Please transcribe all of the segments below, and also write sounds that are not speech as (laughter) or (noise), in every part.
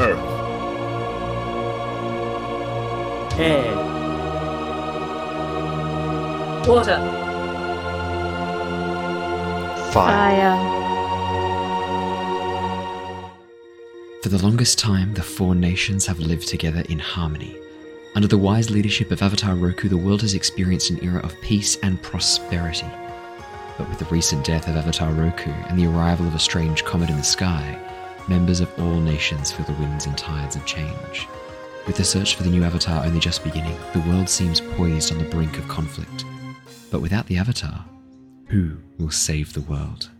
Earth. Air. Water. Fire. For the longest time, the four nations have lived together in harmony. Under the wise leadership of Avatar Roku, the world has experienced an era of peace and prosperity. But with the recent death of Avatar Roku and the arrival of a strange comet in the sky, members of all nations feel the winds and tides of change. With the search for the new Avatar only just beginning, the world seems poised on the brink of conflict. But without the Avatar, who will save the world?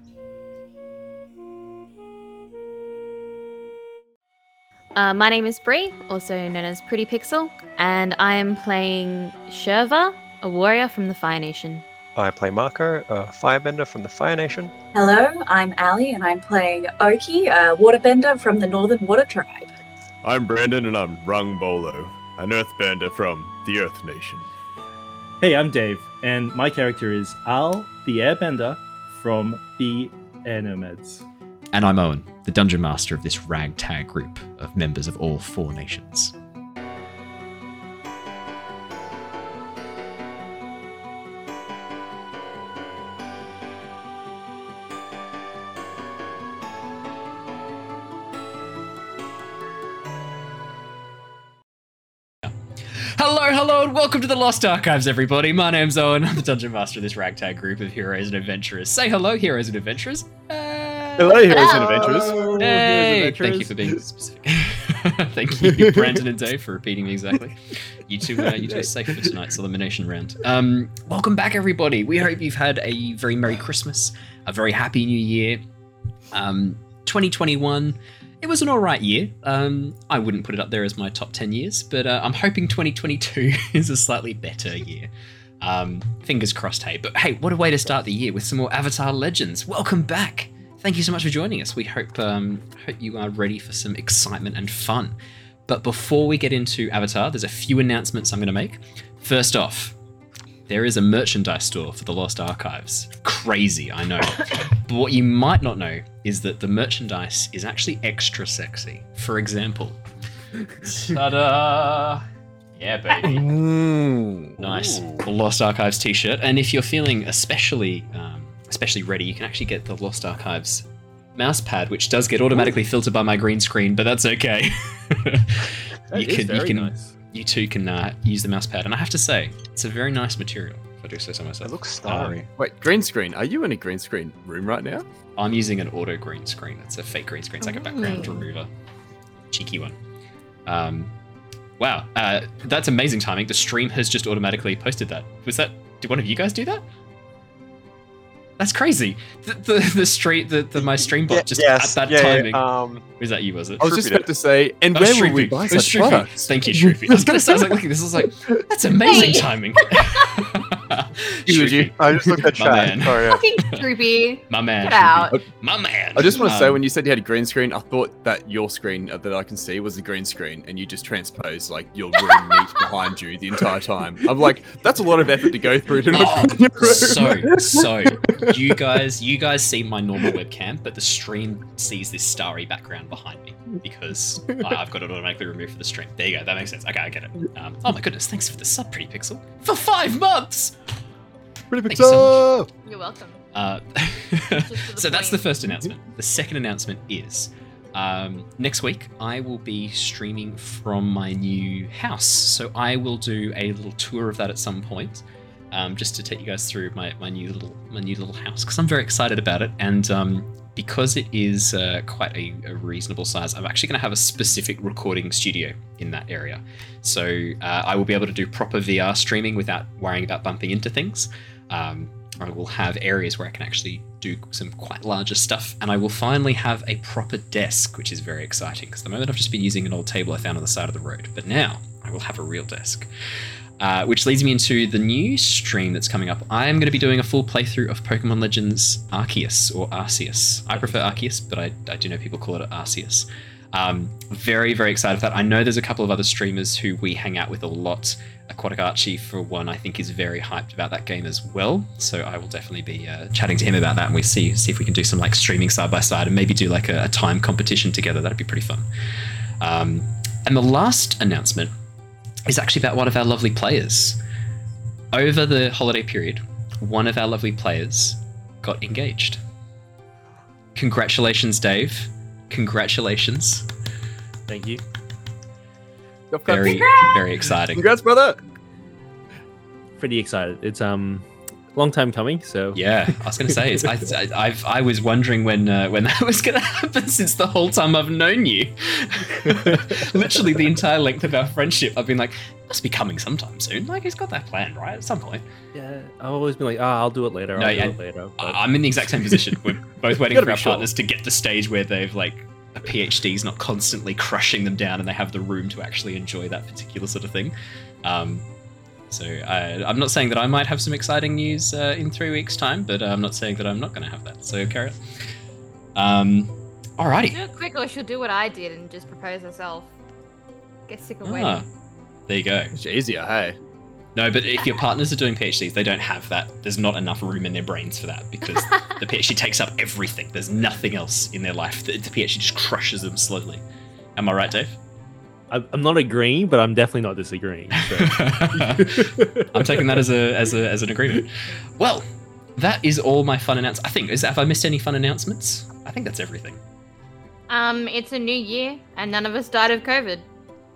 Uh, my name is Bree, also known as Pretty Pixel, and I am playing Shurva, a warrior from the Fire Nation. I play Mako, a firebender from the Fire Nation. Hello, I'm Ally, and I'm playing Oki, a waterbender from the Northern Water Tribe. I'm Brandon, and I'm Rung Bolo, an Earthbender from the Earth Nation. Hey, I'm Dave, and my character is Al, the Airbender from the Air Nomads. And I'm Owen, the dungeon master of this ragtag group of members of all four nations. And welcome to the Lost Archives, everybody. My name's Owen. I'm the dungeon master of this ragtag group of heroes and adventurers. Say hello, heroes and adventurers. Uh, Hello, heroes and Hello. adventurers. Hey, Adventurers. thank you for being specific. (laughs) thank you, Brandon and Dave, for repeating me exactly. You two, uh, you two are safe for tonight's elimination round. Um, welcome back, everybody. We hope you've had a very merry Christmas, a very happy New Year. Um, 2021, it was an all right year. Um, I wouldn't put it up there as my top 10 years, but uh, I'm hoping 2022 (laughs) is a slightly better year. Um, fingers crossed, hey. But hey, what a way to start the year with some more Avatar Legends. Welcome back. Thank you so much for joining us. We hope um, hope you are ready for some excitement and fun. But before we get into Avatar, there's a few announcements I'm going to make. First off, there is a merchandise store for the Lost Archives. Crazy, I know. (laughs) but what you might not know is that the merchandise is actually extra sexy. For example, ta-da! Yeah, baby. Nice. The Lost Archives t-shirt. And if you're feeling especially um, especially ready, you can actually get the Lost Archives mouse pad, which does get automatically filtered by my green screen, but that's okay. (laughs) That you is can you can nice. You too can uh, use the mouse pad, and I have to say, it's a very nice material. If I do say so myself. It looks Um, starry. Wait, green screen. Are you in a green screen room right now? I'm using an auto green screen. It's a fake green screen. It's like a background Ooh. remover, cheeky one. Um, wow, uh, that's amazing timing. The stream has just automatically posted that. Was that? Did one of you guys do that? That's crazy. The the, the street the, the my stream bot just yes, at that yeah, timing. Um, was that you? Was it? I was just about to say, and Oh, where will we buy It was such products? Thank you, Shroopy. I was gonna say, I was like looking this, I was like, that's amazing timing. (laughs) (laughs) Eulogy. Shroopy, I just looked at My chat. man. Sorry. yeah. Fucking droopy. my man. Get out. My man. I just want to say, Um, when you said you had a green screen, I thought that your screen that I can see was the green screen, and you just transposed like your (laughs) room meat behind you the entire time. I'm like, that's a lot of effort to go through to not Oh, find your room. so so (laughs) you guys you guys see my normal webcam but the stream sees this starry background behind me because I- i've got it automatically removed for the stream there you go that makes sense okay i get it um, oh my goodness thanks for the sub pretty pixel for five months Pretty Thank you so pixel. You're welcome. uh, (laughs) Just to so that's the first announcement the second announcement is um, next week i will be streaming from my new house so i will do a little tour of that at some point um, just to take you guys through my, my new little my new little house because I'm very excited about it and um, because it is uh, quite a, a reasonable size. I'm actually going to have a specific recording studio in that area, so uh, I will be able to do proper VR streaming without worrying about bumping into things. Um, I will have areas where I can actually do some quite larger stuff, and I will finally have a proper desk, which is very exciting because at the moment I've just been using an old table I found on the side of the road, but now I will have a real desk. Uh, which leads me into the new stream that's coming up. I am going to be doing a full playthrough of Pokemon Legends Arceus or Arceus. I prefer Arceus, but I, I do know people call it Arceus. Um, very, very excited for that. I know there's a couple of other streamers who we hang out with a lot. Aquatic Archie, for one, I think is very hyped about that game as well. So I will definitely be uh, chatting to him about that, and we see see if we can do some like streaming side by side, and maybe do like a, a time competition together. That'd be pretty fun. Um, and the last announcement is actually about one of our lovely players. Over the holiday period, one of our lovely players got engaged. Congratulations, Dave. Congratulations. Thank you. Very, very exciting. Congrats, brother. Pretty excited. It's um long time coming. So Yeah, I was going to say, it's, I, (laughs) I, I've, I was wondering when uh, when that (laughs) was going to happen since the whole time I've known you. (laughs) Literally the entire length of our friendship, I've been like, must be coming sometime soon. Like he's got that plan, right? At some point. yeah, I've always been like, ah, I'll do it later. No, I'll yeah. do it later. But I'm in the exact same position. We're both waiting for our sure. partners to get the stage where they've like a PhD's not constantly crushing them down, and they have the room to actually enjoy that particular sort of thing. Um, so I, I'm not saying that I might have some exciting news uh, in three weeks' time, but I'm not saying that I'm not going to have that. So carry on. Um, alrighty. Do it quick, or she'll do what I did and just propose herself. Get sick of Ah, waiting. there you go. It's easier, hey. No, but if your partners are doing PhDs, they don't have that. There's not enough room in their brains for that because (laughs) the PhD takes up everything. There's nothing else in their life. The, the PhD just crushes them slowly. Am I right, Dave? I, I'm not agreeing, but I'm definitely not disagreeing. So. (laughs) I'm taking that as a as a as an agreement. Well, that is all my fun announcements. I think is have I missed any fun announcements? I think that's everything. Um, it's a new year, and none of us died of COVID.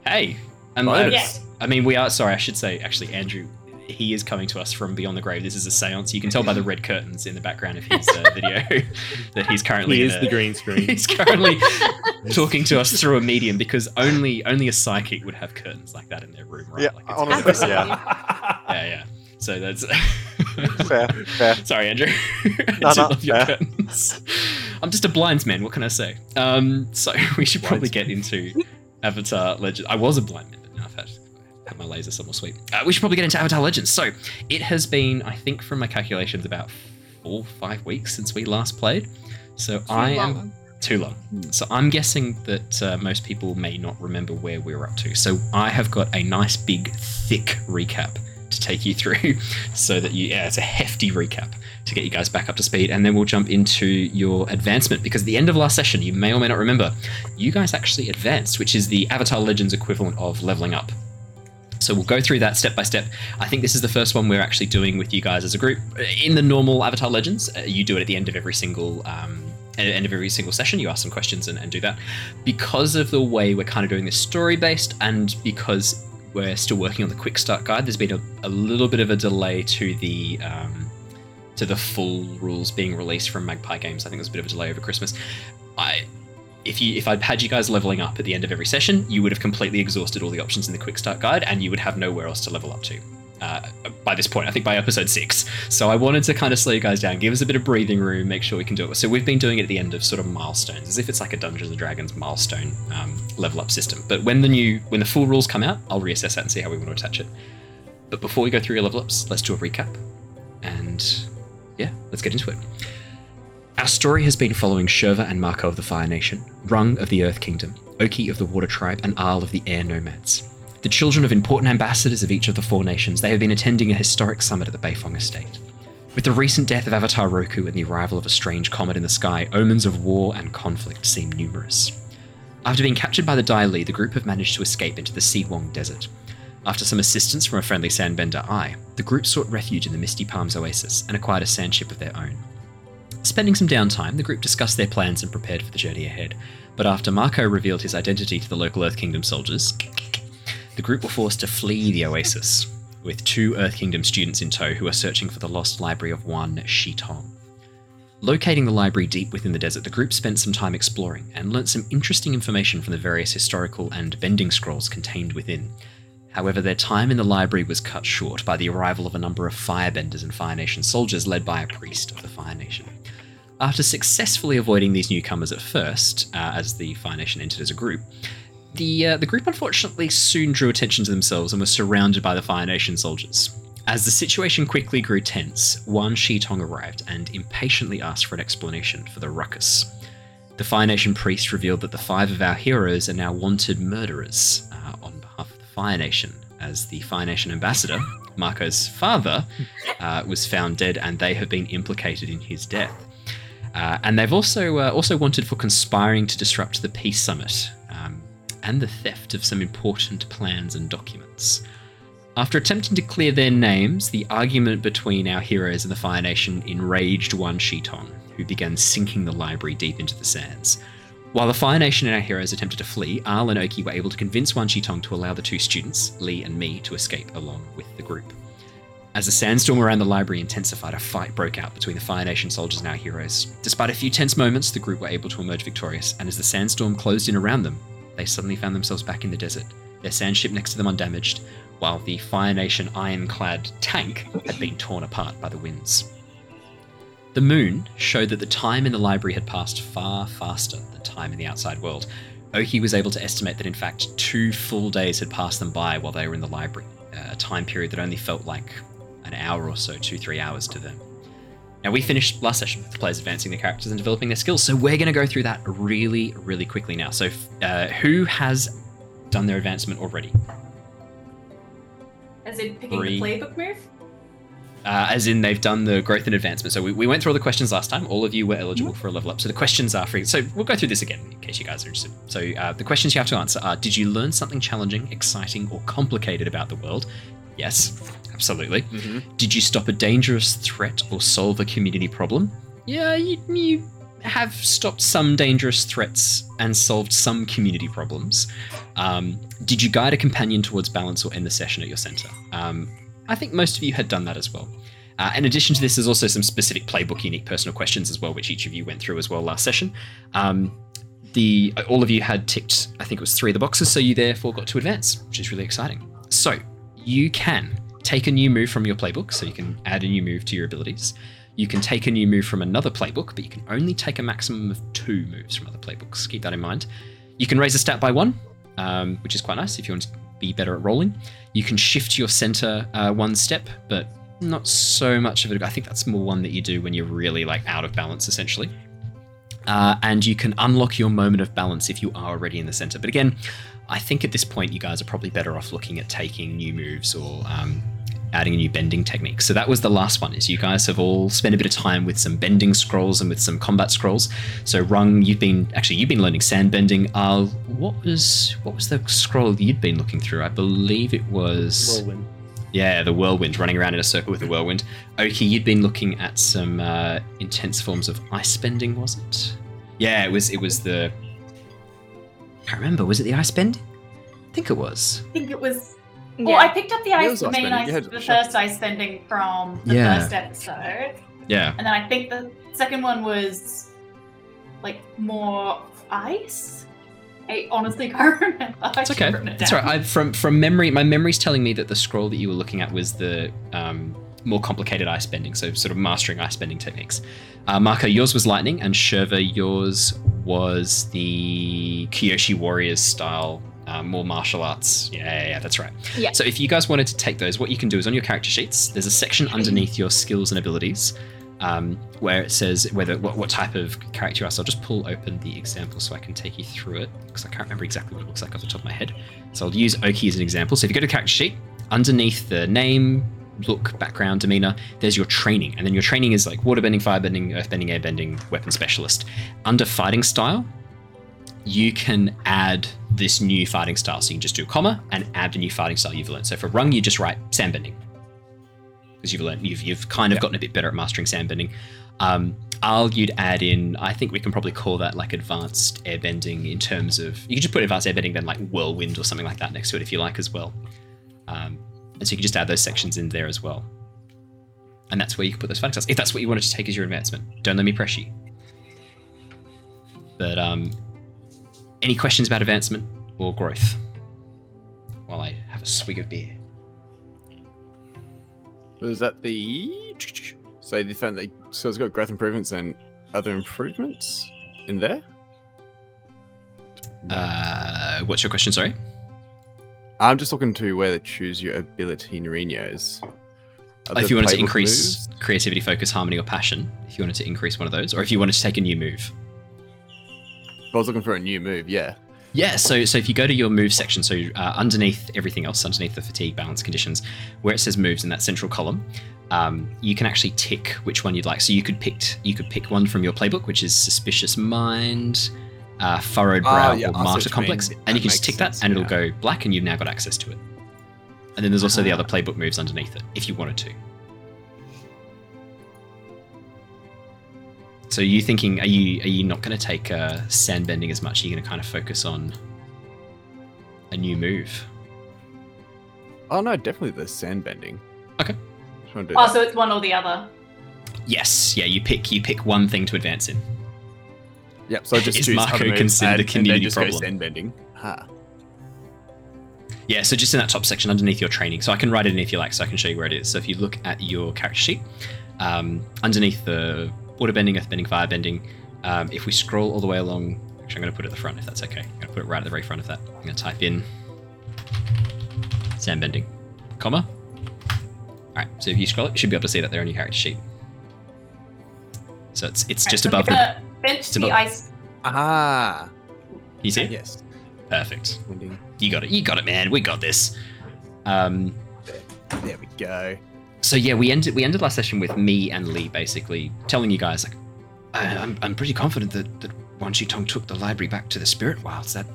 Hey, and Bonus. lads, I mean, we are sorry. I should say actually, Andrew. He is coming to us from beyond the grave. This is a séance. You can tell by the red curtains in the background of his uh, video (laughs) that he's currently he is a- the green screen. (laughs) He's currently (laughs) talking to us through a medium because only only a psychic would have curtains like that in their room, right? Yeah, like it's honestly, yeah. yeah, yeah. So that's Fair, fair. Sorry, Andrew. I No, do no, love your fair. curtains. I'm just a blind man. What can I say? Um, so we should probably get into Avatar Legend. I was a blind man, my laser somewhat sweet. Uh, we should probably get into Avatar Legends. So it has been, I think, from my calculations, about four, five weeks since we last played. So Too I am too long. So I'm guessing that uh, most people may not remember where we were up to. So I have got a nice big thick recap to take you (laughs) through, so that you yeah, it's a hefty recap to get you guys back up to speed, and then we'll jump into your advancement because at the end of last session, you may or may not remember, you guys actually advanced, which is the Avatar Legends equivalent of leveling up. So we'll go through that step by step. I think this is the first one we're actually doing with you guys as a group. In the normal Avatar Legends, uh, you do it at the end of every single um, end of every single session. You ask some questions and, and do that. Because of the way we're kind of doing this story based, and because we're still working on the quick start guide, there's been a, a little bit of a delay to the um, to the full rules being released from Magpie Games. I think there's a bit of a delay over Christmas. I if you if I'd had you guys leveling up at the end of every session, you would have completely exhausted all the options in the quick start guide, and you would have nowhere else to level up to. Uh, by this point, I think by episode six. So I wanted to kind of slow you guys down, give us a bit of breathing room, make sure we can do it. So we've been doing it at the end of sort of milestones, as if it's like a Dungeons and Dragons milestone um, level up system. But when the new when the full rules come out, I'll reassess that and see how we want to attach it. But before we go through your level ups, let's do a recap, and yeah, let's get into it. Our story has been following Shurva and Mako of the Fire Nation, Rung of the Earth Kingdom, Oki of the Water Tribe, and Arl of the Air Nomads. The children of important ambassadors of each of the four nations, they have been attending a historic summit at the Beifong Estate. With the recent death of Avatar Roku and the arrival of a strange comet in the sky, omens of war and conflict seem numerous. After being captured by the Dai Li, the group have managed to escape into the Si Wong Desert. After some assistance from a friendly sandbender Ai, the group sought refuge in the Misty Palms Oasis and acquired a sandship of their own. Spending some downtime, the group discussed their plans and prepared for the journey ahead. But after Mako revealed his identity to the local Earth Kingdom soldiers, the group were forced to flee the oasis, with two Earth Kingdom students in tow who are searching for the lost library of Wan Shi Tong. Locating the library deep within the desert, the group spent some time exploring and learnt some interesting information from the various historical and bending scrolls contained within. However, their time in the library was cut short by the arrival of a number of firebenders and Fire Nation soldiers led by a priest of the Fire Nation. After successfully avoiding these newcomers at first, uh, as the Fire Nation entered as a group, the uh, the group unfortunately soon drew attention to themselves and was surrounded by the Fire Nation soldiers. As the situation quickly grew tense, Wan Shi Tong arrived and impatiently asked for an explanation for the ruckus. The Fire Nation priest revealed that the five of our heroes are now wanted murderers uh, on behalf of the Fire Nation, as the Fire Nation ambassador, Mako's father, (laughs) uh, was found dead and they have been implicated in his death. Uh, and they've also uh, also wanted for conspiring to disrupt the peace summit. Um, and the theft of some important plans and documents. After attempting to clear their names, the argument between our heroes and the Fire Nation enraged Wan Shi Tong, who began sinking the library deep into the sands. While the Fire Nation and our heroes attempted to flee, Arl and Oki were able to convince Wan Shi Tong to allow the two students, Lee and me, to escape along with the group. As the sandstorm around the library intensified, a fight broke out between the Fire Nation soldiers and our heroes. Despite a few tense moments, the group were able to emerge victorious, and as the sandstorm closed in around them, they suddenly found themselves back in the desert, their sand ship next to them undamaged, while the Fire Nation ironclad tank had been torn apart by the winds. The moon showed that the time in the library had passed far faster than time in the outside world. Oki was able to estimate that, in fact, two full days had passed them by while they were in the library, uh, a time period that only felt like an hour or so, two, three hours to them. Now, we finished last session with the players advancing their characters and developing their skills, so we're going to go through that really, really quickly now. So, uh, who has done their advancement already? As in picking Three. the playbook move? uh, as in they've done the growth and advancement. So we, we went through all the questions last time. All of you were eligible for a level up. So the questions are free. So we'll go through this again in case you guys are interested. So uh, the questions you have to answer are: Did you learn something challenging, exciting, or complicated about the world? Yes, absolutely. Did you stop a dangerous threat or solve a community problem? Yeah, you, you have stopped some dangerous threats and solved some community problems. Um, did you guide a companion towards balance or end the session at your center? Um, I think most of you had done that as well. Uh, in addition to this, there's also some specific playbook unique personal questions as well, which each of you went through as well last session. Um, the all of you had ticked, I think it was three of the boxes, so you therefore got to advance, which is really exciting. So you can take a new move from your playbook, so you can add a new move to your abilities. You can take a new move from another playbook, but you can only take a maximum of two moves from other playbooks. Keep that in mind. You can raise a stat by one, um, which is quite nice if you want to be better at rolling. You can shift your center uh, one step, but not so much of it. I think that's more one that you do when you're really like out of balance, essentially. Uh, and you can unlock your moment of balance if you are already in the center. But again, I think at this point you guys are probably better off looking at taking new moves or um, adding a new bending technique. So that was the last one. Is you guys have all spent a bit of time with some bending scrolls and with some combat scrolls. So Rung, you've been actually you've been learning sand bending. Uh, what was what was the scroll you'd been looking through? I believe it was Whirlwind. yeah, the whirlwind, running around in a circle with the whirlwind. Oki, you'd been looking at some uh, intense forms of ice bending, was it? Yeah, it was. It was the. I can't remember. Was it the ice bending? I think it was. I think it was. Yeah. Well, I picked up the ice, the ice main ice, the shot- first ice bending from the Yeah. first episode, Yeah. and then I think the second one was like more ice. I honestly (laughs) can't remember. I It's okay. have written it It's alright. I, from from memory, my memory's telling me that the scroll that you were looking at was the um, more complicated ice bending, so sort of mastering ice bending techniques. Uh, Mako, yours was lightning, and Shurva, yours was the Kyoshi Warriors style, uh, more martial arts. Yeah, yeah, yeah, that's right. Yeah. So if you guys wanted to take those, what you can do is on your character sheets, there's a section underneath your skills and abilities. Um, where it says whether what, what type of character you are. So I'll just pull open the example so I can take you through it because I can't remember exactly what it looks like off the top of my head. So I'll use Oki as an example. So if you go to character sheet, underneath the name, look, background, demeanor, there's your training. And then your training is like waterbending, firebending, earthbending, airbending, weapon specialist. Under fighting style, you can add this new fighting style. So you can just do a comma and add a new fighting style you've learned. So for rung, you just write sandbending because you've learned you've you've kind of gotten a bit better at mastering sandbending. Um, I'll you'd add in. I think we can probably call that like advanced airbending in terms of you can just put advanced airbending then like whirlwind or something like that next to it if you like as well. Um, and so you can just add those sections in there as well. And that's where you can put those fighting styles if that's what you wanted to take as your advancement. Don't let me press you. But um, any questions about advancement or growth? While I have a swig of beer. Was that the so they found that so it's got growth improvements and other improvements in there? Uh, what's your question? Sorry. I'm just looking to where to choose your ability Narinos. If you wanted to increase moves? creativity, focus, harmony, or passion, if you wanted to increase one of those, or if you wanted to take a new move. I was looking for a new move, yeah. Yeah, so so if you go to your move section, so uh, underneath everything else, underneath the fatigue balance conditions, where it says moves in that central column, um, you can actually tick which one you'd like. So you could pick you could pick one from your playbook, which is suspicious mind, uh, furrowed Ah, brow yeah, or martyr complex, mean. and you can just makes tick that, sense, and it'll go black, and you've now got access to it. And then there's also the Ah. other playbook moves underneath it, if you wanted to. So, are you thinking? Are you are you not going to take uh, sandbending as much? Are you going to kind of focus on a new move? Oh no, definitely the sand bending. Okay. Trying to do Oh, that. so it's one or the other. Yes, yeah. You pick you pick one thing to advance in. Yep. So I just (laughs) Is choose Mako other moves considered a and- and then community just problem? Go sand bending. Ha. Yeah, so just in that top section underneath your training. So I can write it in if you like, so I can show you where it is. So if you look at your character sheet, um, underneath the water bending, earth bending, fire bending, um, if we scroll all the way along, actually I'm going to put it at the front if that's okay. I'm going to put it right at the very front of that. I'm going to type in sand bending, comma. All right, so if you scroll it, you should be able to see that there on your character sheet. So it's it's just so I'm above the. Gonna bench the above- ice. Ah. You see? Yes. Perfect. Bending. You got it. You got it, man. We got this. Um, There we go. so yeah, we ended we ended last session with me and Lee basically telling you guys like, I, I'm I'm pretty confident that that Wan Shi Tong took the library back to the spirit wilds. That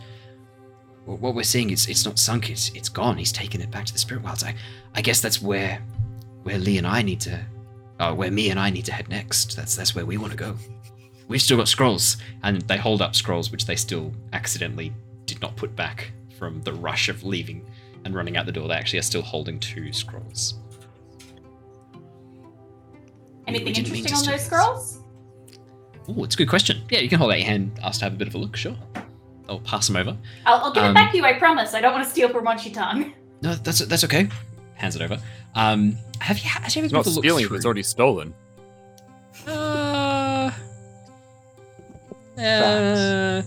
what we're seeing is it's not sunk. It's it's gone. He's taken it back to the spirit wilds. I I guess that's where where Lee and I need to, uh, where me and I need to head next. That's that's where we want to go. We've still got scrolls, and they hold up scrolls which they still accidentally did not put back from the rush of leaving and running out the door. They actually are still holding two scrolls. Anything we didn't mean interesting on those this. scrolls? Oh, it's a good question. Yeah, you can hold out your hand, ask to have a bit of a look, sure. I'll pass them over. I'll, I'll give Um, it back to you, I promise. I don't want to steal from Wan Shi Tong. No, that's that's okay. Hands it over. Um, have you have you It's ever not been able to look stealing. through? It's already stolen. Uh, uh,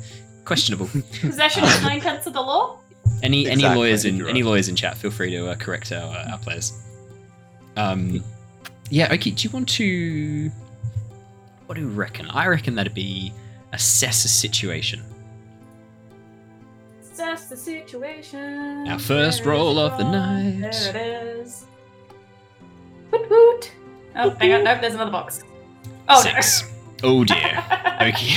questionable. Possession is nine tenths of the law. Any any lawyers in any right. lawyers in chat, feel free to uh, correct our, uh, our players. Um, yeah. Okay. Do you want to? What do you reckon? I reckon that'd be assess a situation. Assess the situation. Our first roll of the night. There it is. Woot woot. Oh, hang on. Nope, there's another box. Oh, Six. Oh dear. (laughs) Okay.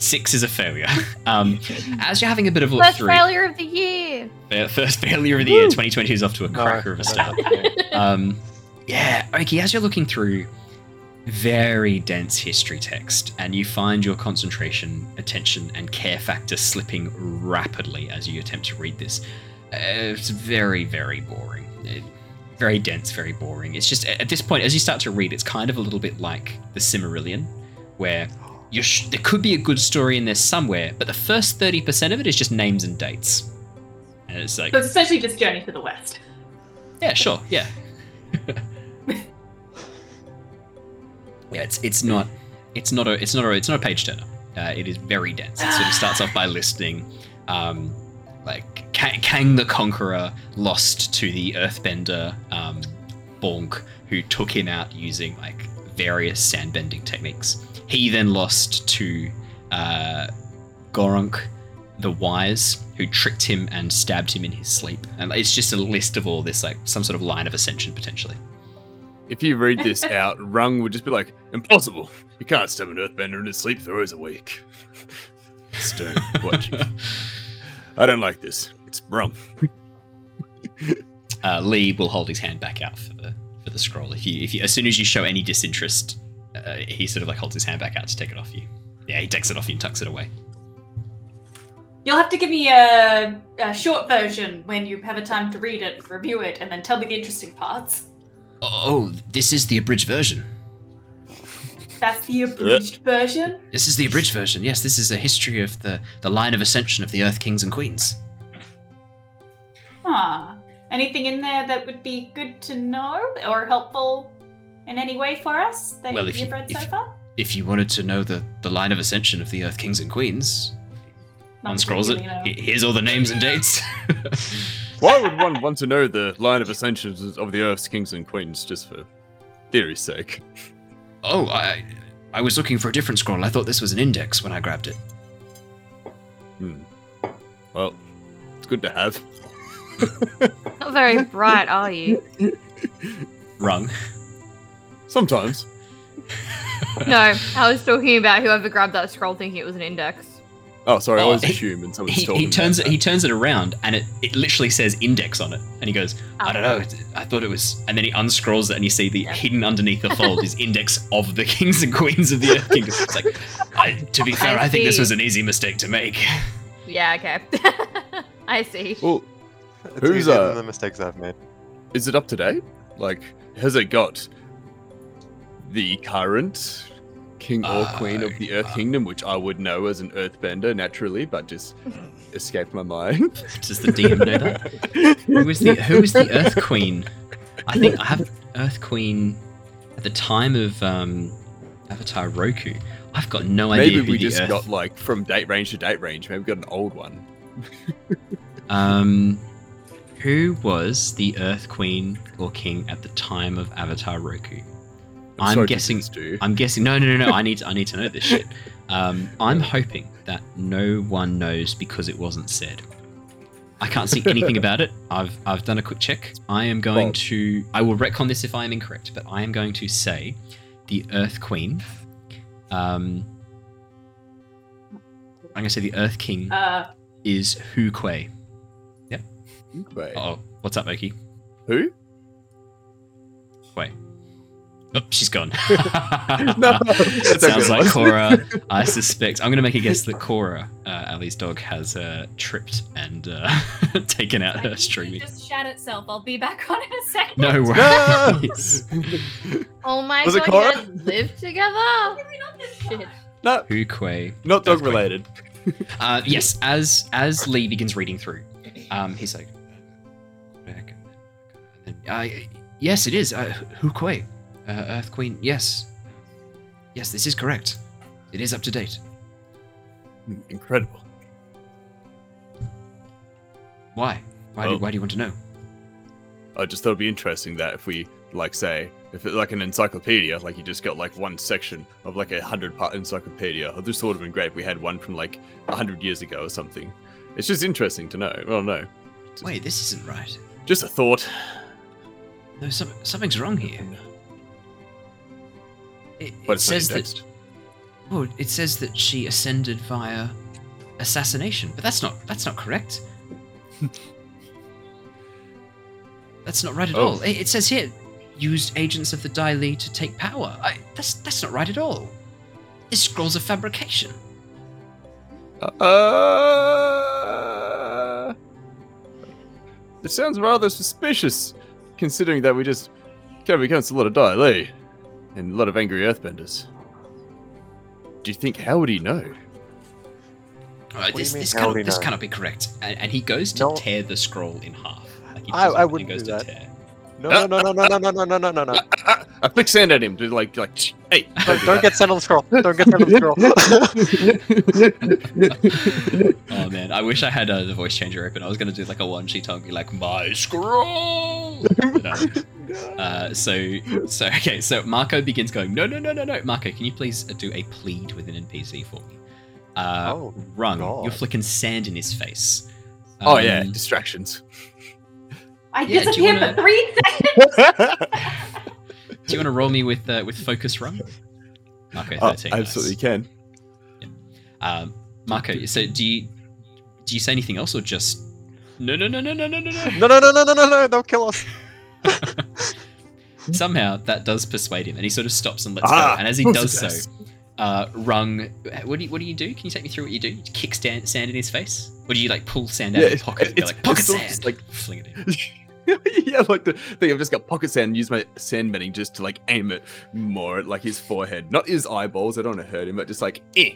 Six is a failure. Um, (laughs) as you're having a bit of a look First through, failure of the year. first failure of the year, 2020 is off to a No, cracker of a start. Um, yeah, okay, as you're looking through very dense history text, and you find your concentration, attention, and care factor slipping rapidly as you attempt to read this. Uh, it's very, very boring. It- very dense, very boring. It's just at this point, as you start to read, it's kind of a little bit like the Silmarillion, where you're sh- there could be a good story in there somewhere, but the first 30% of it is just names and dates. And it's like, So it's essentially just Journey to the West. yeah, sure, yeah. (laughs) yeah, it's it's not it's not a it's not a it's not a page turner. Uh, it is very dense. It sort of starts off by listing, um, like Ka- Kang the Conqueror lost to the Earthbender um, Bonk, who took him out using like various sandbending techniques. He then lost to uh, Gorunk the Wise, who tricked him and stabbed him in his sleep. And it's just a list of all this, like some sort of line of ascension potentially. If you read this out, Rung would just be like, "Impossible! You can't stab an Earthbender in his sleep for hours a week." (laughs) Stern watching. I don't like this. It's wrong. uh, Lee will hold his hand back out for the for the scroll. If you, if you, as soon as you show any disinterest, uh, he sort of like holds his hand back out to take it off you. Yeah, he takes it off you and tucks it away. You'll have to give me a, a short version when you have a time to read it, review it, and then tell me the interesting parts. Oh, this is the abridged version. That's the abridged version. This is the abridged version. Yes, this is a history of the the line of ascension of the Earth Kings and Queens. Huh. Anything in there that would be good to know or helpful in any way for us that Well, if you've you- read if- so far? If you wanted to know the the line of ascension of the Earth Kings and Queens, Not unscrolls it. really, Here's all the names and dates. (laughs) (laughs) Why would one want to know the line of ascensions of the Earth's kings and queens just for theory's sake? oh, I I was looking for a different scroll. I thought this was an index when I grabbed it. Hmm. Well, it's good to have. Not very (laughs) bright, are you? Wrong. Sometimes. No, I was talking about whoever grabbed that scroll thinking it was an index. Oh, sorry, I Oh, always he- assume and someone's He, talking. he turns it. about He turns it around, and it, it literally says index on it. And he goes, "I don't know. Oh. I thought it was." And then he unscrolls it, and you see the hidden underneath the fold is index of the kings and queens of the Earth Kingdom. It's like, I, to be (laughs) fair, I, I think this was an easy mistake to make. Yeah, okay. (laughs) I see. Well, It's Who's, easier uh, than the mistakes I've made. is it up to date? Like, has it got the current king or queen of the Earth Uh, Kingdom, which I would know as an Earthbender naturally, but just (laughs) escaped my mind? (laughs) Does the DM know that? Who was the Who was the Earth Queen? I think I have Earth Queen at the time of um, Avatar Roku. I've got no idea. Maybe we the just Earth- got like from date range to date range. Maybe we got an old one. (laughs) Um, who was the Earth Queen or King at the time of Avatar Roku? I'm, I'm sorry guessing- confuse. I'm guessing. No, no, no, no. I need. To, I need to know this shit. Um, I'm hoping that no one knows because it wasn't said. I can't see anything about it. (laughs) I've I've done a quick check. I am going Bob. to. I will retcon this if I am incorrect, but I am going to say the Earth Queen. Um, I'm going to say the Earth King Uh, is Hu Kuei. Wait, Oh, what's up, Oki? who? Wait. Oh, she's gone. (laughs) No, (laughs) it sounds like Cora. (laughs) I suspect. I'm going to make a guess that Cora, uh, Ally's dog, has uh, tripped and uh, taken out her it streaming. just shat itself. I'll be back on in a second. No No! worries. Oh my Was it god, you Cora? guys live together? Maybe not Shit. no, Hu Kuei. not dog related. Uh, yes, as as Lee begins reading through, um, he's like, back and then, uh, yes, it is. Uh, Hu Kuei, uh, Earth Queen. Yes, yes, this is correct. It is up to date. Incredible. Why? Why, do, why do you want to know? I just thought it'd be interesting that if we like say if it's like an encyclopedia, like you just got like one section of like a hundred part encyclopedia. I just thought it'd been great if we had one from like a hundred years ago or something. It's just interesting to know. Well, no, Wait, this isn't right. just a thought. No, some, something's wrong here. It, But it says that. Oh, it says that she ascended via assassination, but that's not that's not correct. (laughs) that's not right at Oh. all. It, it says here, used agents of the Dai Li to take power. I, that's that's not right at all. This scroll's a fabrication. Uh, it sounds rather suspicious, considering that we just came against a lot of Dai Li and a lot of angry Earthbenders. Do you think how would he know? Uh, this mean, this, cannot, this know? cannot be correct. And, and he goes to No. tear the scroll in half. Like he I- I wouldn't goes do to tear. No, no, no, no, no, no, no, no, no, no, no, no. Ah, I flick sand at him to like like hey. Don't, don't get sent on the scroll. Don't get sent on the scroll. Oh man, I wish I had uh, the voice changer open. I was gonna do like a Wan Shi Tong, be like my scroll. But, um, uh, so so okay, so Mako begins going. No no no no no, Mako, can you please uh, do a plead with an NPC for me? Uh, Oh, Rung, God. you're flicking sand in his face. Oh yeah, Um, distractions. I Yeah, do you disappeared wanna- for three seconds. Do you want to roll me with uh, with focus, Rung? Mako, Oh, thirteen. nice. absolutely can. Um, Mako, so do you do you say anything else or just no no no no no no no no? No, no, no, no, no, no, no, don't kill us. Somehow that does persuade him, and he sort of stops and lets Ah, go. And as he does so, uh, Rung, what do you, what do you do? Can you take me through what you do? You kick stand, sand in his face, or do you like pull sand out Yeah, of your pocket? it's- like pocket sand, just like- (laughs) fling it in. (laughs) yeah, like the thing. I've just got pocket sand and use my sandbending just to like aim it more at like his forehead, not his eyeballs. I don't want to hurt him, but just like eh,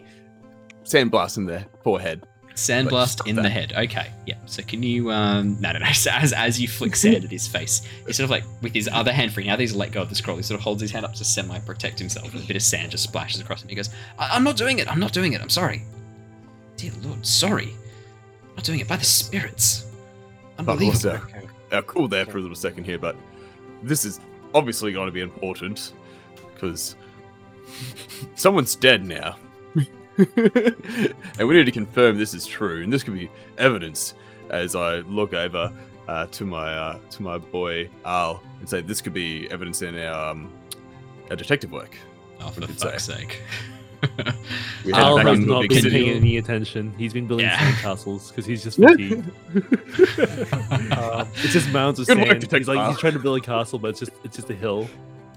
sand blast in the forehead. Sandblast in the head. Okay, yeah. So can you? Um, no, no, no. (laughs) So as as you flick sand at his face, he sort of like with his other hand free. Now that he's let go of the scroll, he sort of holds his hand up to semi protect himself, and a bit of sand just splashes across him. He goes, I- "I'm not doing it. I'm not doing it. I'm sorry. Dear Lord, sorry. I'm not doing it by the spirits. Unbelievable." also, uh, cool there for a little second here, but this is obviously going to be important because someone's dead now. (laughs) and we need to confirm this is true, and this could be evidence as I look over uh, to my uh, to my boy Al and say this could be evidence in our, um, our detective work. Oh, for we could fuck's sake. We (laughs) had Al has not big been city. paying any attention. He's been building Yeah. sand castles because he's just (laughs) fatigued. Um, it's just mounds of Good sand. Detective He's like Al. he's trying to build a castle, but it's just it's just a hill.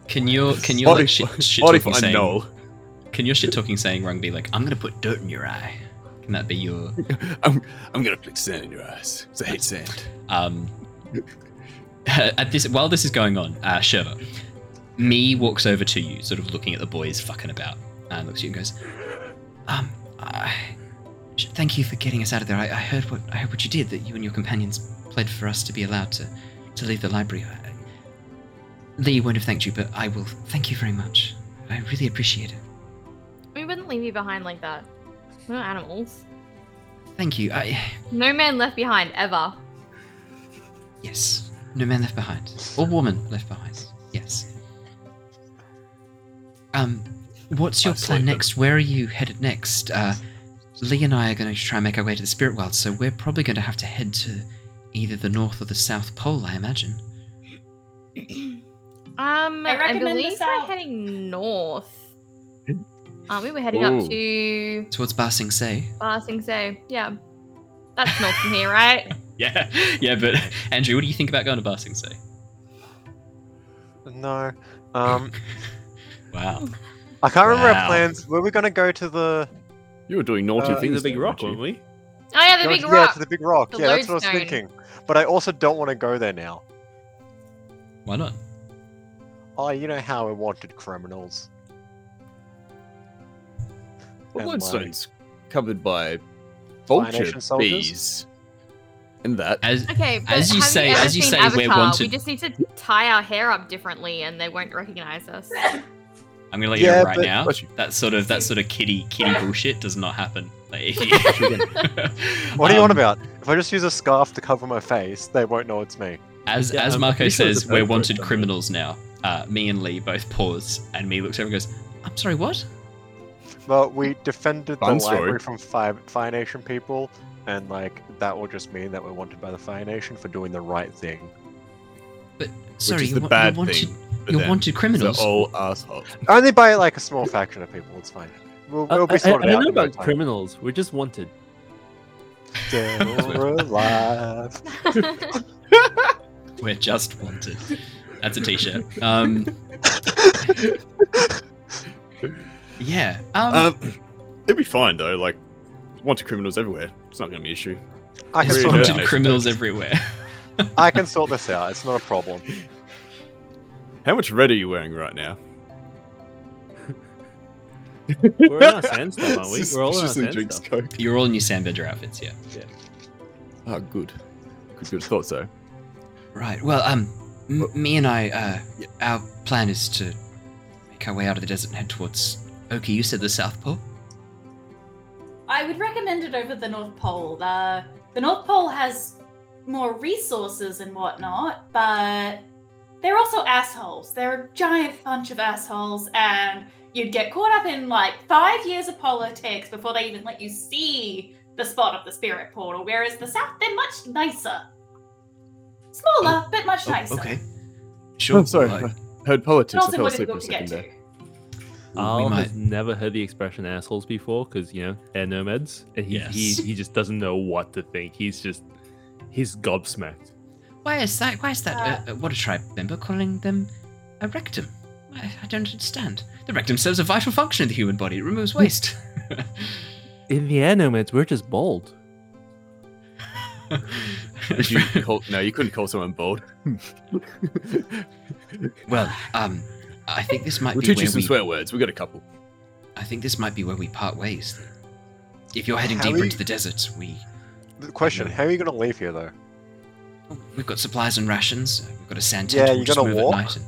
Can you can you Body, like shit, shit talking for saying no. Can your shit talking saying wrong be like I'm gonna put dirt in your eye? Can that be your (laughs) I'm, I'm gonna flick sand in your eyes. I hate sand. um (laughs) at this while this is going on, uh Shurva, me walks over to you, sort of looking at the boys fucking about, and looks at you and goes, Um, I, thank you for getting us out of there. I, I heard what I heard what you did, that you and your companions pled for us to be allowed to, to leave the library. I, Lee won't have thanked you, but I will thank you very much. I really appreciate it. We wouldn't leave you behind like that. We're not animals. Thank you. I No man left behind ever. yes. No man left behind. Or woman left behind. Yes. Um, what's your plan next? Where are you headed next? Uh, Lee and I are going to try and make our way to the spirit world, so we're probably going to have to head to either the north or the south pole, I imagine. Um, I I, recommend the believe we're heading north. Um, we were heading Ooh. up to Towards Ba Sing Se. Ba Sing Se. Yeah, that's north from here, right? (laughs) Yeah, yeah, but Andrew, what do you think about going to Ba Sing Se? no. Um, (laughs) Wow. I can't remember Wow. our plans. Were we going to go to the You were doing naughty Uh, things. the big there, rock, weren't weren't we? Oh yeah, the go big to, rock. Yeah, to the big rock. The yeah, that's what I was thinking. But I also don't want to go there now. Why not? Oh, you know how I wanted criminals. Well, And, like, covered by vulture bees. And that. As Okay, but As you say- you as you seen say, we're wanted- We just need to tie our hair up differently, and they won't recognize us. (laughs) I'm gonna let you Yeah, know right but- now. Bless you. That sort of that sort of kitty kitty (laughs) bullshit does not happen. Like, (laughs) What are you on Um, about? If I just use a scarf to cover my face, they won't know it's me. As Yeah, as Mako pretty sure says, we're wanted criminals now. Uh, me and Lee both pause, and me looks over and goes, "I'm sorry, what?" Well, we defended the Fun story. library from Fire, Fire Nation people, and like that will just mean that we're wanted by the Fire Nation for doing the right thing. But sorry, is you're, the wa- bad you're wanted. thing for You're them. wanted criminals. They're all assholes. Only by like a small faction of people. It's fine. We'll, we'll I, be I, sorted I out. don't know in no about time. criminals. We're just wanted. Dead (laughs) or alive. (laughs) We're just wanted. That's a t-shirt. Um, (laughs) yeah. Um, Um, it'd be fine though. Like, wanted criminals everywhere. It's not gonna be an issue. I can really wanted nice. criminals everywhere. (laughs) I can sort this out. It's not a problem. How much red are you wearing right now? We're in our sand stuff, aren't we? We're all in our just sand stuff. Coke. You're all in your sandbender outfits, yeah. Oh, good. Good, good. Thought so. Right. Well, um, m- me and I, uh, our plan is to make our way out of the desert and head towards. Oki, you said the South Pole. I would recommend it over the North Pole. The the North Pole has more resources and whatnot, but they're also assholes. They're a giant bunch of assholes, and you'd get caught up in like five years of politics before they even let you see the spot of the spirit portal. Whereas the South, they're much nicer, smaller but much Oh, nicer. okay. Oh, sure. Oh, sorry. well, I heard politics. And I also fell asleep for a difficult to get second there. We Al might. has never heard the expression assholes before because, you know, air nomads. And he, Yes. he, he just doesn't know what to think. He's just, he's gobsmacked. Why is that? Why is that? Uh, uh, what a tribe member calling them a rectum? I, I don't understand. The rectum serves a vital function in the human body. It removes waste. (laughs) In the air nomads, we're just bold. (laughs) You call, no, you couldn't call someone bold. well, um, I think this might We'll be teach where you some we. swear words. We got a couple. I think this might be where we part ways. If you're heading How deeper are into the desert, we The question: How are you going to leave here, though? we've got supplies and rations. We've got a sand Yeah, tent. we'll you just gonna walk? at night. And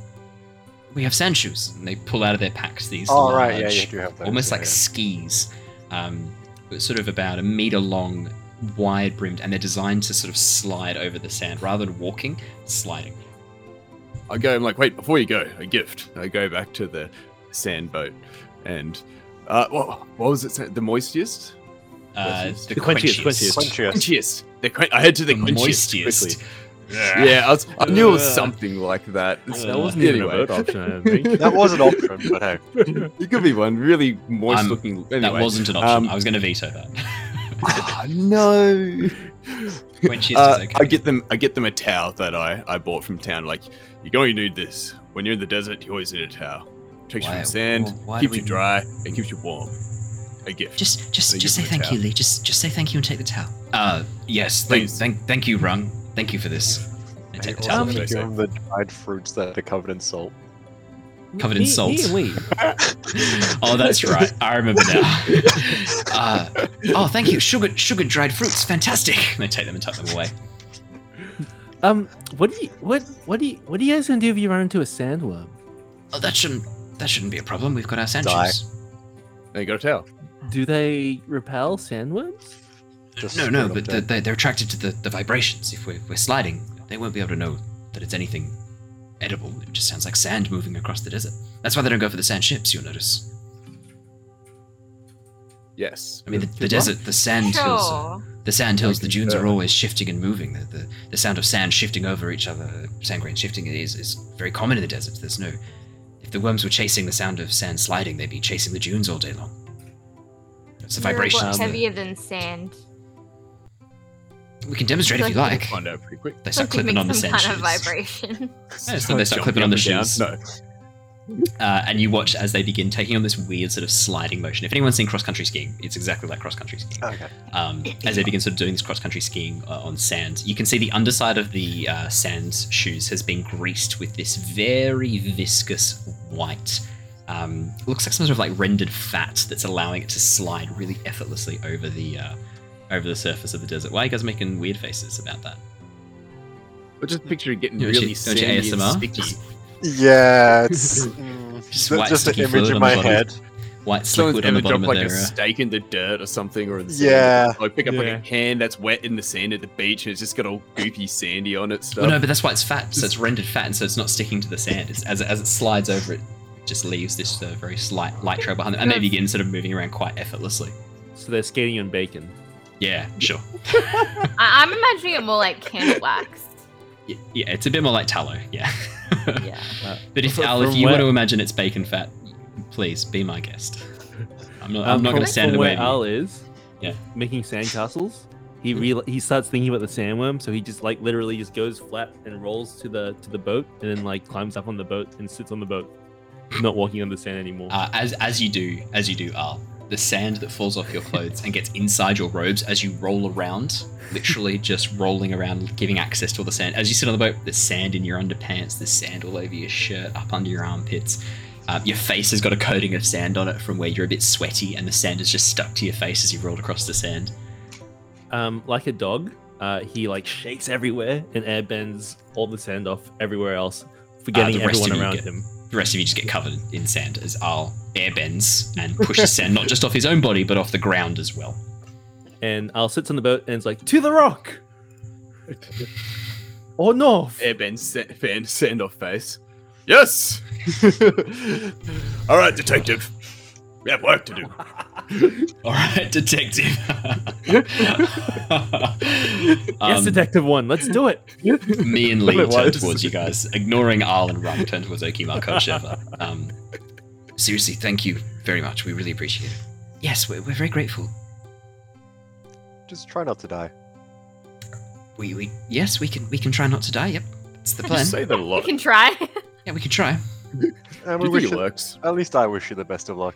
we have sand shoes, and they pull out of their packs these Oh right, yeah, large, you do have those. almost yeah, like yeah. skis, um, sort of about a meter long, wide brimmed, and they're designed to sort of slide over the sand rather than walking, sliding. I go, I'm like, wait, before you go, a gift. I go back to the sand boat and, uh, what, what was it? say- The moistiest? Uh, Versus- the The quenchiest, quenchiest. quenchiest. Quenchiest. Quenchiest. The quen- I head to the, The quenchiest moistiest. quickly. Yeah, I, was, I knew it was something like that. That wasn't even a anyway. option, I don't think. (laughs) That was an option, but hey. it could be one really moist Um, looking. That wasn't an option. um, I was going to veto that. Ah, no. when she's Uh, okay. I get them. I get them a towel that I, I bought from town. Like you're going to need this when you're in the desert. You always need a towel. Takes you Why- from sand, well, why keeps we- you dry, and keeps you warm. A gift. Just, just, They just say them a thank you. Lee. Just, just say thank you and take the towel. Uh, yes. Thank, Please. thank, thank you, Rung. Thank you for this. And take the Also, towel. Give Say him the dried fruits that are covered in salt. Covered in Me- salt. me and we. (laughs) oh, that's right. I remember now. (laughs) Uh, oh, thank you. Sugar, sugar dried fruits. Fantastic. And they take them and tuck them away. Um, what do you what what do you what are you guys gonna do if you run into a sandworm? Oh, that shouldn't, that shouldn't be a problem. We've got our sand Die. shoes. There you got a towel. Do they repel sandworms? Just No, no, straight up but they're, they're attracted to the, the vibrations. If we're, we're sliding, they won't be able to know that it's anything edible. It just sounds like sand moving across the desert. That's why they don't go for the sand ships, you'll notice. Yes. I mean, the, the desert, the sand hills, Sure. The sand hills, the dunes are always shifting and moving. The, the, the sound of sand shifting over each other, sand grains shifting is, is very common in the desert. There's no. If the worms were chasing the sound of sand sliding, they'd be chasing the dunes all day long. It's the You're a lot vibrations. heavier than sand. we can demonstrate if you Like- like. Find out pretty quick. They start Like clipping on the some sand kind of vibration. Yeah, so they start clipping on the shoes. No. Uh, and you watch as they begin taking on this weird sort of sliding motion. If anyone's seen cross country skiing, it's exactly like cross country skiing. Okay. Um, as they begin sort of doing this cross country skiing uh, on sand, you can see the underside of the uh, sand shoes has been greased with this very viscous white. Um, looks like some sort of like rendered fat that's allowing it to slide really effortlessly over the uh, over the surface of the desert. Why are you guys making weird faces about that? But just picture it getting Don't really you- don't you sandy and ASMR? sticky. Yeah, it's (laughs) mm, Just white just an image in my bottom. head. White slick Someone's wood on the ever bottom of like their. a uh, steak in the dirt or something, or in the sand. Yeah. Like pick up like Yeah. a hand that's wet in the sand at the beach, and it's just got all goopy sandy on it. Stuff. Well, no, but that's why it's fat. So it's rendered fat, and so it's not sticking to the sand. It's, as, it- as it slides over, it just leaves this uh, very slight light trail behind them, and they begin sort of moving around quite effortlessly. So they're skating on bacon. Yeah, sure. (laughs) (laughs) I- I'm imagining it more like candle wax. Y- Yeah, it's a bit more like tallow. Yeah. (laughs) Yeah. but if Al, if you where- want to imagine it's bacon fat, please be my guest. I'm not. I'm Um, not going to stand in the way. where. Al is. Yeah. Making sandcastles. He real he starts thinking about the sandworm, so he just like literally just goes flat and rolls to the to the boat, and then like climbs up on the boat and sits on the boat, not walking on the sand anymore. Uh, as as you do, as you do, Al, the sand that falls off your clothes and gets inside your robes as you roll around, literally (laughs) just rolling around, giving access to all the sand. As you sit on the boat, there's sand in your underpants, there's sand all over your shirt, up under your armpits. Uh, your face has got a coating of sand on it from where you're a bit sweaty, and the sand is just stuck to your face as you rolled across the sand. um, like a dog, uh, he like shakes everywhere and airbends all the sand off everywhere else, forgetting the rest everyone around get- him. The rest of you just get covered in sand as Al airbends and pushes sand not just off his own body, but off the ground as well. And Al sits on the boat and it's like to the rock, (laughs) or north. Airbends sa- sand off face. Yes. (laughs) all right, detective. We have work to do. (laughs) All right, detective. (laughs) yes, Um, Detective One, let's do it. (laughs) me and Lee turn was. towards you guys, ignoring Arl and Rung, turn towards Oki Mako Um, seriously, thank you very much. We really appreciate it. Yes, we're, we're very grateful. Just try not to die. We, we yes, we can we can try not to die. Yep, that's the You plan. say that a We lot. can try. Yeah, we can try. And we you think wish it you, works? at least I wish you the best of luck.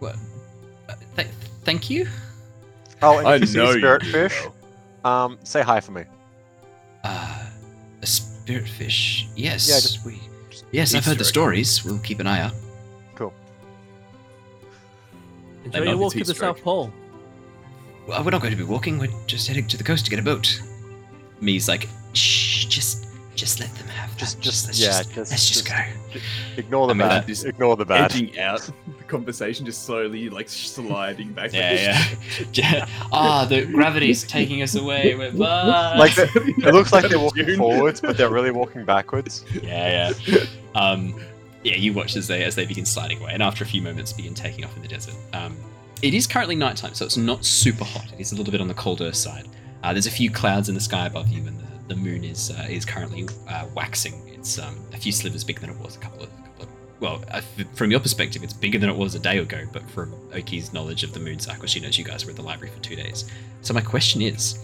Well, uh, th- thank you. Oh, and I if you see know a you spirit do, fish, though. um, say hi for me. Uh, a spirit fish. Yes, Yeah, just- we. Yes, I've heard the egg. stories. We'll keep an eye out. Cool. Enjoy know your if walk to the Easter. South Pole. Well, we're not going to be walking. We're just heading to the coast to get a boat. Me's like, shh, just, just let them have that. Just, just, let's yeah, just, just, let's just, just go. Ignore the I mean, bad. that is Ignore the bad. Edging out the conversation, just slowly like sliding back. Yeah, (laughs) (laughs) yeah. Ah, the gravity's taking us away. We're (laughs) Like the, it looks like they're walking forwards, but they're really walking backwards. yeah, yeah. Um, yeah, you watch as they as they begin sliding away, and after a few moments, begin taking off in the desert. Um, it is currently nighttime, so it's not super hot. It is a little bit on the colder side. Uh, there's a few clouds in the sky above you, and the, the moon is uh, is currently uh, waxing. It's um, a few slivers bigger than it was a couple of, couple of well, uh, from your perspective, it's bigger than it was a day ago. But from Oki's knowledge of the moon cycle, she knows you guys were at the library for two days. So my question is,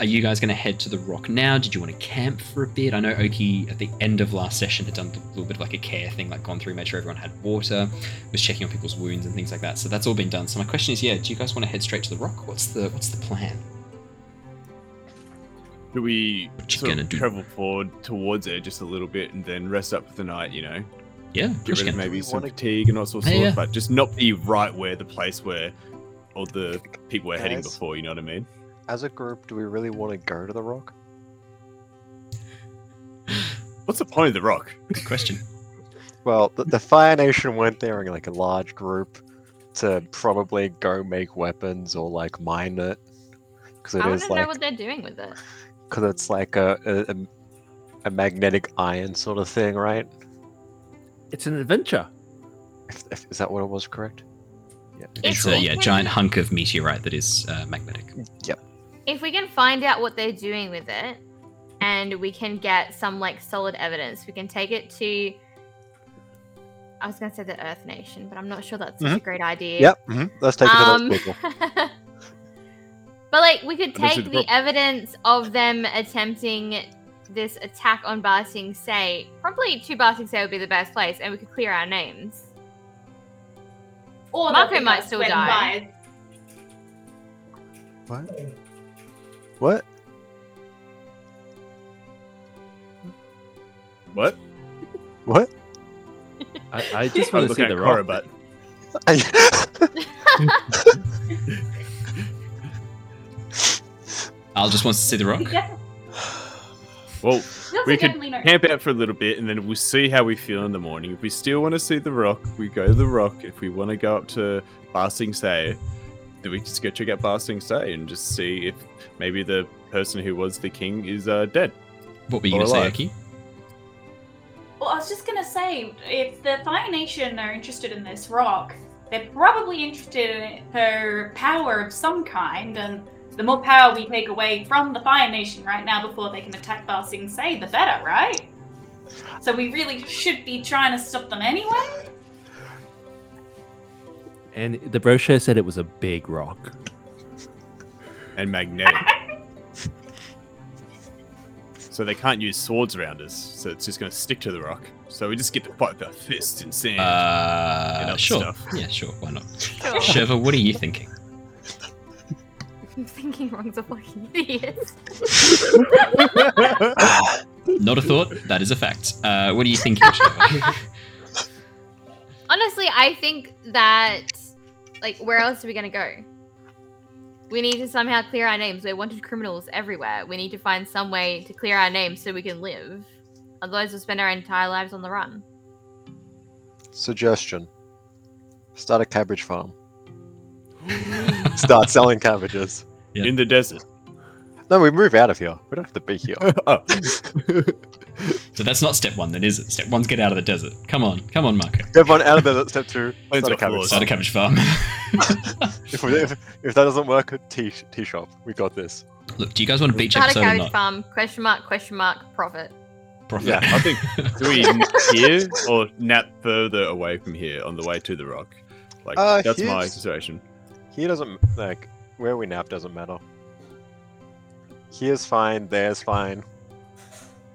are you guys going to head to the rock now? Did you want to camp for a bit? I know Oki at the end of last session had done a little bit of like a care thing, like gone through, made sure everyone had water, was checking on people's wounds and things like that. So that's all been done. So my question is, yeah, do you guys want to head straight to the rock? What's the what's the plan? Do we What you sort gonna of do? travel forward towards it just a little bit and then rest up for the night? You know, Yeah, get rid of maybe some wanna- fatigue and all sorts of Yeah, stuff, yeah. but just not be right where the place where all the people were heading before. You know what I mean? As a group, do we really want to go to the rock? What's the point of the rock? (laughs) Good question. Well, the, the Fire Nation went there in like a large group to probably go make weapons or like mine it. Because it I want is to know what they're doing with it. Because it's like a, a, a, a magnetic iron sort of thing, right? It's an adventure. If, if, is that what it was correct? Yeah. It's If a yeah giant hunk of meteorite that is uh, magnetic. If we can find out what they're doing with it, and we can get some like solid evidence, we can take it to. I was gonna say the Earth Nation, but I'm not sure that's such a great idea. Yep. hmm Let's take it to Um, those people. (laughs) but like, we could But this is take the the prob- evidence of them attempting this attack on Ba Sing Se. Probably to Ba Sing Se would be the best place, and we could clear our names. Or Mako might think still that's die. when What? What? What? What? I, I (laughs) just want to see looking the at Cora, but (laughs) (laughs) Al just wants to see the rock. (sighs) We definitely, well, we also we could definitely know. camp out for a little bit and then we'll see how we feel in the morning. If we still want to see the rock, we go to the rock. If we want to go up to Ba Sing Se, then we just go check out Ba Sing Se and just see if maybe the person who was the king is uh, dead. What were you Or going to say, alive. Oki? Well, I was just gonna say, if the Fire Nation are interested in this rock, they're probably interested in it for power of some kind, and the more power we take away from the Fire Nation right now before they can attack Ba Sing Se, the better, right? So we really should be trying to stop them anyway? And the brochure said it was a big rock. And magnetic. (laughs) so they can't use swords around us, so it's just going to stick to the rock. So we just get to fight with our fists and sand. Uh, other sure. stuff. Yeah, sure. Why not? Sure. Shurva, what are you thinking? I'm thinking Rung's a fucking idiot. (laughs) Not a thought. That is a fact. Uh, what are you thinking, Shurva? (laughs) Honestly, I think that like where else are we gonna go? We need to somehow clear our names. We're wanted criminals everywhere. We need to find some way to clear our names so we can live. Otherwise, we'll spend our entire lives on the run. Suggestion. Start a cabbage farm. (laughs) Start selling cabbages. Yeah. In the desert. No, we move out of here. We don't have to be here. (laughs) oh. so that's not step one, then, is it? Step one's get out of the desert. Come on, come on, Mako. Everyone out of there. Step two. Plans Start a cabbage. Start a farm. cabbage farm. (laughs) If, we, if, if that doesn't work, a tea tea shop. We got this. Look, do you guys want a beach Start a episode or cabbage not? farm? Question mark? Question mark? Profit. Profit. Yeah, I think do we here or nap further away from here on the way to the rock? Like Uh, that's my here's- consideration. Here doesn't like where we nap doesn't matter. Here's fine. There's fine.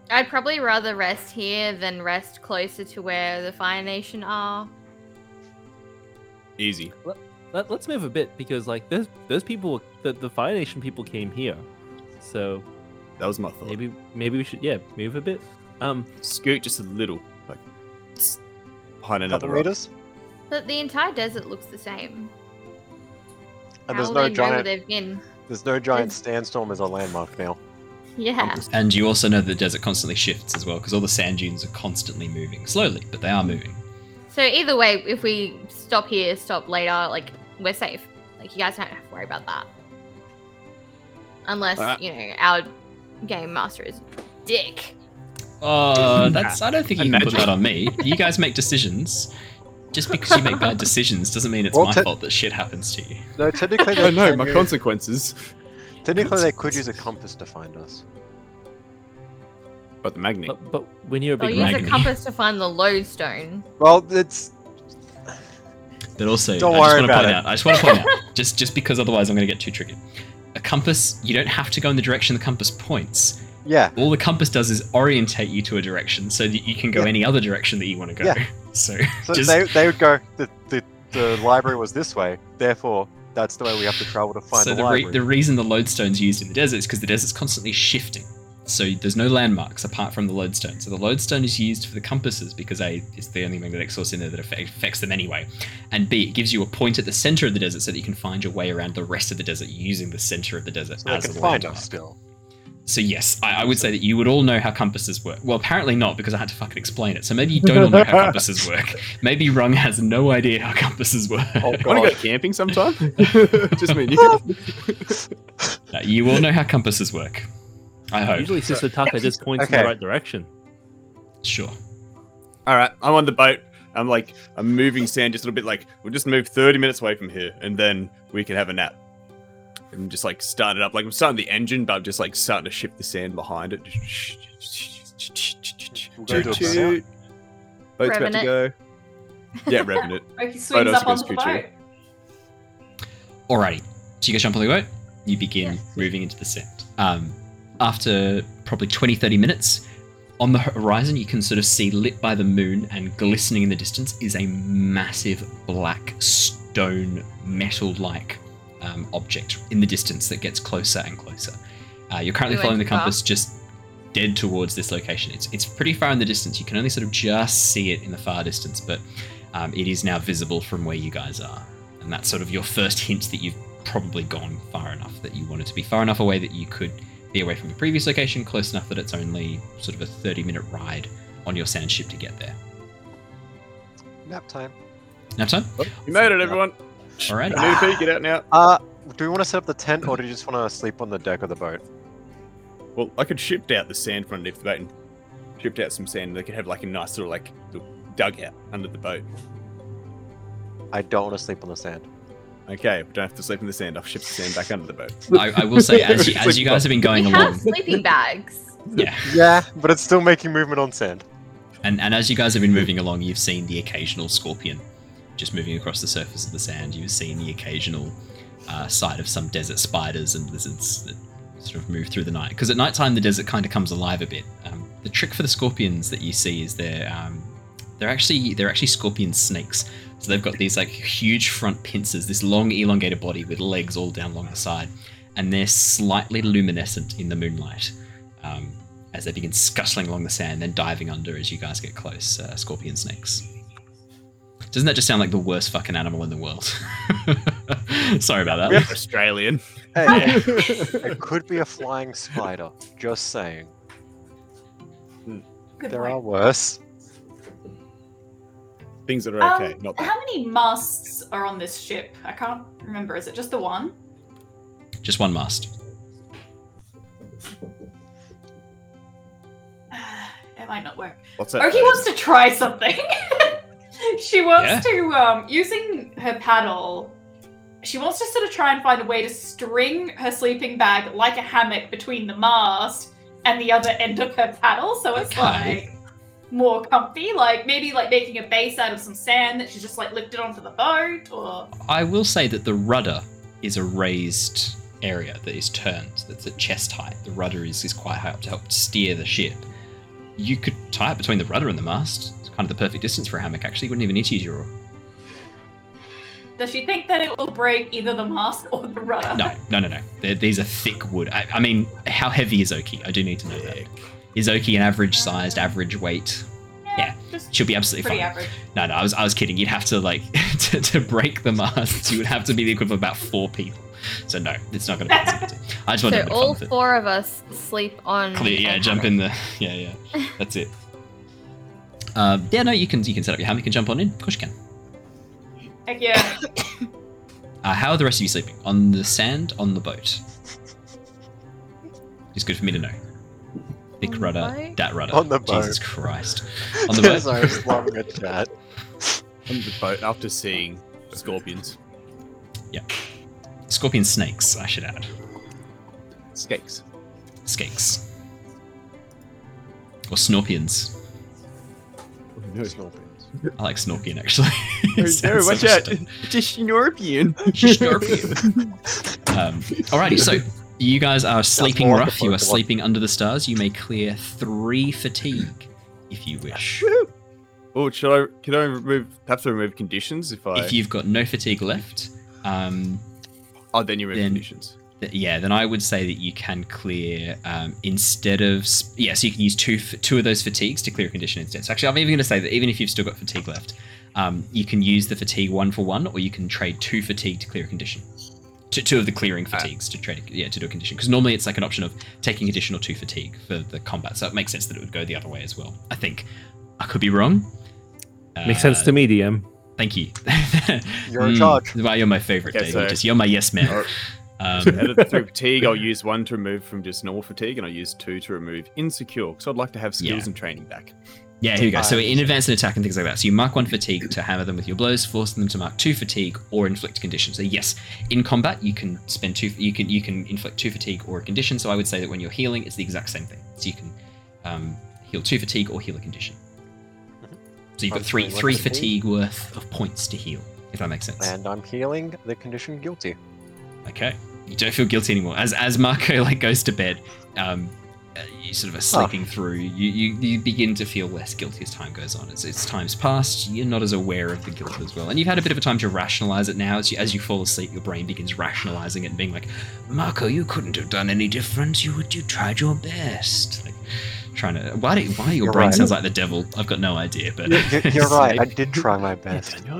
I'd probably rather rest here than rest closer to where the Fire Nation are. Easy. Let, let's move a bit because like those those people, the, the Fire Nation people came here, so That was my thought. maybe maybe we should yeah move a bit. Um, scoot just a little, like behind another Couple rock. meters. But the entire desert looks the same. And there's no they where giant. been? There's no giant There's- sandstorm as a landmark now. Yeah. And you also know the desert constantly shifts as well, because all the sand dunes are constantly moving. Slowly, but they are moving. So either way, if we stop here, stop later, like we're safe. Like you guys don't have to worry about that. Unless Uh, you know our game master is a dick. Uh, that's. I don't think you can put that on me. You guys make decisions. Just because you make bad decisions doesn't mean it's Well, my te- fault that shit happens to you. No, technically, they (laughs) no, can my use- consequences. technically they could use a compass to find us. But the magnet. But, but when you're a I'll big use magnet. a compass to find the lodestone. Well, it's But also, Don't I just worry want to about point it. out. I just want to point out, (laughs) just just because otherwise I'm going to get too triggered. A compass, you don't have to go in the direction the compass points. yeah. All the compass does is orientate you to a direction so that you can go Yeah. any other direction that you want to go. Yeah. So, (laughs) So just they, they would go. The, the the library was this way. Therefore, that's the way we have to travel to find so the, the, re- library. the reason the lodestone's used in the desert is because the desert's constantly shifting. So there's no landmarks apart from the lodestone. So the lodestone is used for the compasses because A, it's the only magnetic source in there that affects them anyway. And B, it gives you a point at the center of the desert so that you can find your way around the rest of the desert using the center of the desert so they as can a find landmark. us still. So yes, I, I would say that you would all know how compasses work. Well, apparently not because I had to fucking explain it. So maybe you don't all know how compasses (laughs) work. Maybe Rung has no idea how compasses work. Oh, (laughs) Want to go camping sometime? (laughs) Just me and you. No, uh, you all know how compasses work. I hope. Usually, Sister Tucker just points in the right direction. Sure. All right, I'm on the boat. I'm like, I'm moving sand just a little bit. Like, we'll just move 30 minutes away from here, and then we can have a nap. I'm just like starting it up. Like I'm starting the engine, but I'm just like starting to shift the sand behind it. We'll go to a Boat's about Revving to go. Yeah, revving it. Oki swings also up goes onto the choo-choo. boat. Alrighty. So you guys jump on the boat. You begin Yes. moving into the sand. Um, after probably 20, 30 minutes, on the horizon, you can sort of see lit by the moon and glistening in the distance is a massive black stone metal like um, object in the distance that gets closer and closer. Uh, you're currently We following the too far. compass just dead towards this location. It's, it's pretty far in the distance. You can only sort of just see it in the far distance, but um, it is now visible from where you guys are. And that's sort of your first hint that you've probably gone far enough that you wanted to be far enough away that you could be away from the previous location, close enough that it's only sort of a 30 minute ride on your sand ship to get there. Nap time. Nap time? You made it, everyone. Alrighty. I need to pee. Get out now. Uh, do we want to set up the tent, or do you just want to sleep on the deck of the boat? Well, I could shift out the sand from underneath the boat and shift out some sand. And they could have like a nice little like little dugout under the boat. I don't want to sleep on the sand. Okay, we don't have to sleep in the sand. I'll shift the sand back under the boat. (laughs) I, I will say, as you, as you guys have been going we along, have sleeping bags. yeah, Yeah, but it's still making movement on sand. and, and as you guys have been moving along, you've seen the occasional scorpion just moving across the surface of the sand. You've seen the occasional uh, sight of some desert spiders and lizards that sort of move through the night. Because at nighttime, the desert kind of comes alive a bit. Um, the trick for the scorpions that you see is they're um, they're actually they're actually scorpion snakes. So they've got these like huge front pincers, this long elongated body with legs all down along the side, and they're slightly luminescent in the moonlight. Um, as they begin scuttling along the sand, then diving under as you guys get close. Uh, scorpion snakes. Doesn't that just sound like the worst fucking animal in the world? (laughs) Sorry about that. We're Australian. Hey, Yeah. (laughs) it could be a flying spider. Just saying. Good there point. are worse. Things that are Um, okay, not bad. How many masts are on this ship? I can't remember. Is it just the one? Just one mast. (sighs) it might not work. What's that? Oki wants to try something. (laughs) (laughs) she wants Yeah. to, um, using her paddle, she wants to sort of try and find a way to string her sleeping bag like a hammock between the mast and the other end of her paddle, so it's Okay. like more comfy. Like maybe like making a base out of some sand that she's just like lifted onto the boat, or I will say that the rudder is a raised area that is turned, that's at chest height. The rudder is, is quite high up to help steer the ship. You could tie it between the rudder and the mast. It's kind of the perfect distance for a hammock, actually. You wouldn't even need to use your oar. does she think that it will break either the mast or the rudder? No, no, no, no. They're, these are thick wood. I, I mean, how heavy is Oki? I do need to know that. Is Oki an average sized, average weight? Yeah, just She'll be absolutely pretty fine. average. No, no, I was, I was kidding. You'd have to like (laughs) to, to break the mast. You would have to be the equivalent of about four people. So no, it's not going (laughs) to be possible. to- I just So wanted to have all fun four of us sleep on. Clear, yeah, jump hammock. in the yeah, yeah. That's it. Um, (laughs) yeah, no, you can you can set up your hammock and jump on in. Of course you can. Heck yeah. (coughs) Uh, how are the rest of you sleeping? On the sand, on the boat? It's good for me to know. Thick On rudder, boat? dat rudder. On the boat. Jesus boat. Christ. (laughs) On the boat. Sorry, I was loving a chat. On the boat after seeing scorpions. Scorpion snakes, I should add. Skakes. Skakes. or Snorpions. No snorpions. I like Snorpion actually. (laughs) (laughs) No, It so watch out! better. Just Snorpion. Snorpion. (laughs) um, alrighty, so you guys are sleeping more like rough. You are sleeping under the stars. You may clear three fatigue if you wish. Oh, should I? Can I remove? Perhaps I remove conditions if I. If you've got no fatigue left, um, oh, then you remove then- conditions. th- yeah, then I would say that you can clear um, instead of sp- yeah, so you can use two f- two of those fatigues to clear a condition instead. So actually, I'm even going to say that even if you've still got fatigue left, um, you can use the fatigue one for one, or you can trade two fatigue to clear a condition. Two, two of the clearing fatigues to trade, yeah, to do a condition. Because normally it's like an option of taking additional two fatigue for the combat, so it makes sense that it would go the other way as well. I think I could be wrong. Makes sense Uh, to me, DM. Thank you. (laughs) You're in Mm, charge. Well, you're my favorite, Okay, so- You just, you're my yes man. (laughs) Alright. Um, Out of the fatigue, I'll use one to remove from just normal fatigue, and I'll use two to remove insecure. Because I'd like to have skills Yeah. and training back. Yeah, here we go. So in advance and attack and things like that. So you mark one fatigue to hammer them with your blows, forcing them to mark two fatigue or inflict condition. So yes, in combat you can spend two. You can you can inflict two fatigue or a condition. So I would say that when you're healing, it's the exact same thing. So you can um, heal two fatigue or heal a condition. So you've got three three fatigue. worth of points to heal, if that makes sense. And I'm healing the condition guilty. Okay. You don't feel guilty anymore. As as Mako (laughs) like goes to bed, um, you sort of are sleeping through. You, you you begin to feel less guilty as time goes on. As, as time's passed, you're not as aware of the guilt as well, and you've had a bit of a time to rationalize it now. As you as you fall asleep, your brain begins rationalizing it and being like, Mako, you couldn't have done any different. You would you tried your best. Like, trying to why do, why your You're brain right. sounds like the devil? I've got no idea, but You're, (laughs) you're- you're right. I did try my best. (laughs) (laughs)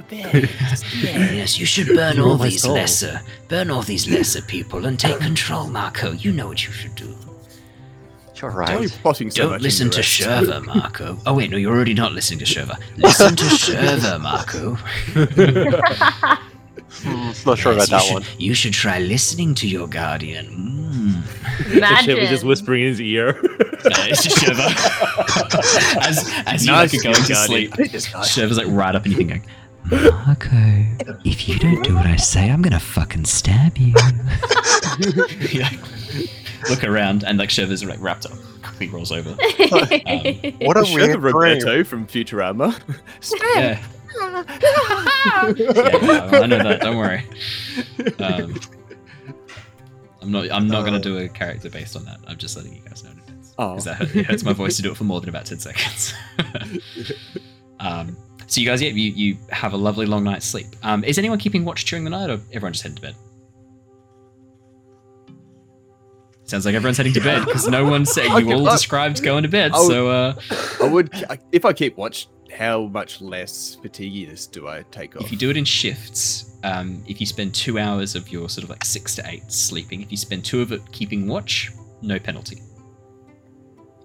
Yes, you should burn You all these soul. lesser, burn all these lesser people and take (coughs) control, Mako. You know what you should do. You're Why are you right. so Don't listen to into? Shurva, Mako. Oh wait, no, you're already not listening to Shurva. Listen to Shurva, Mako. Hmm, not sure Yes, about that you one. You should try listening to your guardian. Mm. Imagine. Shit, was just whispering in his ear. (laughs) No, it's just Shurva. (laughs) as as you Nice, like are going to Guardian. sleep, Shurva's like right up and you think going, Mako, if you don't do what I say, I'm gonna fucking stab you. (laughs) you like, look around and like Shurva's like wrapped up, quickly rolls over. Um, What a Is Sheva weird dream. Roberto from Futurama. Yeah, yeah, I know that. Don't worry. Um, I'm not. I'm not going Uh. to do a character based on that. I'm just letting you guys know in advance. Oh. That it hurts my voice to do it for more than about ten seconds. (laughs) um, so you guys, yeah, you, you have a lovely long night's sleep. Um, is anyone keeping watch during the night, or everyone just heading to bed? Sounds like everyone's heading to bed because no one (laughs) said you all described going to bed. Would- So uh, I would, if I keep watch, how much less fatiguiness do I take off? If you do it in shifts, um, if you spend two hours of your sort of like six to eight sleeping, if you spend two of it keeping watch, no penalty.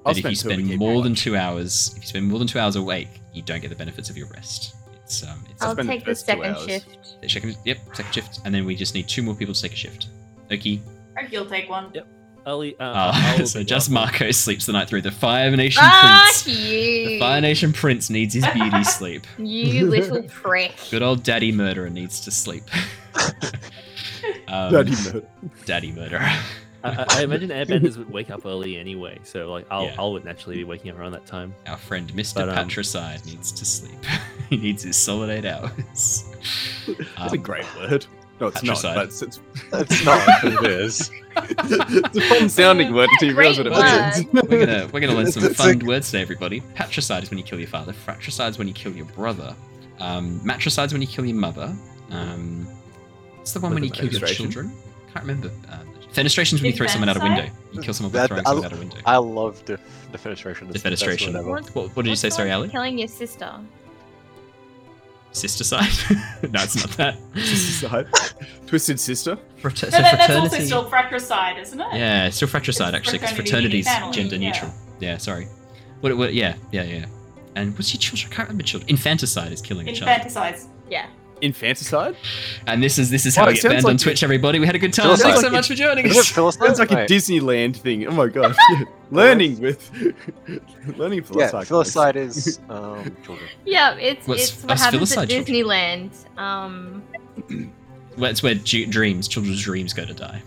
I'll But if you spend two of it spend more than watch. two hours, if you spend more than two hours awake, you don't get the benefits of your rest. It's um, it's I'll spend the take the first two second hours. shift. second, yep, second shift, and then we just need two more people to take a shift. Okay. Or you'll take one. Yep. I'll, uh, (laughs) Uh, so just. Mako sleeps the night through. The Fire Nation Ah, Prince. you. The Fire Nation Prince needs his beauty (laughs) sleep. You little prick. Good old Daddy Murderer needs to sleep. (laughs) um, Daddy murder. Daddy Murderer. I, I- I imagine airbenders would wake up early anyway, so like I'll Yeah. I'll naturally be waking up around that time. Our friend Mr. But, um, Patricide needs to sleep. he needs his solid eight hours. That's a Um, great word. No, it's not. Patricide. But it's, it's, That's not what it is. (laughs) it's a fun sounding word until you realize what it means. We're gonna we're gonna learn some It's fun like- words today, everybody. Patricide is when you kill your father. Fratricide is when you kill your brother. Um, matricide is when you kill your mother. Um, what's the one when you kill your Fenestration. children? Can't remember. Um, fenestration is when you throw someone out a window. You kill someone by throwing someone out a window. I love def- defenestration. It's the best Defenestration. What- What, what did you say? Sorry, Ally. Killing your sister. Sister side? (laughs) no, it's not that. sister Side. Twisted sister. Frater- No, so that, that's also still fratricide, isn't it? Yeah, it's still fratricide It's actually, because fraternity, fraternity's family, gender yeah. neutral. Yeah, sorry. What, what? Yeah, yeah, yeah. And what's your children? I can't remember children. Infanticide is killing a child. Infanticides. Yeah. Infanticide? And this is this is how Wow, we it get sounds banned on Twitch, everybody. We had a good time. Sounds Thanks like so it- much for joining Is it us. Sounds like a Disneyland thing. Oh my god. (laughs) learning with. (laughs) learning Yeah, philosophy. filicide is (laughs) um, children. Yeah, it's What's- it's what happens at filicide children? Disneyland. Um, (clears throat) Well, it's where dreams, children's dreams go to die.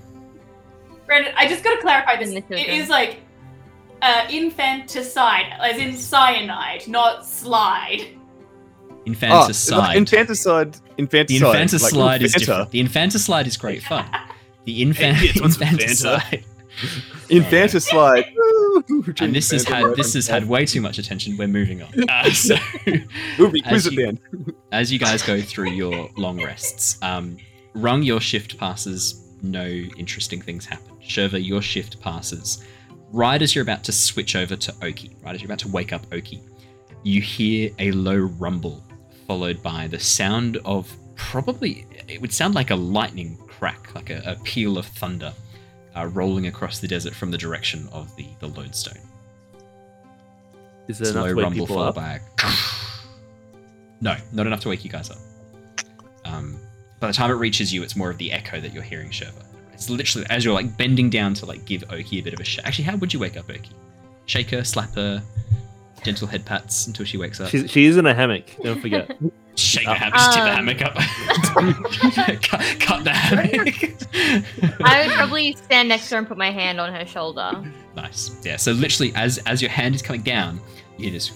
Brandon, I just gotta clarify this. In the It children. is like uh, infanticide, as in cyanide, not slide. Infanticide. Oh, infanticide. Infanticide. the like infanticide is different. The infanticide is great fun. (laughs) The infant Hey, kids, want infanticide. Infanticide. And this has had this has had way too much attention. We're moving on. (laughs) Uh, so, (laughs) Movie as quiz at you- the as you guys go through your long rests, um, Rung, your shift passes. No interesting things happen. Shurva, your shift passes. Right as you're about to switch over to Oki, right as you're about to wake up Oki, you hear a low rumble, followed by the sound of probably it would sound like a lightning crack, like a, a peal of thunder, uh, rolling across the desert from the direction of the the lodestone. Is there a enough to wake rumble people up? a no, not enough to wake you guys up. Um, by the time it reaches you, it's more of the echo that you're hearing, Shurva. It's literally as you're like bending down to like give Oki a bit of a shake. Actually, how would you wake up Oki? Shake her, slap her, gentle head pats until she wakes up. She's, she is in a hammock. Don't forget. (laughs) Shake the hammock, just tip the Um. hammock up. (laughs) cut, cut the hammock. I would probably stand next to her and put my hand on her shoulder. nice. Yeah. So literally, as as your hand is coming down, you hear this.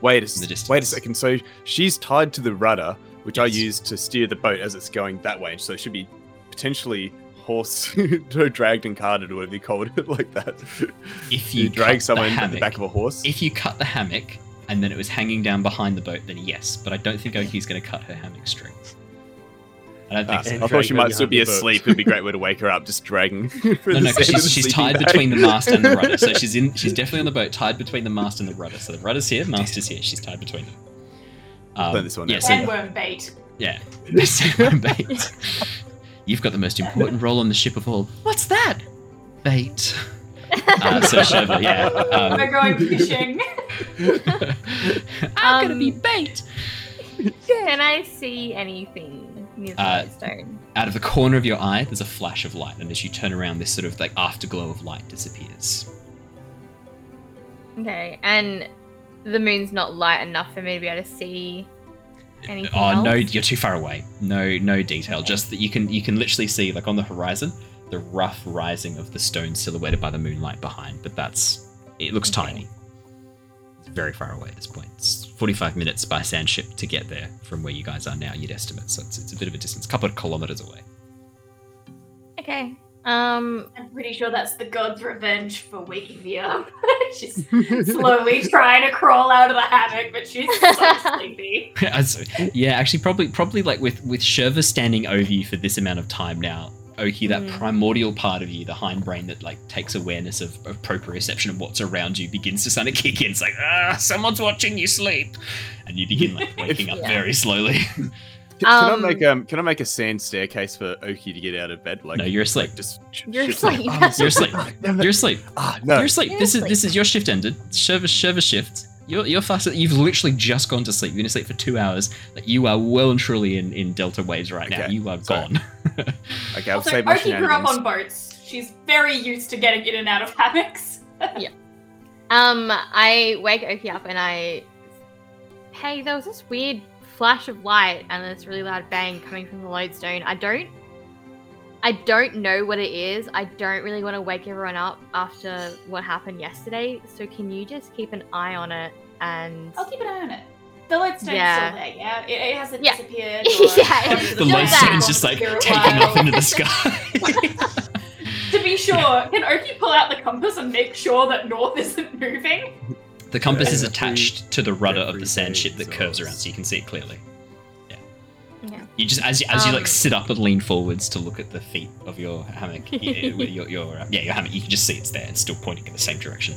Wait a, the wait a second. So she's tied to the rudder, which I use to steer the boat as it's going that way. So it should be potentially horse (laughs) dragged and carted or whatever you called it, (laughs) like that. If you you drag cut the someone in the back of a horse. If you cut the hammock and then it was hanging down behind the boat, then yes. But I don't think Oki's going to cut her hammock straight. I don't think Ah, so. And I thought she might still be asleep. It'd be a great way to wake her up, just dragging. (laughs) no, No, the no, 'cause sand of she's, she's tied bag. between the mast and the rudder. So she's in. She's definitely on the boat, tied between the mast and the rudder. So the rudder's here, mast is here. She's tied between them. Um, Learn this one yeah, out. so, Sandworm bait. yeah. Sandworm bait. You've got the most important role on the ship of all. What's that? Bait. (laughs) Uh, so Shurva, yeah. Um, We're going fishing. I'm gonna Um, be bait. Can I see anything near the Uh, stone? Out of the corner of your eye, there's a flash of light, and as you turn around, this sort of like afterglow of light disappears. Okay, and the moon's not light enough for me to be able to see anything Oh else? no, you're too far away. No, no detail. Just that you can you can literally see like on the horizon the rough rising of the stone silhouetted by the moonlight behind. But that's it looks Okay. tiny. It's very far away at this point. It's 45 minutes by sand ship to get there from where you guys are now. You'd estimate, so it's, it's a bit of a distance, a couple of kilometers away. Okay. Um. I'm pretty sure that's the god's revenge for waking me up. (laughs) she's (laughs) slowly trying to crawl out of the hammock, but she's so (laughs) sleepy. As- yeah, actually, probably probably like with with Shurva standing over you for this amount of time now. Oki, that Mm. primordial part of you, the hindbrain that like takes awareness of, of proprioception of what's around you, begins to kind of kick in. It's like, ah, someone's watching you sleep, and you begin like waking up Yeah. very slowly. Can, can I Um, make um? Can I make a sand staircase for Oki to get out of bed? Like no, you're asleep. like, just sh- You're shit, like, asleep. oh, You're asleep. (laughs) You're asleep. Ah, no. You're asleep. You're This is this is your shift ended. Shurva Shurva shift. You're you're fast. You've literally just gone to sleep. You've been asleep for two hours. Like you are well and truly in in delta waves right now. You are sorry. gone. (laughs) Okay, I'll Also, save my Oki grew up on boats. She's very used to getting in and out of hammocks. (laughs) yeah. Um. I wake Oki up and I. Hey, there was this weird flash of light and this really loud bang coming from the lodestone. I don't. I don't know what it is. I don't really want to wake everyone up after what happened yesterday. So can you just keep an eye on it and I'll keep an eye on it. The lodestone's Yeah. still there, yeah? It, it hasn't Yeah. disappeared. (laughs) Or Yeah, it's the lodestone's just like taking off into the sky. (laughs) To be sure, can Oki pull out the compass and make sure that north isn't moving? The compass is Every- attached to the rudder of the sand ship that curves around, so you can see it clearly. Yeah. Yeah. You just as you, as you like Um, sit up and lean forwards to look at the feet of your hammock, (laughs) yeah, your, your uh, yeah your hammock, you can just see it's there. It's still pointing in the same direction.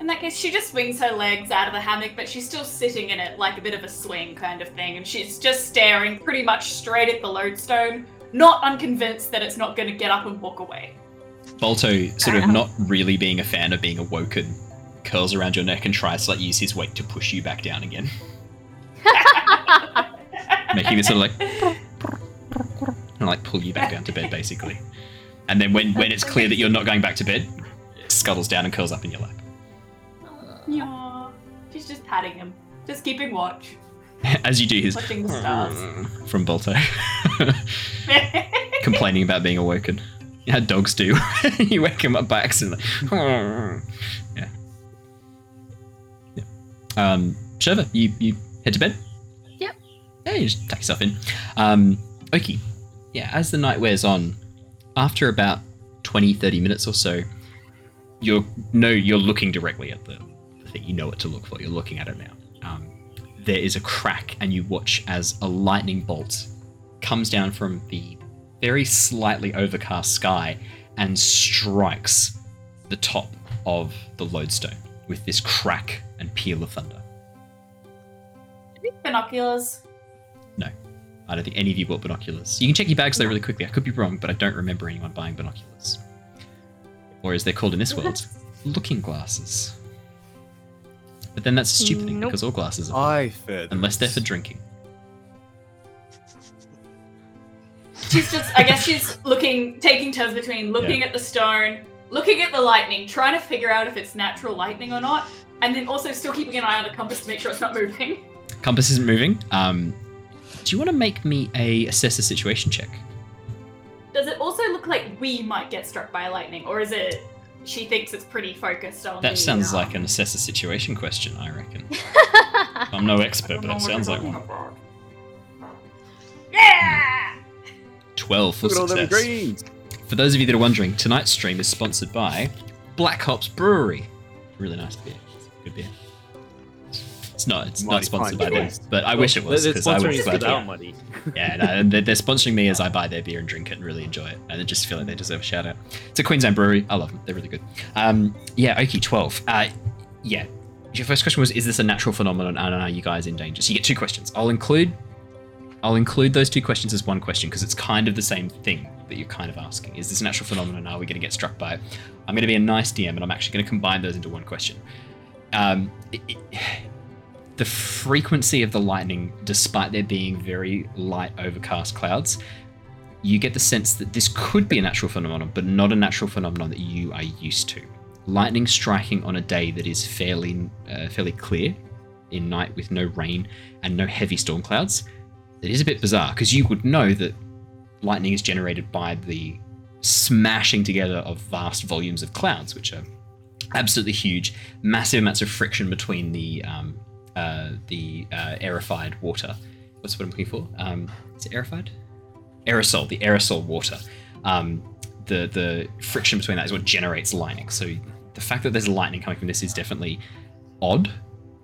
In that case, she just swings her legs out of the hammock, but she's still sitting in it like a bit of a swing kind of thing, and she's just staring pretty much straight at the lodestone, not unconvinced that it's not going to get up and walk away. Bolto, sort of not really being a fan of being awoken, curls around your neck and tries to like use his weight to push you back down again, (laughs) making this sort of like and like pull you back down to bed basically. And then when when it's clear that you're not going back to bed, it scuttles down and curls up in your lap. Yeah, she's just patting him, just keeping watch, (laughs) As you do his watching the stars. (laughs) from Bolto, complaining about being awoken. how dogs do. you wake them up by accident. yeah. Um, Shurva, you you head to bed. Yep. Yeah, you just tuck yourself in. Um, okay. yeah, as the night wears on, after about 20, 30 minutes or so, you're no, you're looking directly at the, the thing. You know what to look for. You're looking at it now. Um, there is a crack, and you watch as a lightning bolt comes down from the very slightly overcast sky and strikes the top of the lodestone with this crack and peal of thunder. Binoculars. No, I don't think any of you bought binoculars. You can check your bags though really quickly. I could be wrong, but I don't remember anyone buying binoculars. Or as they're called in this (laughs) world, looking glasses. But then that's a stupid thing Nope. because all glasses are I fear the unless they're for drinking. She's just, I guess she's looking, taking turns between looking at the stone, looking at the lightning, trying to figure out if it's natural lightning or not, and then also still keeping an eye on the compass to make sure it's not moving. Compass isn't moving. Um, do you want to make me a assess a situation check? Does it also look like we might get struck by lightning, or is it she thinks it's pretty focused on That the, sounds um, like an assess a situation question, I reckon. (laughs) I'm no expert, but that sounds like one. Yeah! 12 for Look at all them success. Greens. For those of you that are wondering, tonight's stream is sponsored by Black Hops Brewery. Really nice beer. Good beer. It's not. It's not sponsored by them, but I wish it was because I would sponsoring be us glad to. without money. (laughs) Yeah, no, and they're, they're sponsoring me as I buy their beer and drink it and really enjoy it, and I just feel like they deserve a shout out. It's a Queensland brewery. I love them. They're really good. Um, yeah, Oki twelve. Uh, yeah. Your first question was: Is this a natural phenomenon, and are you guys in danger? So you get two questions. I'll include, I'll include those two questions as one question because it's kind of the same thing that you're kind of asking. Is this a natural phenomenon? Are we going to get struck by it? I'm going to be a nice DM, and I'm actually going to combine those into one question. Um, it- it- (sighs) the frequency of the lightning, despite there being very light overcast clouds, you get the sense that this could be a natural phenomenon, but not a natural phenomenon that you are used to. Lightning striking on a day that is fairly uh, fairly clear in night with no rain and no heavy storm clouds. It is a bit bizarre because you would know that lightning is generated by the smashing together of vast volumes of clouds, which are absolutely huge, massive amounts of friction between the um, uh, the uh, aerified water. What's what I'm looking for? Um, is it aerified? Aerosol, the aerosol water. Um, the the friction between that is what generates lightning. So the fact that there's lightning coming from this is definitely odd.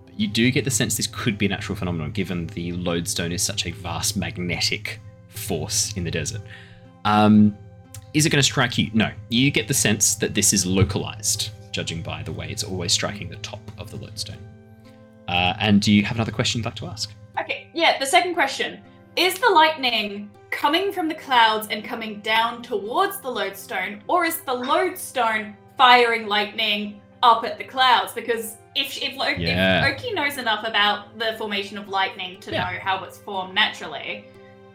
But you do get the sense this could be a natural phenomenon, given the lodestone is such a vast magnetic force in the desert. Um, is it going to strike you? No. You get the sense that this is localized, judging by the way it's always striking the top of the lodestone. Uh, and do you have another question you'd like to ask? Okay, yeah, the second question. Is the lightning coming from the clouds and coming down towards the lodestone, or is the lodestone firing lightning up at the clouds? Because if if, Yeah. if Oki knows enough about the formation of lightning to Yeah. know how it's formed naturally,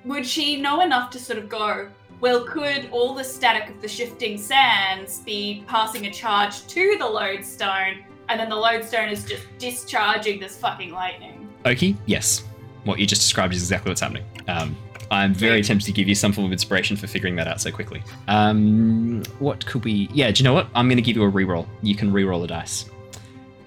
would she know enough to sort of go, well, could all the static of the shifting sands be passing a charge to the lodestone, and then the lodestone is just discharging this fucking lightning? Okay, yes. What you just described is exactly what's happening. Um, I'm very tempted to give you some form of inspiration for figuring that out so quickly. Um, what could we? Yeah, do you know what? I'm going to give you a reroll. You can reroll a dice.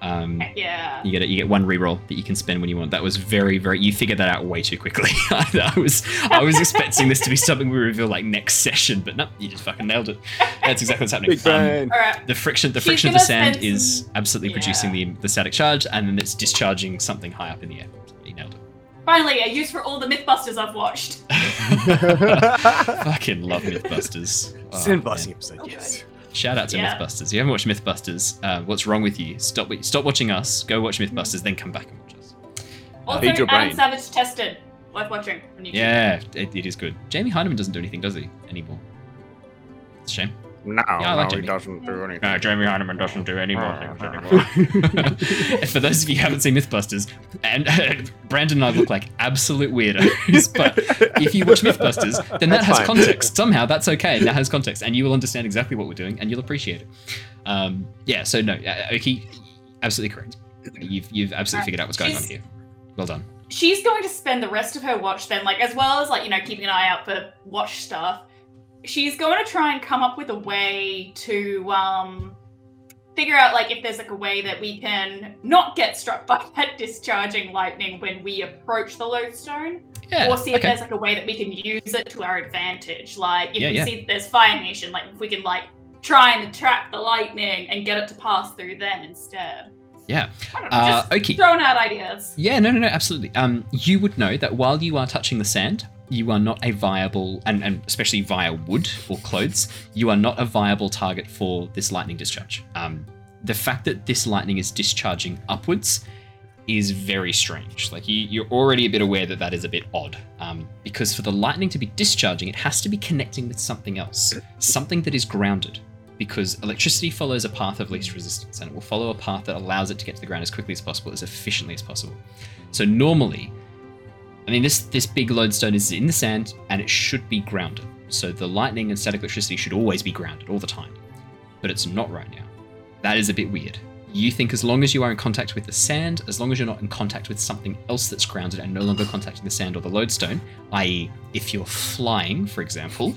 Um, (laughs) Yeah. you get it. you get one reroll that you can spend when you want. That was very very. You figured that out way too quickly. (laughs) I was I was expecting this to be something we reveal like next session, but no, you just fucking nailed it. That's exactly what's happening. Big Um, brain. All right. the friction the She's friction of the sand spend is some- absolutely producing the, the static charge and then it's discharging something high up in the air you nailed it. Finally, a use for all the Mythbusters I've watched. it (laughs) fucking love mythbusters Oh, Sandblasting man. episode, yes. Shout out to Yeah. mythbusters if you haven't watched mythbusters uh, what's wrong with you stop stop watching us go watch mythbusters then come back and watch us Also, Feed your Adam brain. Savage tested. Worth watching on YouTube. yeah it, it is good jamie Hyneman doesn't do anything does he anymore it's a shame No, Yeah, like no, Jamie. he doesn't do anything. No, Jamie Hyneman doesn't do any more things anymore. (laughs) For those of you who haven't seen Mythbusters, and (laughs) Brandon and I look like absolute weirdos, (laughs) but if you watch Mythbusters, then that That's has fine. context. Somehow that's okay. That has context, and you will understand exactly what we're doing, and you'll appreciate it. Um, yeah. So no, uh, Oki, absolutely correct. You've you've absolutely figured out what's going on here. Well done. She's going to spend the rest of her watch then, like as well as like you know keeping an eye out for watch stuff. She's going to try and come up with a way to um figure out like if there's like a way that we can not get struck (laughs) by that discharging lightning when we approach the lodestone Yeah. or see if okay. there's like a way that we can use it to our advantage like if Yeah, we yeah. see that there's fire nation like if we can like try and attract the lightning and get it to pass through them instead Yeah. I don't know, Uh, just okay. throwing out ideas Yeah, no, no, no, absolutely. Um, you would know that while you are touching the sand, you are not a viable, and, and especially via wood or clothes, you are not a viable target for this lightning discharge. Um, the fact that this lightning is discharging upwards is very strange. Like you, you're already a bit aware that that is a bit odd, um, because for the lightning to be discharging, it has to be connecting with something else, something that is grounded. Because electricity follows a path of least resistance, and it will follow a path that allows it to get to the ground as quickly as possible, as efficiently as possible. So normally, I mean, this this big lodestone is in the sand, and it should be grounded. So the lightning and static electricity should always be grounded all the time, but it's not right now. That is a bit weird. You think as long as you are in contact with the sand, as long as you're not in contact with something else that's grounded and no longer contacting the sand or the lodestone, i.e., if you're flying, for example,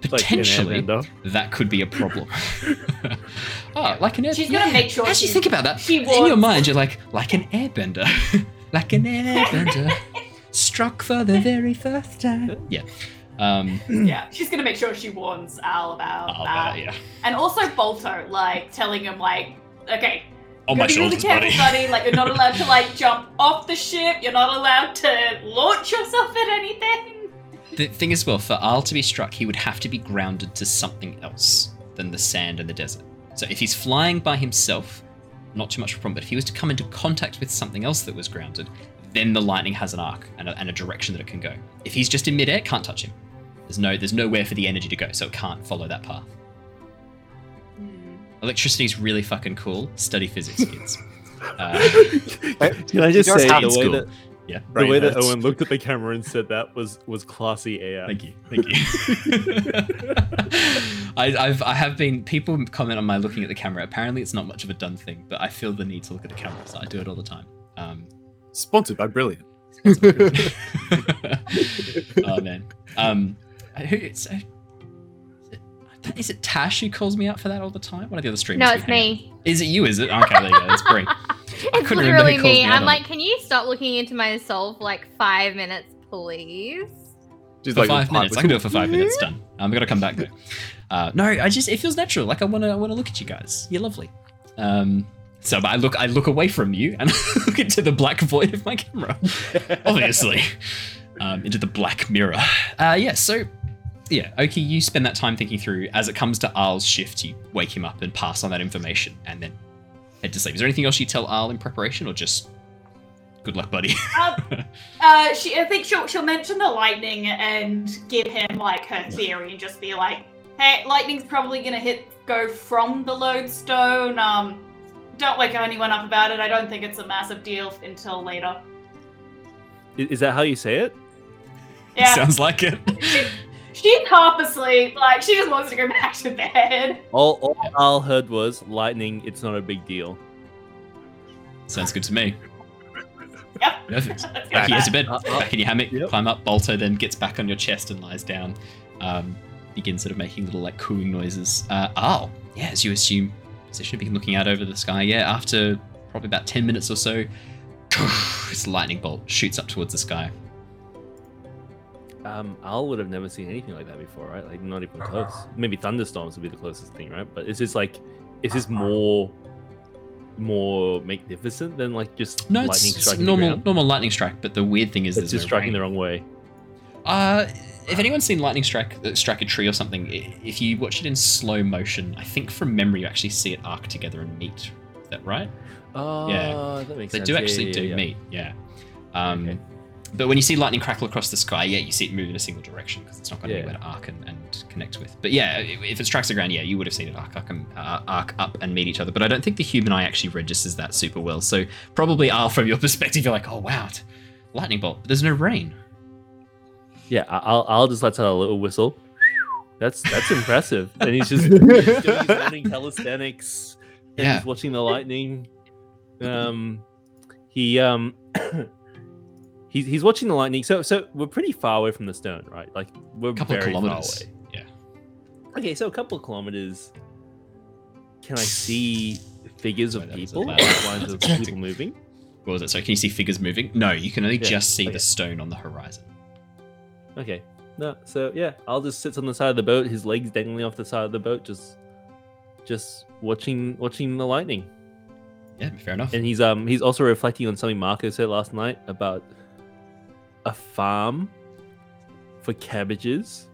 potentially airbender. that could be a problem. oh, (laughs) like an airbender. She's gonna make sure As you think about that, in your mind, you're like, like an airbender. (laughs) like an airbender. (laughs) Struck for the very first time. (laughs) Yeah. Um, (clears throat) yeah she's gonna make sure she warns al about oh, that uh, yeah. And also Bolto, like telling him like, okay, On you my gotta be really shoulders, careful, buddy. buddy. Like you're not allowed to like (laughs) jump off the ship. You're not allowed to launch yourself at anything. The thing is, well, for Al to be struck, he would have to be grounded to something else than the sand and the desert. So if he's flying by himself, not too much of a problem. But if he was to come into contact with something else that was grounded, then the lightning has an arc and a, and a direction that it can go. If he's just in midair, can't touch him. There's no, there's nowhere for the energy to go, so it can't follow that path. Electricity is really fucking cool. Study physics, kids. (laughs) Uh, Can I just say the way that yeah. the way that. Owen looked at the camera and said that was was classy AF. Thank you. Thank you. (laughs) I, I've I have been people comment on my looking at the camera. Apparently, it's not much of a done thing, but I feel the need to look at the camera, so I do it all the time. Um, Sponsored by Brilliant. (laughs) oh man. Um, who it's, uh, is it Tash who calls me out for that all the time? One of the other streamers. No, it's hang out me. Is it you? Is it? Okay, there you go. It's Bree. (laughs) it's couldn't remember literally me. me I'm like, it. can you stop looking into myself for like five minutes, please? Just for like five minutes. I can do it for five minutes. (laughs) Done. Um, I gotta come back though. Uh, no, I just it feels natural. Like I wanna I wanna look at you guys. You're lovely. Um, so but I look I look away from you and (laughs) look into the black void of my camera. (laughs) Obviously, um, into the black mirror. Uh, yeah. So yeah, Oki, you spend that time thinking through. As it comes to Arl's shift, you wake him up and pass on that information, and then head to sleep. Is there anything else you tell Arl in preparation, or just good luck, buddy? Um, (laughs) uh, she, I think she'll she'll mention the lightning and give him like her theory and just be like, "Hey, lightning's probably gonna hit go from the lodestone. Um, don't wake anyone up about it. I don't think it's a massive deal until later." I- Is that how you say it? Yeah, (laughs) Sounds like it. she's half asleep. Like she just wants to go back to bed. All, all Al heard was lightning. It's not a big deal. Sounds good to me. Yep. Perfect. (laughs) Let's go Back you back. to bed, Uh, uh, back in your hammock, yep. climb up. Balto then gets back on your chest and lies down. Um, begins sort of making little like cooing noises. Uh, oh, yeah, as you assume, position begin looking out over the sky. Yeah, after probably about 10 minutes or so, (sighs) this lightning bolt shoots up towards the sky. Um, Al would have never seen anything like that before, right? Like not even close. Maybe thunderstorms would be the closest thing, right? But is this like, is this more, more magnificent than like just No, lightning it's, it's normal, the normal lightning strike, but the weird thing is It's just no striking rain. the wrong way. Uh, if anyone's seen lightning strike uh, strike a tree or something, i- if you watch it in slow motion, I think from memory you actually see it arc together and meet. Is that right? Oh, that makes They sense. do Yeah, actually yeah, do yeah, yeah. meet, yeah. Um, Okay. But when you see lightning crackle across the sky, yeah, you see it move in a single direction because it's not going to Yeah. anywhere to arc and, and connect with. But yeah, i- if it strikes the ground, yeah, you would have seen it arc, arc, and- uh, arc up and meet each other. But I don't think the human eye actually registers that super well. So probably, Al, from your (laughs) perspective, you're like, oh wow, lightning bolt, but there's no rain. Yeah, I'll I'll just let out a little whistle. That's that's impressive. (laughs) And he's just he's doing his morning calisthenics. And Yeah. he's watching the lightning. Um, he um, (clears throat) he's he's watching the lightning. So so we're pretty far away from the stone, right? Like we're A couple of very far kilometers. away. Yeah. Okay, so a couple of kilometers. Can I see (sighs) figures of that was a people? Outlines of (clears throat) people moving? What was it? So can you see figures moving? No, you can only Yeah, just see okay. the stone on the horizon. Okay. No, so yeah, I'll just sit on the side of the boat, his legs dangling off the side of the boat, just just watching watching the lightning. Yeah, fair enough. And he's um he's also reflecting on something Mako said last night about a farm for cabbages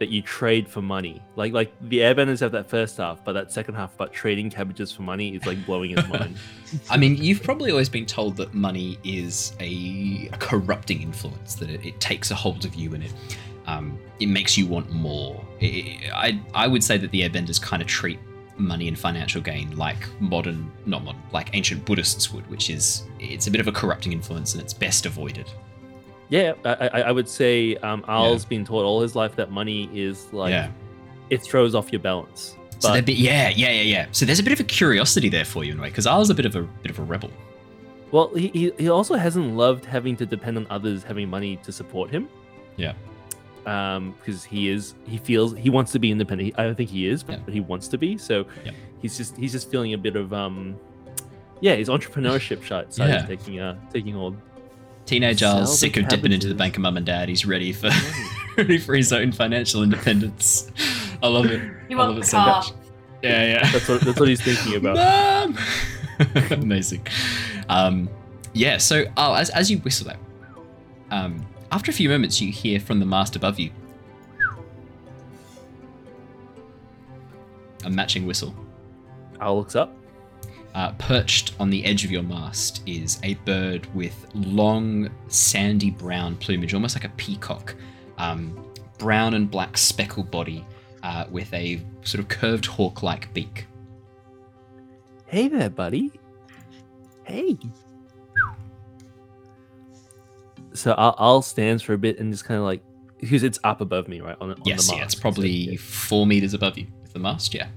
that you trade for money. Like like the airbenders have that first half, but that second half about trading cabbages for money is like blowing his mind. (laughs) I mean, you've probably always been told that money is a, a corrupting influence, that it, it takes a hold of you and it um, it makes you want more. I I I would say that the airbenders kind of treat money and financial gain like modern, not modern, like ancient Buddhists would, which is it's a bit of a corrupting influence and it's best avoided. Yeah, I, I, I would say um, Al's been taught all his life that money is like Yeah. it throws off your balance. So But they're bit, yeah, yeah, yeah, yeah. So there's a bit of a curiosity there for you in a way, because was a bit of a bit of a rebel. well, he, he also hasn't loved having to depend on others having money to support him. Yeah. Um, because he is he feels he wants to be independent. I don't think he is, but, Yeah. but he wants to be. So Yeah. he's just he's just feeling a bit of um, yeah, his entrepreneurship (laughs) side side Yeah. is taking uh taking hold. Teenage Sell Giles, the sick of dipping into the bank of mum and dad. He's ready for (laughs) ready for his own financial independence. I love it. You I want love it the so car. much. Yeah, yeah. That's what that's what he's thinking about. Mom! (laughs) Amazing. Um, yeah, so oh, as, as you whistle that, um, after a few moments, you hear from the mast above you a matching whistle. Al looks up. Uh, perched on the edge of your mast is a bird with long, sandy brown plumage, almost like a peacock. Um, brown and black speckled body uh, with a sort of curved hawk like beak. Hey there, buddy. Hey. So I'll, I'll stands for a bit and just kind of like because it's up above me, right? On, on yes, the yeah, mast. it's So probably four meters above you with the mast, yeah.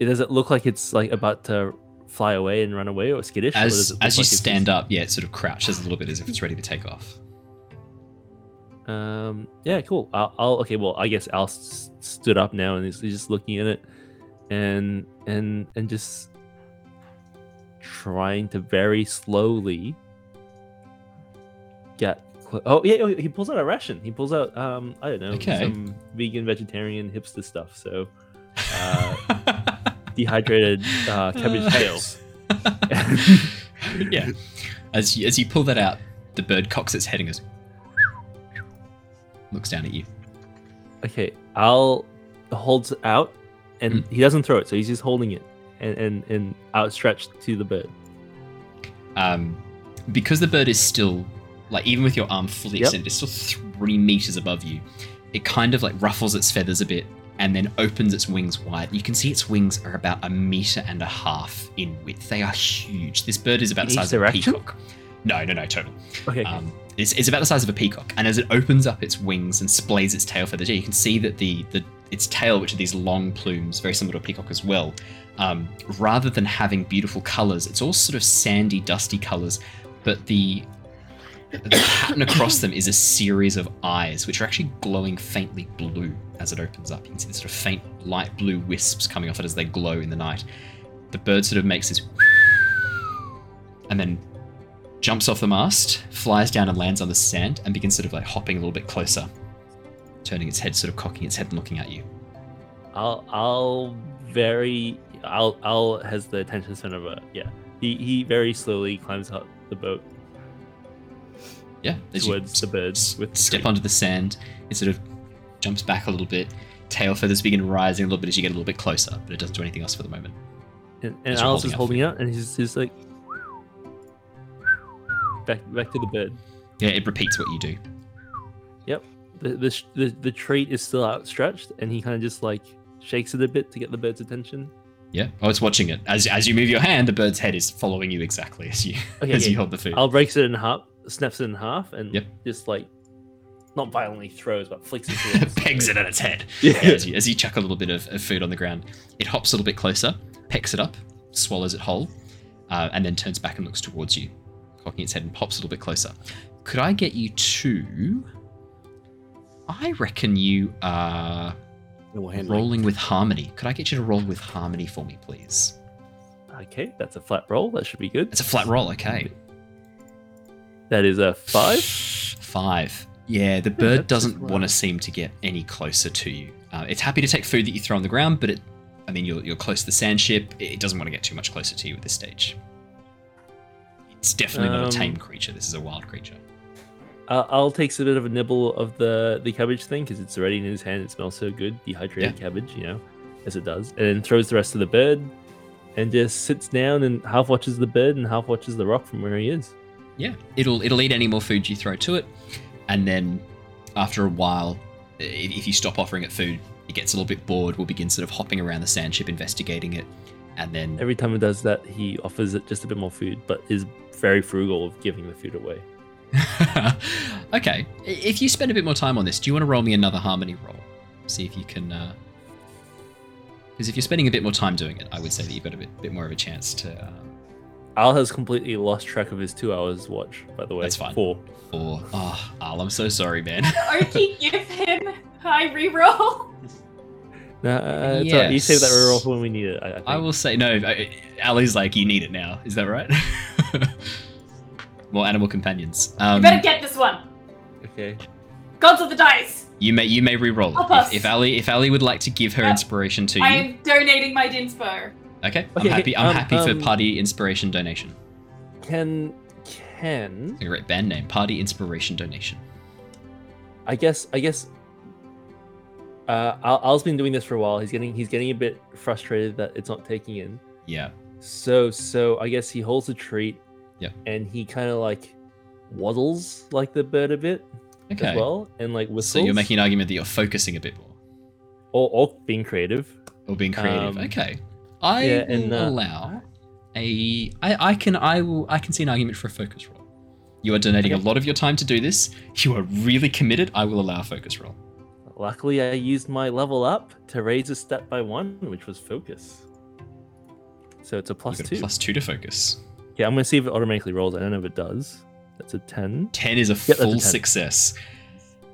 It does it look like it's like about to fly away and run away or skittish? As look as you like stand up, yeah, it sort of crouches a little bit as if it's ready to take off. um. Yeah. Cool. I'll, I'll. Okay. Well, I guess Al s- stood up now and he's, he's just looking at it, and and and just trying to very slowly get. Cl- oh yeah. oh, He pulls out a ration. He pulls out um. I don't know. Okay. Some vegan, vegetarian, hipster stuff. So. (laughs) Uh, dehydrated uh, (laughs) cabbage tails. (laughs) yeah. (laughs) As you, as you pull that out, the bird cocks its head and goes, looks down at you. Okay, Al holds it out, and Hmm. he doesn't throw it, so he's just holding it and and, and outstretched to the bird. Um, because the bird is still, like, even with your arm fully Yep. extended, it's still three meters above you. It kind of like ruffles its feathers a bit and then opens its wings wide. You can see its wings are about a meter and a half in width. They are huge. This bird is about the size of a peacock. No, no, no, total. Okay, Um, it's, it's about the size of a peacock, and as it opens up its wings and splays its tail feathers, you can see that the, the its tail, which are these long plumes, very similar to a peacock as well, um, rather than having beautiful colors, it's all sort of sandy, dusty colors, but the the pattern across them is a series of eyes, which are actually glowing faintly blue as it opens up. You can see the sort of faint light blue wisps coming off it as they glow in the night. The bird sort of makes this (laughs) and then jumps off the mast, flies down and lands on the sand, and begins sort of like hopping a little bit closer, turning its head, sort of cocking its head and looking at you. I'll I'll very I'll I'll has the attention center of yeah. He he very slowly climbs up the boat Yeah, towards the birds with the step onto the sand, it sort of jumps back a little bit. Tail feathers begin rising a little bit as you get a little bit closer, but it doesn't do anything else for the moment. and, and as holding up holding out, and he's just like back back to the bird. Yeah, it repeats what you do. The the the, the treat is still outstretched, and he kind of just like shakes it a bit to get the bird's attention. Yeah. Oh, it's watching it. As as you move your hand, the bird's head is following you exactly as you Okay, (laughs) as okay. you hold the food. I'll break it in half, snaps it in half, and Yep. just like not violently throws, but flicks it (laughs) pegs it at its head. Yeah. Yeah, as, you, as you chuck a little bit of, of food on the ground, it hops a little bit closer, pecks it up, swallows it whole, uh, and then turns back and looks towards you, cocking its head and pops a little bit closer. Could I get you to? I reckon you are Animal rolling with harmony. Could I get you to roll with harmony for me, please? Okay, that's a flat roll. That should be good. It's a flat roll, okay. That is a five. Five. Yeah, the bird doesn't want to seem to get any closer to you. Uh, it's happy to take food that you throw on the ground, but it, I mean, you're, you're close to the sand ship. It doesn't want to get too much closer to you at this stage. It's definitely not Um, a tame creature. This is a wild creature. Uh, I'll take a bit of a nibble of the the cabbage thing because it's already in his hand. It smells so good, dehydrated cabbage, you know, as it does, and then throws the rest of the bird, and just sits down and half watches the bird and half watches the rock from where he is. Yeah, it'll it'll eat any more food you throw to it, and then after a while, if you stop offering it food, it gets a little bit bored. Will begin sort of hopping around the sand ship, investigating it, and then Every time it does that, he offers it just a bit more food, but is very frugal of giving the food away. (laughs) okay. If you spend a bit more time on this, do you want to roll me another harmony roll? See if you can. Uh... Because if you're spending a bit more time doing it, I would say that you've got a bit, bit more of a chance to. Uh, Al has completely lost track of his two hours watch. By the way, That's fine. Four. or oh, Al, I'm so sorry, man. (laughs) Oki, give him high reroll. Nah, uh, it's all right. You save that Yes. reroll for when we need it. I, I, think. I will say no. I- Ally's like, you need it now. Is that right? (laughs) more animal companions. Um, you better get this one. Okay. Gods of the dice. You may you may re-roll Help it. us. If, if Ally if Ally would like to give her Yep. inspiration to you. I am donating my dinspo. Okay, Okay, I'm happy. I'm um, happy um, for party inspiration donation. Can can A great band name, party inspiration donation. I guess I guess uh, Al, Al's been doing this for a while. He's getting he's getting a bit frustrated that it's not taking in. Yeah. So so I guess he holds a treat. Yeah. And he kind of like waddles like the bird a bit Okay. as well, and like whistles. So you're making an argument that you're focusing a bit more or, or being creative. or being creative. Um, okay. I yeah, will and, uh, allow a. I, I can. I will. I can see an argument for a focus roll. You are donating a lot of your time to do this. You are really committed. I will allow a focus roll. Luckily, I used my level up to raise a step by one, which was focus. So it's a plus two. a plus two to focus. Yeah, I'm gonna see if it automatically rolls. I don't know if it does. That's a ten. 10 is a full 10. success.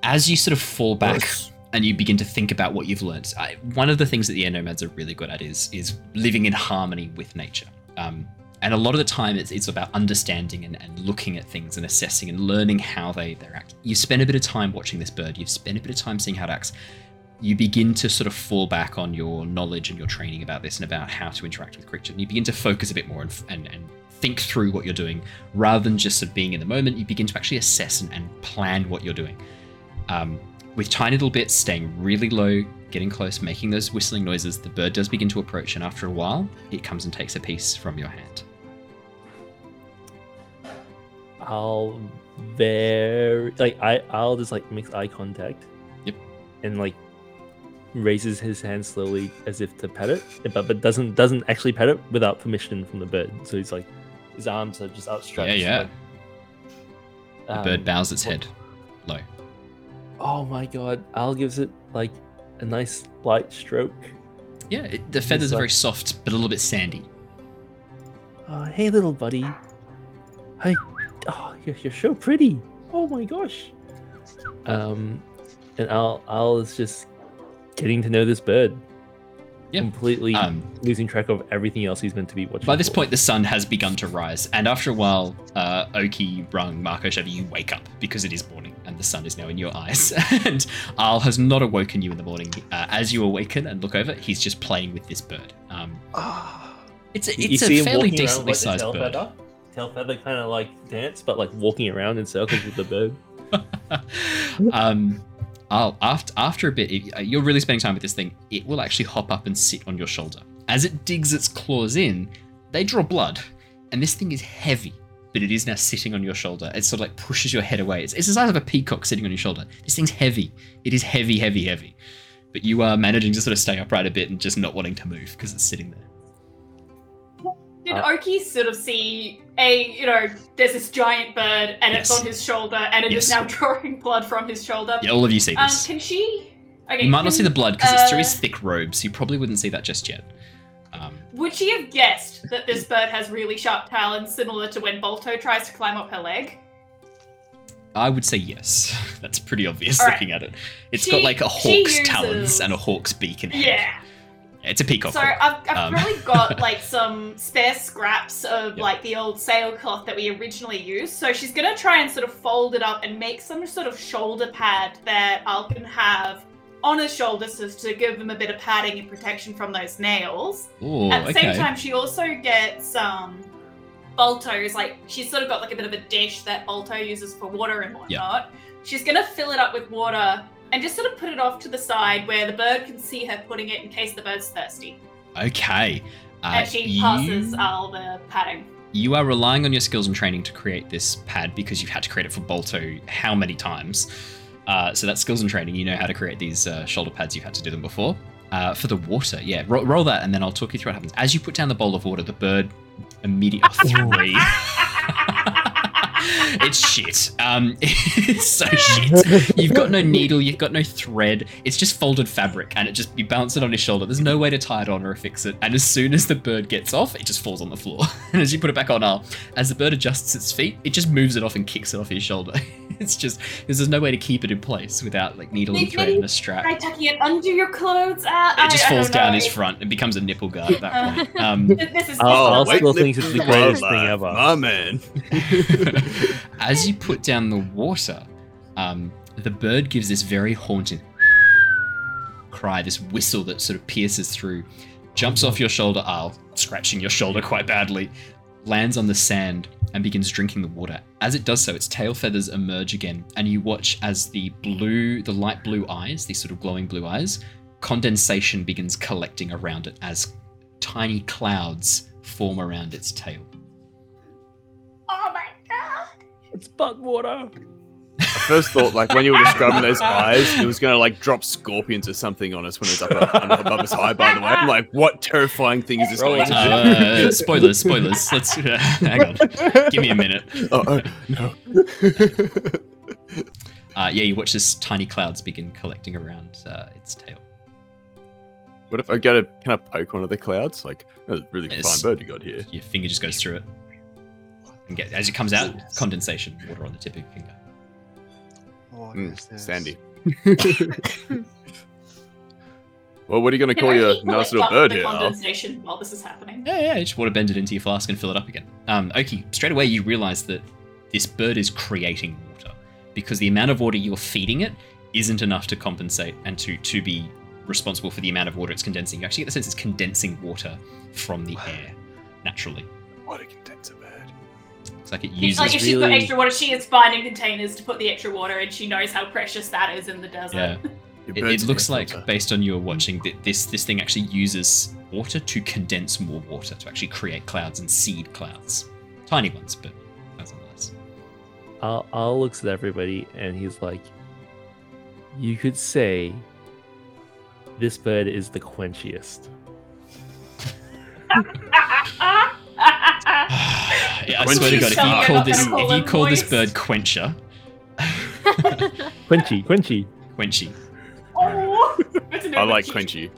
As you sort of fall back and you begin to think about what you've learned, I, one of the things that the air nomads are really good at is is living in harmony with nature. Um, and a lot of the time, it's, it's about understanding and, and looking at things and assessing and learning how they, they act. You spend a bit of time watching this bird, you've spent a bit of time seeing how it acts. You begin to sort of fall back on your knowledge and your training about this and about how to interact with creatures. And you begin to focus a bit more and, and, and think through what you're doing rather than just sort of being in the moment. You begin to actually assess and, and plan what you're doing. Um, with tiny little bits, staying really low, getting close, making those whistling noises, the bird does begin to approach, and after a while, it comes and takes a piece from your hand. I'll very like I I'll just like make eye contact. Yep. And like raises his hand slowly as if to pet it, but but doesn't doesn't actually pet it without permission from the bird. So he's like his arms are just outstretched. yeah. like, The um, bird bows its what- head low. Oh my god! Al gives it like a nice light stroke. Yeah, it, the feathers It's are very soft, but a little bit sandy. Oh, hey, little buddy. Hi. Oh, you're, you're so pretty. Oh my gosh. Um, and Al Al is just getting to know this bird. Yeah. Completely Um, losing track of everything else he's meant to be watching. By this for. point, the sun has begun to rise, and after a while, uh, Oki, Rung, Mako, Shurva, you wake up because it is morning and the sun is now in your eyes. (laughs) and Al has not awoken you in the morning. Uh, as you awaken and look over, he's just playing with this bird. Um, it's a, You- you it's see a him fairly walking around decently with sized tail bird. Feather. Tail feather kind of like dance, but like walking around in circles with the bird. (laughs) (laughs) um, I'll, after after a bit, if you're really spending time with this thing, it will actually hop up and sit on your shoulder. As it digs its claws in, they draw blood, and this thing is heavy, but it is now sitting on your shoulder. It sort of like pushes your head away. It's, it's the size of a peacock sitting on your shoulder. This thing's heavy. It is heavy, heavy, heavy. But you are managing to sort of stay upright a bit and just not wanting to move because it's sitting there. Did Uh, Oki sort of see a, you know, there's this giant bird and it's on his shoulder and it is Yes. now (laughs) drawing blood from his shoulder? Yeah, all of you see Um, this. can she? Okay, you might not see the blood because it's through uh, his thick robes. You probably wouldn't see that just yet. Would she have guessed that this bird has really sharp talons, similar to when Bolto tries to climb up her leg? I would say yes. (laughs) That's pretty obvious All right. looking at it. It's She- got like a hawk's talons and a hawk's beak and head. Yeah. It's a peacock. So. I've, I've Um, probably got (laughs) like some spare scraps of Yeah. like the old sailcloth that we originally used. So she's gonna try and sort of fold it up and make some sort of shoulder pad that I can have on her shoulders so to give them a bit of padding and protection from those nails. Ooh, At the okay. same time, she also gets um Boltos, like she's sort of got like a bit of a dish that Bolto uses for water and whatnot. She's gonna fill it up with water and just sort of put it off to the side where the bird can see her putting it in case the bird's thirsty. Okay. Uh, and she you, passes all the padding. you are relying on your skills and training to create this pad because you've had to create it for Bolto how many times? Uh, so that's skills and training. You know how to create these uh, shoulder pads. You've had to do them before. Uh, for the water, yeah, ro- roll that, and then I'll talk you through what happens. As you put down the bowl of water, the bird immediately (laughs) three. It's shit. Um, (laughs) it's so shit. You've got no needle, you've got no thread. It's just folded fabric, and it just you bounce it on his shoulder. There's no way to tie it on or fix it. And as soon as the bird gets off, it just falls on the floor. (laughs) and as you put it back on, uh, as the bird adjusts its feet, it just moves it off and kicks it off his shoulder. (laughs) it's just because there's no way to keep it in place without like needle and thread and a strap. Try tucking it under your clothes. Uh, It just I, I falls don't down know. his front and becomes a nipple guard at that Uh, point. Um, This is Oh, I'll this is- still think it's the greatest thing ever. My man. As you put down the water, um, the bird gives this very haunting cry, this whistle that sort of pierces through, jumps off your shoulder, Al, scratching your shoulder quite badly, lands on the sand, and begins drinking the water. As it does so, its tail feathers emerge again, and you watch as the blue, the light blue eyes, these sort of glowing blue eyes, condensation begins collecting around it as tiny clouds form around its tail. It's butt water. I first thought, like, when you were describing those eyes, it was going to, like, drop scorpions or something on us when it was up, up above us high, by the way. I'm like, what terrifying thing is this Roll going to Uh, do? spoilers, spoilers. Let's uh, hang on. Give me a minute. oh, oh, no. Uh, yeah, you watch this tiny clouds begin collecting around uh, its tail. what if I go to, can I poke one of the clouds? Like, that's a really Yes. fine bird you got here. Your finger just goes through it, and get as it comes out, condensation, water on the tip of your finger. What Mm, is this? sandy. (laughs) well, what are you going to Can call I your keep nice the little bird the here, Al? condensation while this is happening? Yeah, yeah, you just water bend it into your flask and fill it up again. Um, Oki, straight away you realize that this bird is creating water because the amount of water you're feeding it isn't enough to compensate and to to be responsible for the amount of water it's condensing. You actually get the sense it's condensing water from the air naturally. What a condenser bird. It's like it It's uses like if she's got extra water, she is finding containers to put the extra water, and she knows how precious that is in the desert. yeah. (laughs) It, it looks like, filter. based on your watching, that this this thing actually uses water to condense more water to actually create clouds and seed clouds, tiny ones, but nonetheless. Al, Al looks at everybody and he's like, "You could say this bird is the quenchiest." (laughs) (laughs) (sighs) yeah, I swear to God, if you you're call this if you them call this bird Quencher, Quenchy, quenchy. Quenchy, oh, that's a new I like. Quenchy.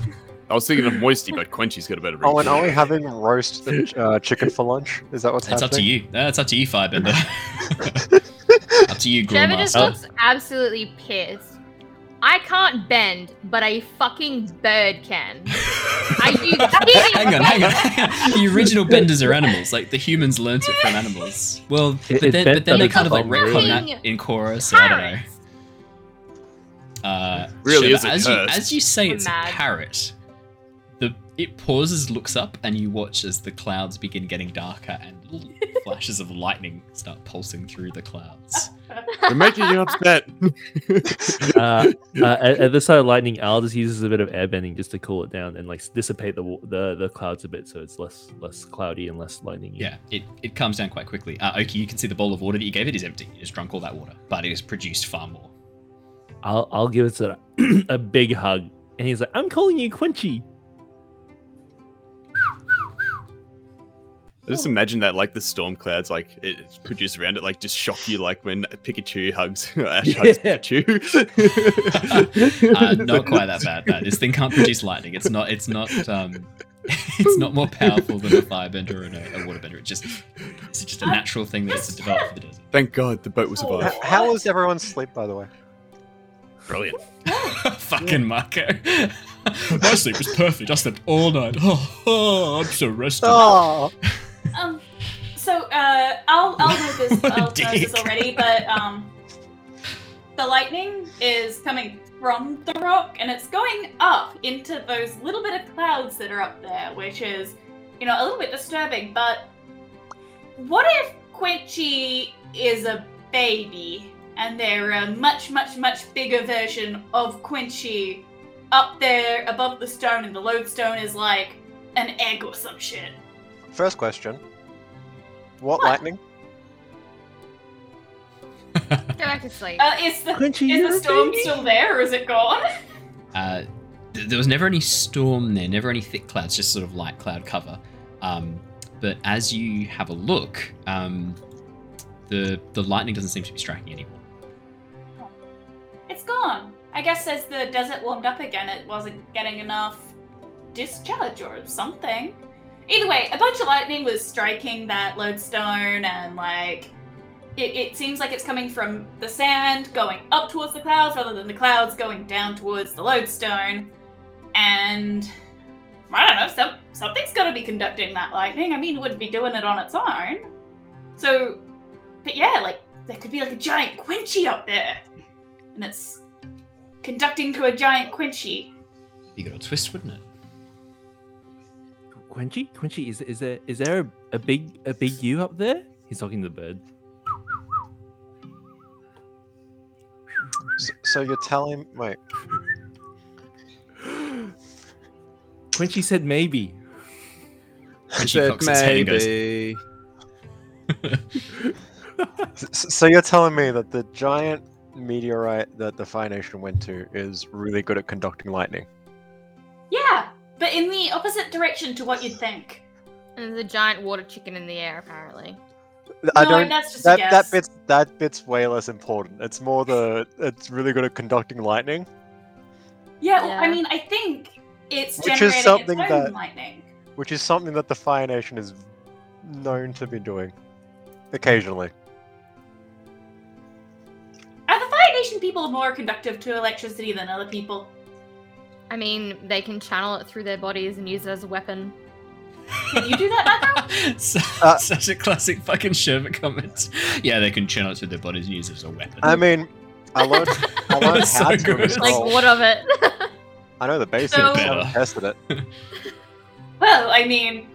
I was thinking of Moisty, but Quenchy's got a better Oh, and are we having roast uh, chicken for lunch? Is that what's happening? that's up to happening? you. That's up to you, Firebender. (laughs) (laughs) up to you, Shurva just looks absolutely pissed. I can't bend, but a fucking bird can. (laughs) Are you kidding hang on, hang on, hang on. The original benders are animals. Like the humans learnt it from animals. Well, It- but it then, bent but then they on kind of like its retcon that in Korra, so I don't know. Uh, Really Shurva, is a as you curse. as you say it's Mad. a parrot. The it pauses, looks up, and you watch as the clouds begin getting darker and little (laughs) flashes of lightning start pulsing through the clouds. We're making you upset. (laughs) Uh, uh, at, at this side of lightning, Al just uses a bit of airbending just to cool it down and like dissipate the the the clouds a bit, so it's less less cloudy and less lightning. Yeah, it, it calms down quite quickly. Uh, Oki, you can see the bowl of water that you gave it is empty. You just drunk all that water, but it has produced far more. I'll I'll give it a, (clears throat) a big hug, and he's like, "I'm calling you Quenchy." I just imagine that, like the storm clouds, like it- it's produced around it, like just shock you, like when Pikachu hugs Ash (laughs) hugs Pikachu. uh, (laughs) not quite that bad. No, this thing can't produce lightning. It's not. It's not. Um, (laughs) it's not more powerful than a firebender and a, a waterbender. It just it's just a natural thing that it's developed for the desert. Thank God the boat will survive. H- How was everyone's sleep, by the way? Brilliant. Fucking Mako. My sleep was perfect. I slept all night. Oh, oh, I'm so rested. Oh, Um, so uh, I'll I'll move this. (laughs) I'll this already, but um, the lightning is coming from the rock, and it's going up into those little bit of clouds that are up there, which is, you know, a little bit disturbing. But what if Quenchy is a baby, and they're a much, much, much bigger version of Quenchy up there above the stone, and the lodestone is like an egg or some shit? First question. What What? lightning? (laughs) Go back to sleep. Uh, is the is the storm baby. still there, or is it gone? (laughs) Uh, th- there was never any storm there, never any thick clouds, just sort of light cloud cover. Um, but as you have a look, um, the the lightning doesn't seem to be striking anymore. It's gone. I guess as the desert warmed up again, it wasn't getting enough discharge or something. Either way, a bunch of lightning was striking that lodestone, and like it, it seems like it's coming from the sand going up towards the clouds rather than the clouds going down towards the lodestone. And I don't know, some, something's got to be conducting that lightning. I mean, it wouldn't be doing it on its own. So, but yeah, like there could be like a giant Quenchy up there, and it's conducting to a giant Quenchy. Be a twist, wouldn't it? Quenchy, Quenchy, is is there is there a, a big a big U up there? He's talking to the bird. So, so you're telling wait, Quenchy said maybe. And she cocks its head and goes, (laughs) s- so you're telling me that the giant meteorite that the Fire Nation went to is really good at conducting lightning? Yeah, but in the opposite direction to what you'd think. And there's a giant water chicken in the air, apparently. I no, don't. that's just That a guess. that bit's that bit's way less important. It's more the it's really good at conducting lightning. Yeah, well, I mean, I think it's Which is generating something its own that- lightning. which is something that the Fire Nation is known to be doing occasionally. Are the Fire Nation people more conductive to electricity than other people? I mean, they can channel it through their bodies and use it as a weapon. (laughs) Can you do that, Mako? So- Uh, such a classic fucking Shurva comment. Yeah, they can channel it through their bodies and use it as a weapon. I mean, I learned I (laughs) learned So how to good. control. Like, what of it? (laughs) I know the basics. So- I haven't tested it. well, I mean,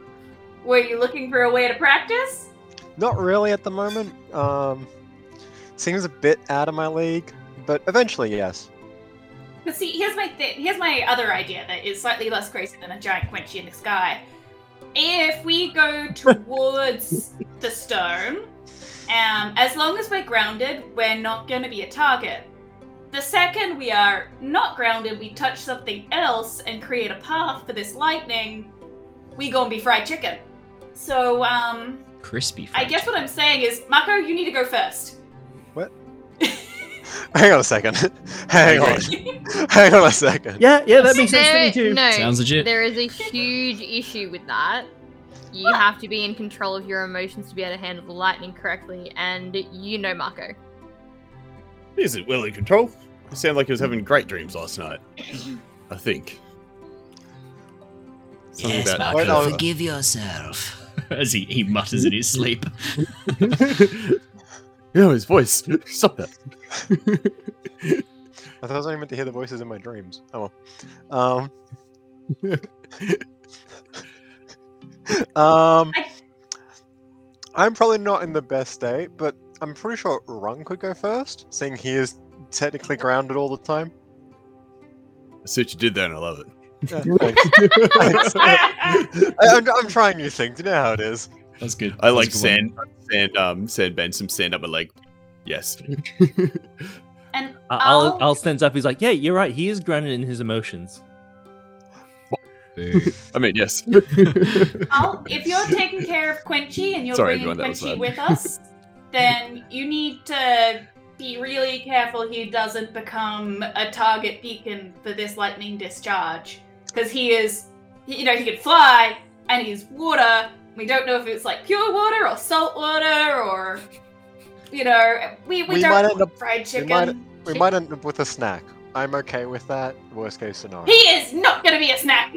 were you looking for a way to practice? Not really at the moment. Um, seems a bit out of my league, but eventually, yes. But see, here's my th- here's my other idea that is slightly less crazy than a giant quenchy in the sky. If we go towards (laughs) the stone, um, as long as we're grounded, we're not going to be a target. The second we are not grounded, we touch something else and create a path for this lightning. We gonna be fried chicken. So, um, Crispy. I guess what I'm saying is, Mako, you need to go first. (laughs) Hang on a second. (laughs) Hang on. (laughs) Hang on a second. Yeah, yeah, that makes sense to me too. No, Sounds legit. there is a huge issue with that. You have to be in control of your emotions to be able to handle the lightning correctly, and you know Mako. He isn't well in control. He sounded like he was having great dreams last night. I think. Something Yes, about Mako, forgive yourself. As he, he mutters in his sleep. Yeah, his voice. (laughs) Stop that. I thought I was only meant to hear the voices in my dreams. Oh well. Um. um. I- I'm probably not in the best state, but I'm pretty sure Rung could go first, seeing he is technically grounded all the time. I see what you did there, and I love it. Yeah, thanks. (laughs) Thanks. (laughs) I, I'm, I'm trying new things. You know how it is. That's good. I That was like a good one. Sand, sand, um, sand Ben some sand up my like, Yes. (laughs) and I- I'll I'll, I'll stand up. He's like, yeah, you're right. He is grounded in his emotions. (laughs) I mean, yes. (laughs) I'll, if you're taking care of Quenchy and you're Sorry, bringing everyone, that Quenchy with us, then you need to be really careful he doesn't become a target beacon for this lightning discharge. Because he is you know, he can fly and he's water. We don't know if it's like pure water or salt water or, you know, we, we, We don't might end up- fried we chicken. might- We might end up with a snack. I'm okay with that. Worst case scenario. He is not going to be a snack.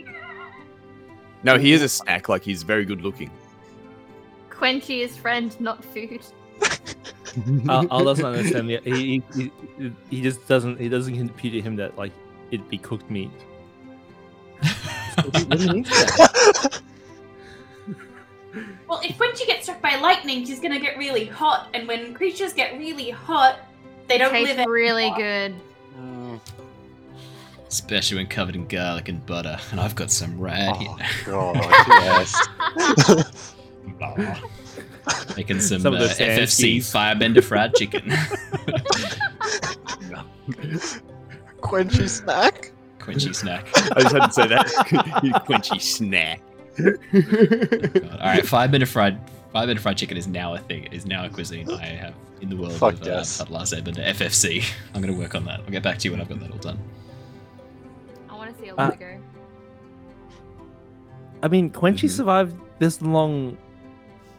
No, he is a snack. Like he's very good looking. Quenchy is friend, not food. Al, Al doesn't understand. the- He, he, he, he just doesn't. He doesn't compute to him that like it'd be cooked meat. (laughs) (laughs) Well, if Quenchy gets struck by lightning, she's going to get really hot. And when creatures get really hot, they don't Tastes live really anymore. good. Mm, Especially when covered in garlic and butter. And I've got some right oh here. god, (laughs) yes. (laughs) Making some, Some uh, FFC firebender fried chicken. (laughs) Quenchy snack. Quenchy snack. I just had to say that. you quenchy snack. (laughs) God. All right, firebender fried firebender fried chicken is now a thing. It is now a cuisine I have in the world Fuck of yes. uh, that last Airbender FFC. I'm gonna work on that. I'll get back to you when I've got that all done. I want to see a Uh, logo. I mean, Quenchy Mhm. survived this long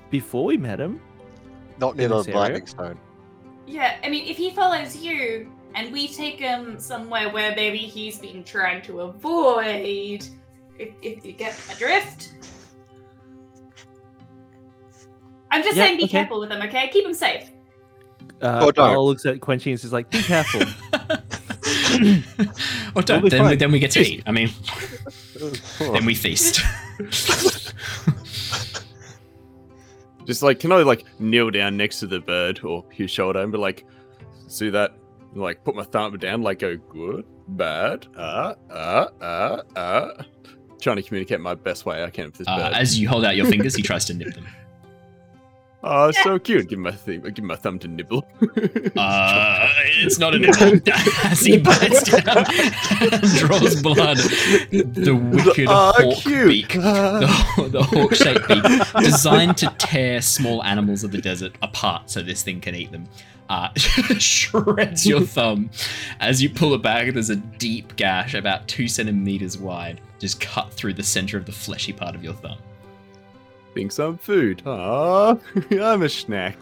before we met him. Not near the this area? lightning stone. Yeah, I mean, if he follows you and we take him somewhere where maybe he's been trying to avoid, if, if you get my drift. I'm just Yeah, saying, be okay. careful with them, okay? Keep them safe. Uh, Oh, don't. Al looks at Quenchy and is like, "Be careful." (laughs) or don't. be Then, we- fine. then we get to eat. I mean, then we feast. (laughs) Just like, can I like kneel down next to the bird or his shoulder and be like, see that? Like, put my thumb down, like, go good, bad, uh, uh, uh, uh. Trying to communicate my best way I can with this Uh, bird. as you hold out your (laughs) fingers, he tries to nip them. oh, so cute. Give my thing, give my thumb to nibble. (laughs) Uh, it's not a (laughs) nibble. As he bites down and draws blood, the wicked Ah, hawk cute. beak, the, the hawk-shaped beak, designed to tear small animals of the desert apart so this thing can eat them, uh, shreds your thumb. As you pull it back, there's a deep gash about two centimeters wide, just cut through the center of the fleshy part of your thumb. Thinks I'm food. Ah, (laughs) I'm a snack.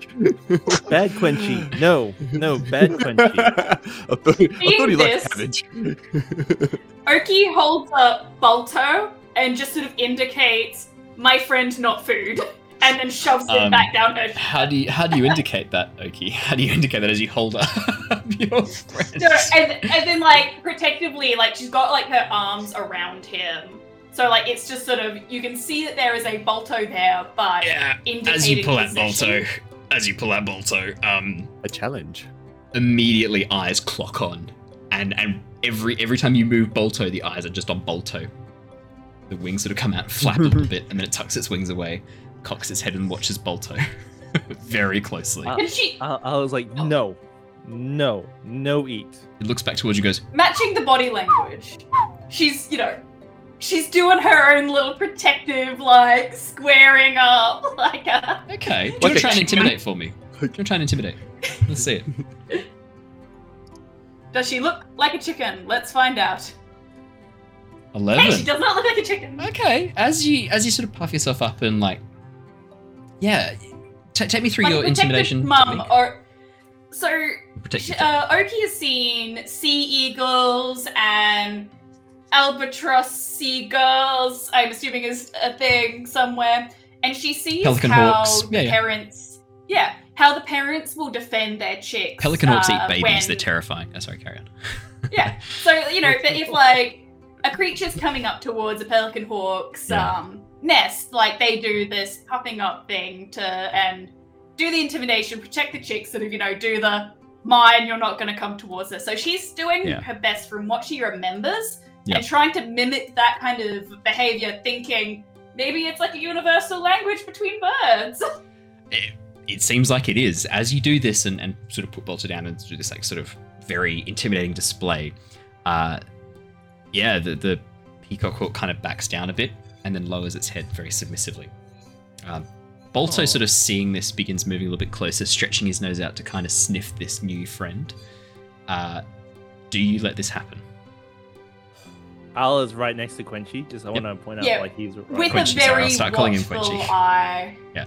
bad Quenchy. No, no, bad (laughs) Quenchy. I thought, I thought he this- liked cabbage. (laughs) Oki holds a Balto and just sort of indicates, my friend, not food, and then shoves it Um, back down her. (laughs) How do you how do you indicate that, Oki? How do you indicate that as you hold up (laughs) your friend? No, and, and then like protectively, like she's got like her arms around him. So like it's just sort of you can see that there is a Balto there, but Yeah, indicating as you pull out possession. Bolto, as you pull out Bolto, um, A challenge. immediately eyes clock on, and and every every time you move Bolto, the eyes are just on Bolto. The wings sort of come out, and flap a little (laughs) bit, and then it tucks its wings away, cocks its head, and watches Bolto (laughs) very closely. Uh, she I, I was like, no, no, no eat. it looks back towards you, goes, matching the body language? She's you know, she's doing her own little protective like squaring up (laughs) like a. "Okay, do you Like want to try and intimidate for me? Do you want to try and intimidate? Let's see it." (laughs) Does she look like a chicken? Let's find out. Eleven. Hey, she does not look like a chicken. Okay, as you as you sort of puff yourself up and like, yeah, t- take me through Like your intimidation. mum or so uh, Oki has seen sea eagles and albatross sea seagulls. I'm assuming is a thing somewhere, and she sees Pelican how hawks. the Yeah, yeah. parents, yeah, how the parents will defend their chicks. Pelican hawks uh, eat babies. when- They're terrifying. Oh, sorry, carry on. (laughs) yeah. So you know that if (laughs) like a creature's coming up towards a pelican hawk's Yeah. um, nest, like they do this popping up thing to and do the intimidation, protect the chicks, sort of you know do the mine. You're not going to come towards us. So she's doing Yeah. her best from what she remembers Yeah. and trying to mimic that kind of behavior, thinking maybe it's like a universal language between birds. (laughs) It, it seems like it is. As you do this and, and sort of put Bolter down and do this like sort of very intimidating display, uh, yeah, the, the peacock hawk kind of backs down a bit and then lowers its head very submissively. Um, Bolto, Aw. sort of seeing this, begins moving a little bit closer, stretching his nose out to kind of sniff this new friend. Uh, do you let this happen? Al is right next to Quenchy. Just I want to point out, Yeah, like he's right with Quenchy, a very I'll start calling him watchful Quenchy. eye. Yeah.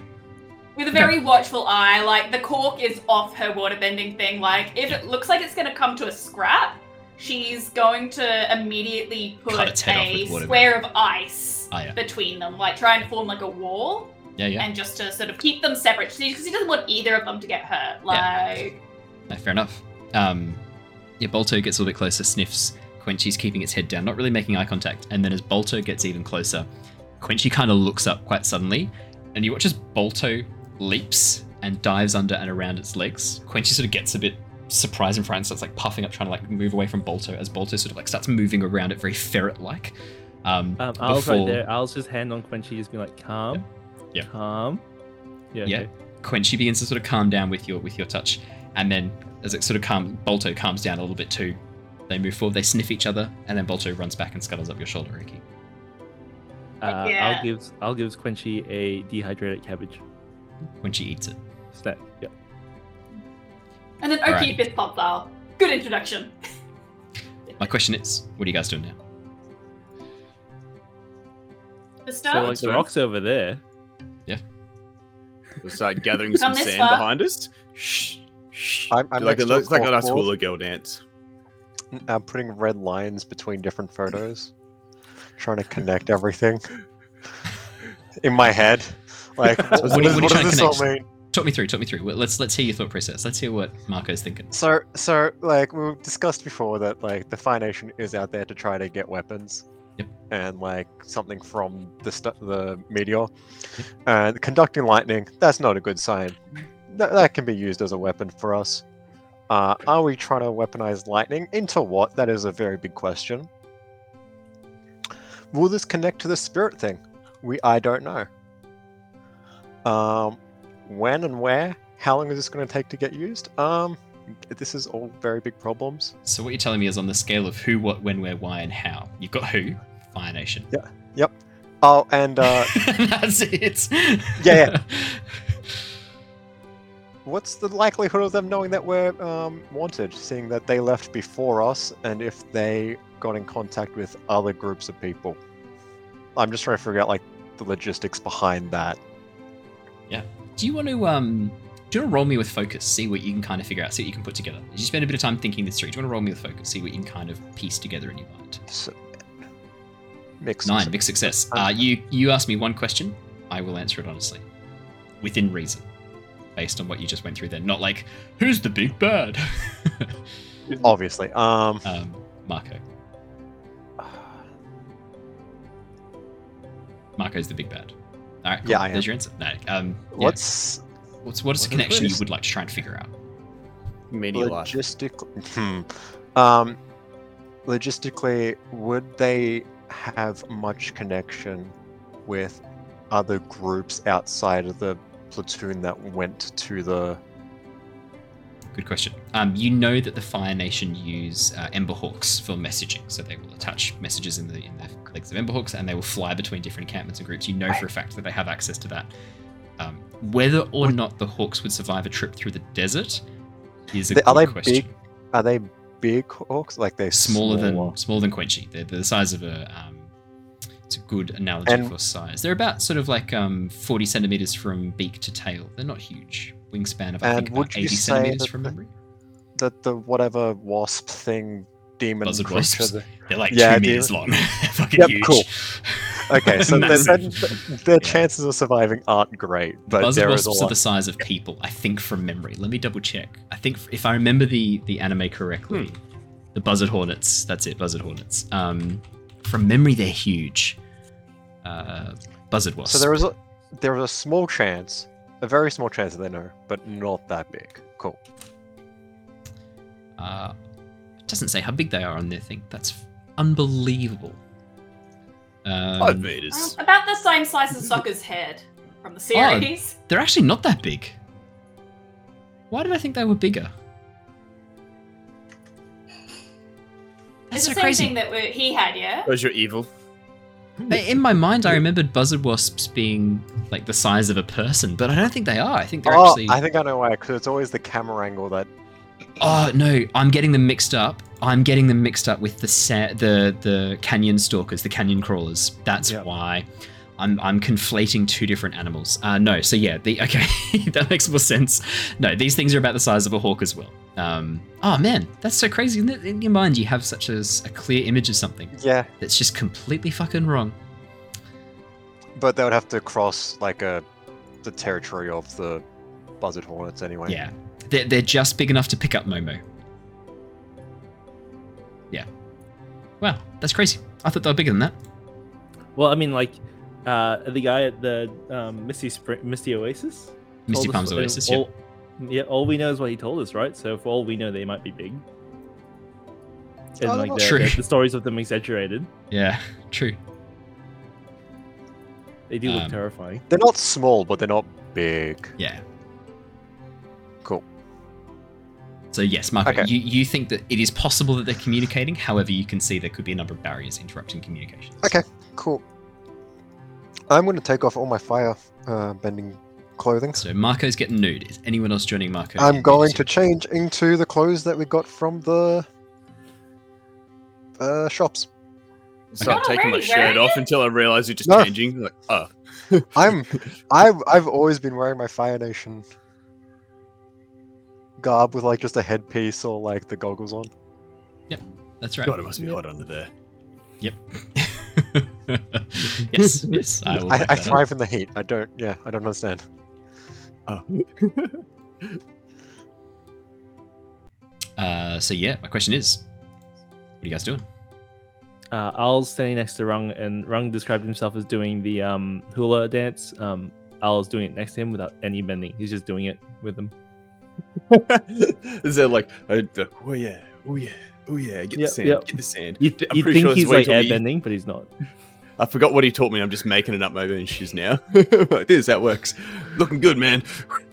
With a very watchful eye, like the cork is off her waterbending thing. Like if it looks like it's going to come to a scrap, she's going to immediately put Cut its head off a square of ice Oh, yeah. between them, like trying to form like a wall, Yeah, yeah. and just to sort of keep them separate, because he doesn't want either of them to get hurt. Like, No, fair enough. Um, yeah, Bolto gets a little bit closer, sniffs. Quenchy's keeping its head down, not really making eye contact. And then as Bolto gets even closer, Quenchy kind of looks up quite suddenly, and you watch as Bolto leaps and dives under and around its legs. Quenchy sort of gets a bit surprised and frightened, starts like puffing up, trying to like move away from Bolto as Bolto sort of like starts moving around it very ferret-like. Um, Um, Al's right before- there. Al's just hand on Quenchy, just being like, calm, Yeah. calm. Yeah, Yeah. okay. Quenchy begins to sort of calm down with your with your touch, and then as it sort of calms, Bolto calms down a little bit too. They move forward, they sniff each other, and then Bolto runs back and scuttles up your shoulder, Ricky. Uh, Yeah. Al gives Al gives Quenchy a dehydrated cabbage Quenchy eats it. snack. Yep. and then Alright. Oki fifth pop file. Good introduction. (laughs) My question is, what are you guys doing now? The So like the rocks over there. Yeah. We'll start gathering some sand far. behind us. Shh, shh. I'm, I'm like, next a, to a looks like a nice hula girl dance. I'm putting red lines between different photos, trying to connect everything (laughs) in my head. Like, (laughs) what, What do does- what what does this all mean? Talk me through, talk me through. Let's let's hear your thought process. Let's hear what Mako's thinking. So, so like we discussed before that like the Fire Nation is out there to try to get weapons. Yep. And like something from the st- the meteor, and conducting lightning. That's not a good sign. That, that can be used as a weapon for us. Uh, are we trying to weaponize lightning into what? That is a very big question. Will this connect to the spirit thing? We I don't know. Um, when and where? How long is this going to take to get used? Um, this is all very big problems. So what you're telling me is on the scale of who, what, when, where, why, and how. You've got who, Fire Nation. Yeah. Yep. Oh, and uh, (laughs) That's it. Yeah, what's the likelihood of them knowing that we're um, wanted, seeing that they left before us, and if they got in contact with other groups of people? I'm just trying to figure out like the logistics behind that. Do you want to um? Do you want to roll me with focus? See what you can kind of figure out. See what you can put together. As you spend a bit of time thinking this through, do you want to roll me with focus? See what you can kind of piece together in your mind. So, mixed. Nine, mixed success. Uh, you you ask me one question, I will answer it honestly, within reason, based on what you just went through. Then, not like who's the big bad. (laughs) Obviously. Um, um, Mako. (sighs) Mako's the big bad. All right, cool. Yeah, I am. there's your answer. No, um, yeah. what's what's what is the the connection you would like to try and figure out? Media logistically? Hmm. Um, logistically, would they have much connection with other groups outside of the platoon that went to the? Good question. Um, you know that the Fire Nation use uh, Emberhawks for messaging, so they will attach messages in the in the legs of Emberhawks, and they will fly between different encampments and groups. You know for a fact that they have access to that. Um, whether or not the Hawks would survive a trip through the desert is a are they question. big? Are they big hawks? Like they Smaller than smaller than Quenchy. They're, they're the size of a. Um, it's a good analogy And- for size. They're about sort of like um, 40 centimeters from beak to tail. They're not huge. Wingspan of I And think about would you 80 say centimeters that from the- memory. that the whatever wasp thing demon Buzzard creature wasps. They're like Yeah, two meters long. (laughs) Fucking Yep, huge. cool. Okay, so then, then their Yeah. chances of surviving aren't great, but Buzzard wasps are the size of people, I think, from memory. Let me double check. I think if I remember the the anime correctly, the buzzard hornets. That's it, buzzard hornets. Um, from memory, they're huge. Uh, buzzard wasps. So there is a there is a small chance, a very small chance that they know, but not that big. Cool. Uh, it doesn't say how big they are on their thing. That's unbelievable. Five Um, meters. Um, about the same size as Sokka's head from the Oh, series. they're actually not that big. Why did I think they were bigger? That's it's the so same crazy. thing that we, he had, yeah? Because you're evil. In my mind, I remembered buzzard wasps being like the size of a person, but I don't think they are. I think they're oh, actually. I think I know why. Because it's always the camera angle that Oh no, I'm getting them mixed up. I'm getting them mixed up with the sa- the the canyon stalkers, the canyon crawlers. That's Yep. why. I'm I'm conflating two different animals. Uh, no, so yeah, the (laughs) okay, that makes more sense. No, these things are about the size of a hawk as well. Um, oh man, that's so crazy. isn't? In your mind, you have such a clear image of something Yeah, that's just completely fucking wrong. but they would have to cross like a the territory of the buzzard hornets anyway. Yeah, they're, they're just big enough to pick up Momo. Yeah. Wow, that's crazy. I thought they were bigger than that. Well, I mean, like uh, the guy at the um, Misty Spring, Misty Oasis, Misty told us- Palms Oasis. Yeah. All, yeah, all we know is what he told us, right? So for all we know, they might be big. And Oh, like the, true. the, the stories of them exaggerated. Yeah, true. They do look Um, terrifying. They're not small, but they're not big. Yeah. Cool. So yes, Mako, Okay. you, you think that it is possible that they're communicating. However, you can see there could be a number of barriers interrupting communications. Okay. Cool. I'm going to take off all my fire uh, bending clothing. So Mako's getting nude. Is anyone else joining Mako? I'm in going to change into the clothes that we got from the uh, shops. Start Okay. taking my shirt wearing off until I realize you're just No. changing. Like, oh, (laughs) I'm I've I've always been wearing my Fire Nation garb with like just a headpiece or like the goggles on. Yep. That's right. God, it must be hot under there. Yep. (laughs) yes, yes. I, will I, back I that up. thrive in the heat. I don't. Yeah, I don't understand. Oh. (laughs) Uh, so yeah, my question is, what are you guys doing? Uh, Al's standing next to Rung, and Rung described himself as doing the um, hula dance. Um, Al's doing it next to him without any bending. He's just doing it with him. (laughs) Is there like, uh, oh yeah, oh yeah, oh yeah, get Yep, the sand, yep. get the sand. You, th- I'm you pretty think sure he's that's what like he airbending, but he's not. (laughs) I forgot what he taught me. I'm just making it up my own shoes now. (laughs) like this, that works. Looking good, man.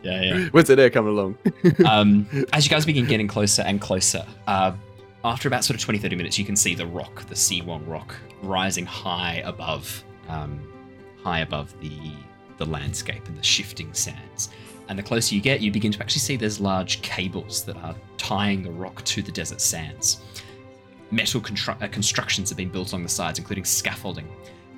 Yeah, yeah. When's that air coming along? (laughs) um, as you guys begin getting closer and closer, uh, after about sort of 20, 30 minutes, you can see the rock, the Si Wong rock, rising high above, um, high above the the landscape and the shifting sands. And the closer you get, you begin to actually see there's large cables that are tying the rock to the desert sands. Metal constru- uh, constructions have been built along the sides, including scaffolding.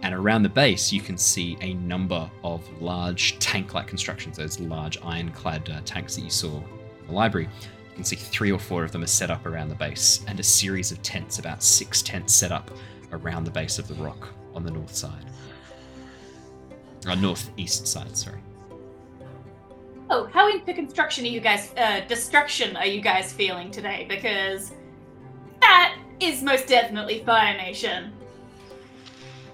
And around the base, you can see a number of large tank-like constructions, those large ironclad uh, tanks that you saw in the library. You can see three or four of them are set up around the base, and a series of tents, about six tents set up around the base of the rock on the north side. Uh, northeast side, sorry. Oh, how into construction are you guys? Uh, destruction are you guys feeling today? Because that is most definitely Fire Nation.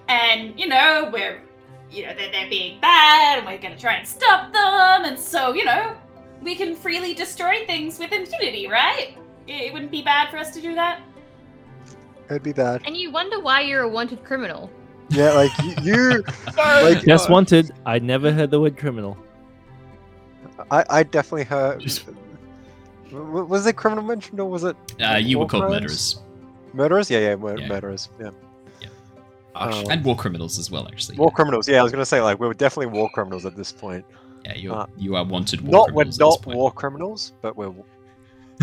And you know we're, you know they're they're being bad, and we're gonna try and stop them. And so you know we can freely destroy things with impunity, right? It wouldn't be bad for us to do that. It'd be bad. And you wonder why you're a wanted criminal. Yeah, like (laughs) you. like Just wanted. I never heard the word criminal. I I definitely heard. Just- W- w- Was it criminal mentioned or was it Uh, you were war called crimes? murderers. Murderers? Yeah, yeah, mur- Yeah. murderers. Yeah, Oh. and war criminals as well, actually. war criminals. Yeah, I was gonna say like we were definitely war criminals at this point. Yeah, you're, Uh, you are wanted war not we're criminals at this not point. war criminals, but we're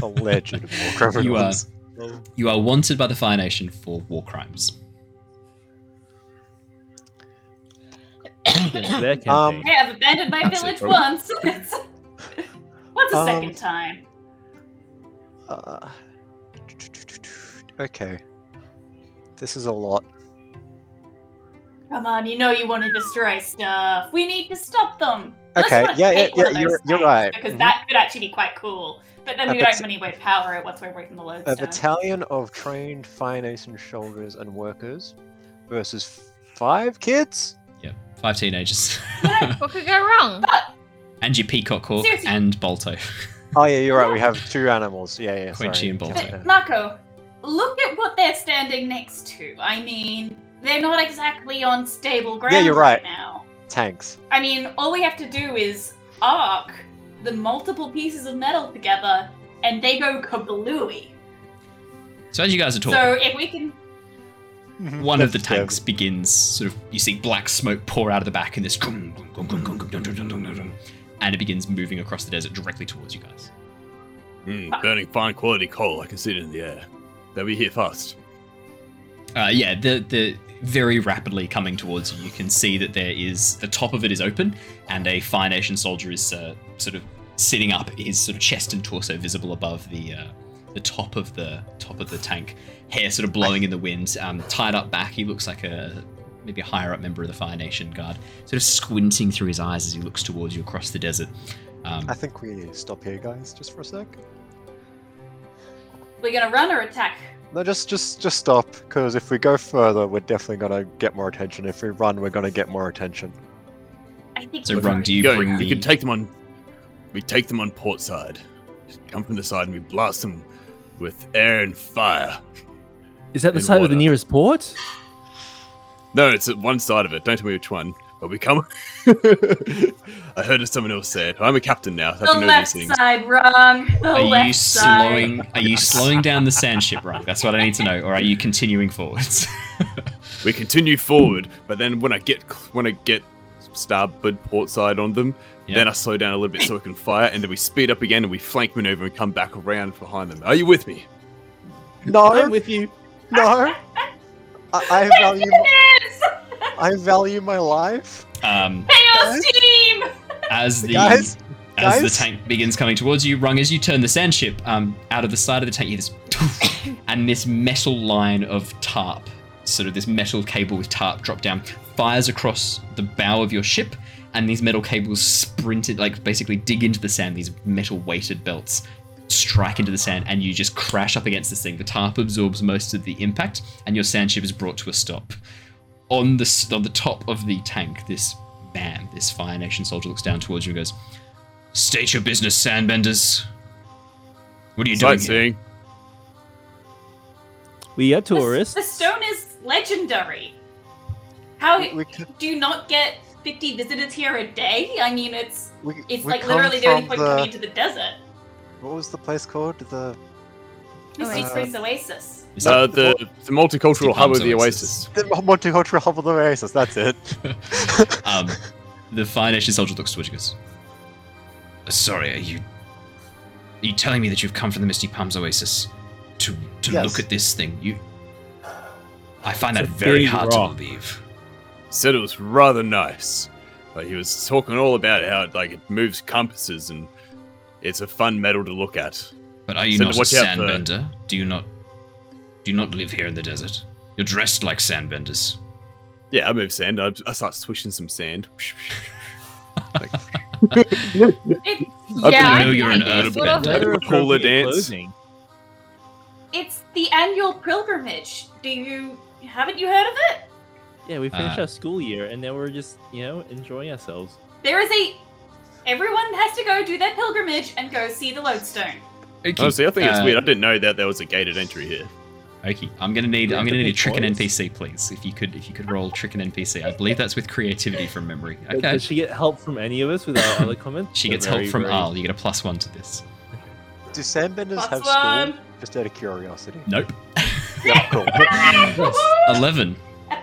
alleged war criminals. (laughs) You are. You are wanted by the Fire Nation for war crimes. It's their campaign. Um, Hey, I've abandoned my village it. once. (laughs) What's a Um, second time? Uh, okay, this is a lot. Come on, you know you want to destroy stuff. We need to stop them. Unless Okay, you wanna yeah, yeah, yeah, you're- you're right. Because Mhm. that could actually be quite cool. But then A we don't have any way to power it once we're away from the loads. A battalion of trained Fire Nation soldiers and workers versus five kids. Yeah, five teenagers. What could go wrong? (laughs) and your peacock hawk Seriously. and Bolto. Oh yeah, you're right. We have two animals. Yeah, yeah. Quenchy and Bolton. Yeah. But Mako, look at what they're standing next to. I mean, they're not exactly on stable ground yeah, you're right. now. Tanks. I mean, all we have to do is arc the multiple pieces of metal together, and they go kablooey. So as you guys are talking, So if we can one of the That's, uh, tanks begins sort of you see black smoke pour out of the back and this and it begins moving across the desert directly towards you guys Mm, burning fine quality coal. I can see it in the air. They'll be here fast. Uh, yeah, the the very rapidly coming towards you. You can see that there is the top of it is open, and a Fire Nation soldier is uh, sort of sitting up, his sort of chest and torso visible above the uh, the top of the top of the tank. Hair sort of blowing in the wind, um, tied up back. He looks like a maybe a higher up member of the Fire Nation Guard, sort of squinting through his eyes as he looks towards you across the desert. Um, I think we stop here, guys, just for a sec. We're gonna run or attack? No, just just just stop, because if we go further, we're definitely gonna get more attention. If we run, we're gonna get more attention. I think. so, we're do you Go, bring we the? can take them on. We take them on port side. Just come from the side and we blast them with air and fire. Is that the In side of the nearest port? No, it's at one side of it. Don't tell me which one. But we come. (laughs) I heard of someone else say it. I'm a captain now. so I The can know left these things. side, wrong. The Are left you side. slowing? Are you slowing down the sand ship, Rung? That's what I need to know. Or are you continuing forwards? (laughs) We continue forward, but then when I get when I get starboard port side on them, Yeah. then I slow down a little bit so I can fire, and then we speed up again and we flank maneuver and come back around behind them. Are you with me? No, I'm with you. no. (laughs) I, I value Yes! I value my life. um, Chaos team! as the Guys, as the tank begins coming towards you, Rung, as you turn the sand ship um, out of the side of the tank, you hear this, and this metal line of tarp, sort of this metal cable with tarp drop down, fires across the bow of your ship, and these metal cables sprinted, like basically dig into the sand. These metal weighted belts strike into the sand, and you just crash up against this thing. The tarp absorbs most of the impact, and your sand ship is brought to a stop. On the on the top of the tank, this man, this Fire Nation soldier, looks down towards you and goes. State your business, sandbenders. What are you doing? here? Sightseeing. We are tourists. The stone is legendary. How We, we, c- do you not get 50 visitors here a day? I mean, it's we, it's we like come literally the only from point the, coming into the desert. What was the place called? The Misty Uh, Springs Oasis. Is that- Uh, the the multicultural hub of the Oasis. Oasis. the multicultural hub of the Oasis. That's it. (laughs) um, the Fire Nation soldier looks towards you goes, "Uh, Sorry, are you. Are you telling me that you've come from the Misty Palms Oasis to to Yes. look at this thing? You. I find It's that very big hard rock. to believe. Said it was rather nice. Like he was talking all about how it, like it moves compasses and it's a fun metal to look at. But are you So not a watch out for- sandbender? Do you not. Do not live here in the desert? You're dressed like sandbenders. Yeah, I move sand. I, I start swishing some sand. It, I yeah, know you're an I- earthbender. sort of- Better Cooler appropriate dance. clothing. It's the annual pilgrimage. Do you haven't you heard of it? Yeah, we finished Uh, our school year and now we're just, you know, enjoying ourselves. There is a everyone has to go do their pilgrimage and go see the lodestone. Okay. Honestly, I think it's uh, weird. I didn't know that there was a gated entry here. Okay, I'm gonna need I'm gonna need a pick trick an. NPC, please. If you could if you could roll trick an NPC. I believe that's with creativity from memory. Okay. Does she get help from any of us with our (coughs) other comments? She gets very, help from very- Arl. You get a plus one to this. Do sandbenders Plus have one. school? Just out of curiosity. Nope. Yeah, cool. (laughs) Eleven. (laughs)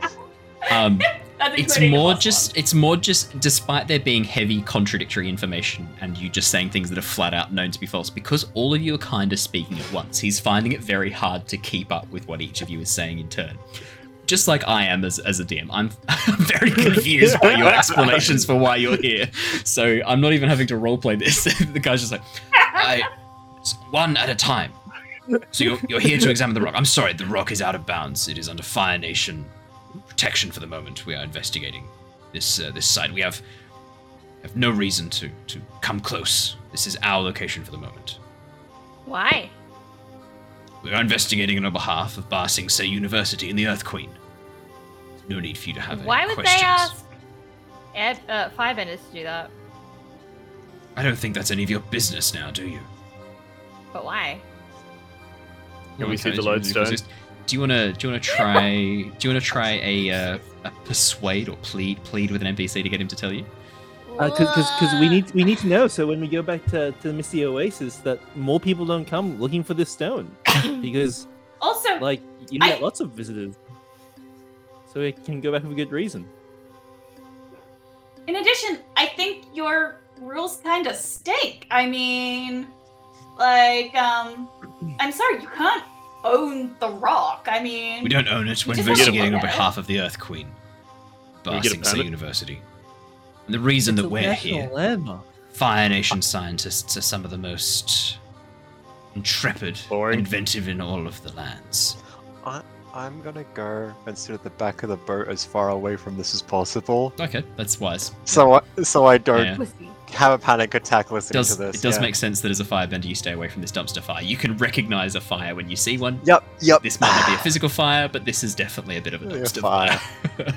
Um, That's it's more plus just it's more just despite there being heavy contradictory information and you just saying things that are flat out known to be false because all of you are kind of speaking at once he's finding it very hard to keep up with what each of you is saying in turn. Just like i am as, as a dm i'm (laughs) very confused by your (laughs) explanations for why you're here. So i'm not even having to roleplay this. (laughs) The guy's just like I, one at a time. So you're, you're here to examine the rock. I'm sorry the rock is out of bounds. It is under fire nation protection for the moment. We are investigating this uh, this site. We have have no reason to to come close. This is our location for the moment. Why? We are investigating on behalf of Ba Sing Se University and the Earth Queen. There's No need for you to have any Why would questions. they ask Ed, uh, Firebenders to do that? I don't think that's any of your business now, do you? But why? Can we see the so lodestone? Just- Do you wanna do you wanna try do you wanna try a, uh, a persuade or plead plead with an NPC to get him to tell you? because because Uh, we need we need to know so when we go back to, to the misty oasis that more people don't come looking for this stone (coughs) because Also, like you I- get lots of visitors so we can go back with a good reason in addition, I think your rules kind of stink. I mean, Like, um, I'm sorry, you can't own the rock. I mean, We don't own it. We're You just have to investigating on look at it. behalf of the Earth Queen, we get a Ba Sing Se? University. And the reason that we're here, landmark. Fire Nation scientists are some of the most intrepid, Boring. inventive in all of the lands. I'm gonna go and sit at the back of the boat as far away from this as possible, Okay, that's wise. so I, so I don't Yeah. Pussy. have a panic attack listening does, to this. it does yeah. make sense that as a firebender you stay away from this dumpster fire. You can recognize a fire when you see one. Yep, yep. This might not be a (sighs) physical fire, but this is definitely a bit of a Yeah, dumpster fire. fire.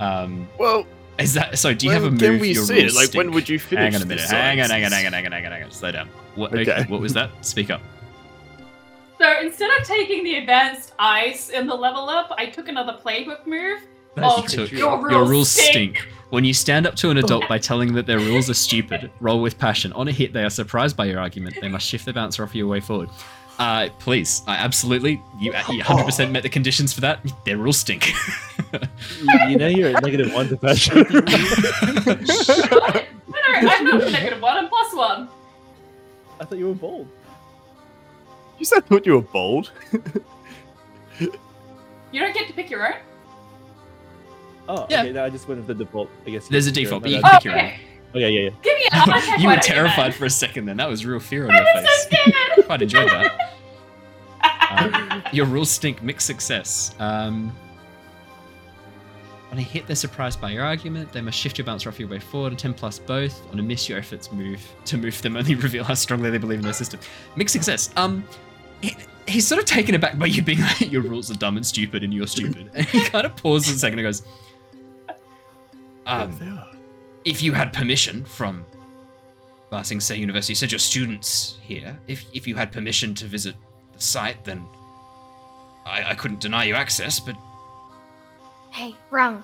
(laughs) um, Well, is that so? Do you have a well, move? can we your see rules it? Like, when stink? would you finish? Hang on a minute. Hang on, hang on, hang on, hang on, hang on, hang on. Slow down. What, Okay. what was that? Speak up. so instead of taking the advanced ice in the level up, I took another playbook move. You Oh, took- your your rules rules stink. stink. When you stand up to an adult by telling them that their rules are stupid, (laughs) roll with passion. On a hit, they are surprised by your argument. They must shift their bouncer off your way forward. Uh, please, I absolutely. You, you 100% met the conditions for that. Their rules stink. You know you're at negative one to (laughs) passion. What? No, no, I'm not negative one. I'm plus one. I thought you were bold. You said I thought you were bold. (laughs) You don't get to pick your own. Oh, Yeah. okay. No, I just went with the default. I guess. There's a Yeah, default, but you can Oh, pick your own. okay. Okay, yeah, yeah. Give me a (laughs) heart attack. (laughs) you were terrified for a second then. That was real fear on your I'm so face. scared. (laughs) Quite enjoyed that. Um, your rules stink. Mixed success. Um, on a hit, they're surprised by your argument. They must shift your bouncer off your way forward. A 10 plus both. On a miss, your efforts move to move them only reveal how strongly they believe in their system. Mixed success. Um, he, he's sort of taken aback by you being like, your rules are dumb and stupid, and you're stupid. And he kind of pauses a second and goes, um, if you had permission from Ba Sing Se University, you said your students here, if, if you had permission to visit the site, then I, I couldn't deny you access, but Hey, Rung.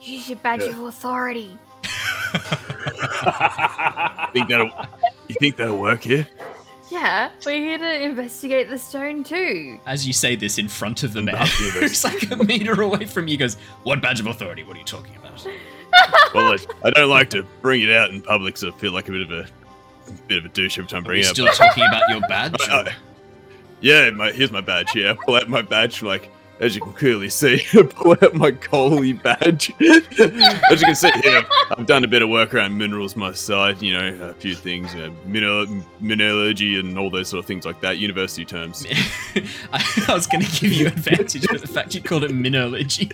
Use your badge Yeah. of authority. (laughs) (laughs) think that'll, you think that'll work here? Yeah, we're here to investigate the stone too. as you say this in front of the man, Dark universe. who's like a meter away from you, he goes, What badge of authority? What are you talking about? (laughs) Well, I, I don't like to bring it out in public, so I feel like a bit of a bit of a douche every time I bring it up. still talking about your badge? (laughs) I- yeah, my, here's my badge here. I pull out my badge, like, as you can clearly see, (laughs) I pull out my Coley badge. (laughs) as you can see here, I've done a bit of work around minerals my side, you know, a few things, you know, mineral, mineralogy and all those sort of things like that, university terms. (laughs) I, I was going to give you advantage, but the fact you called it mineralogy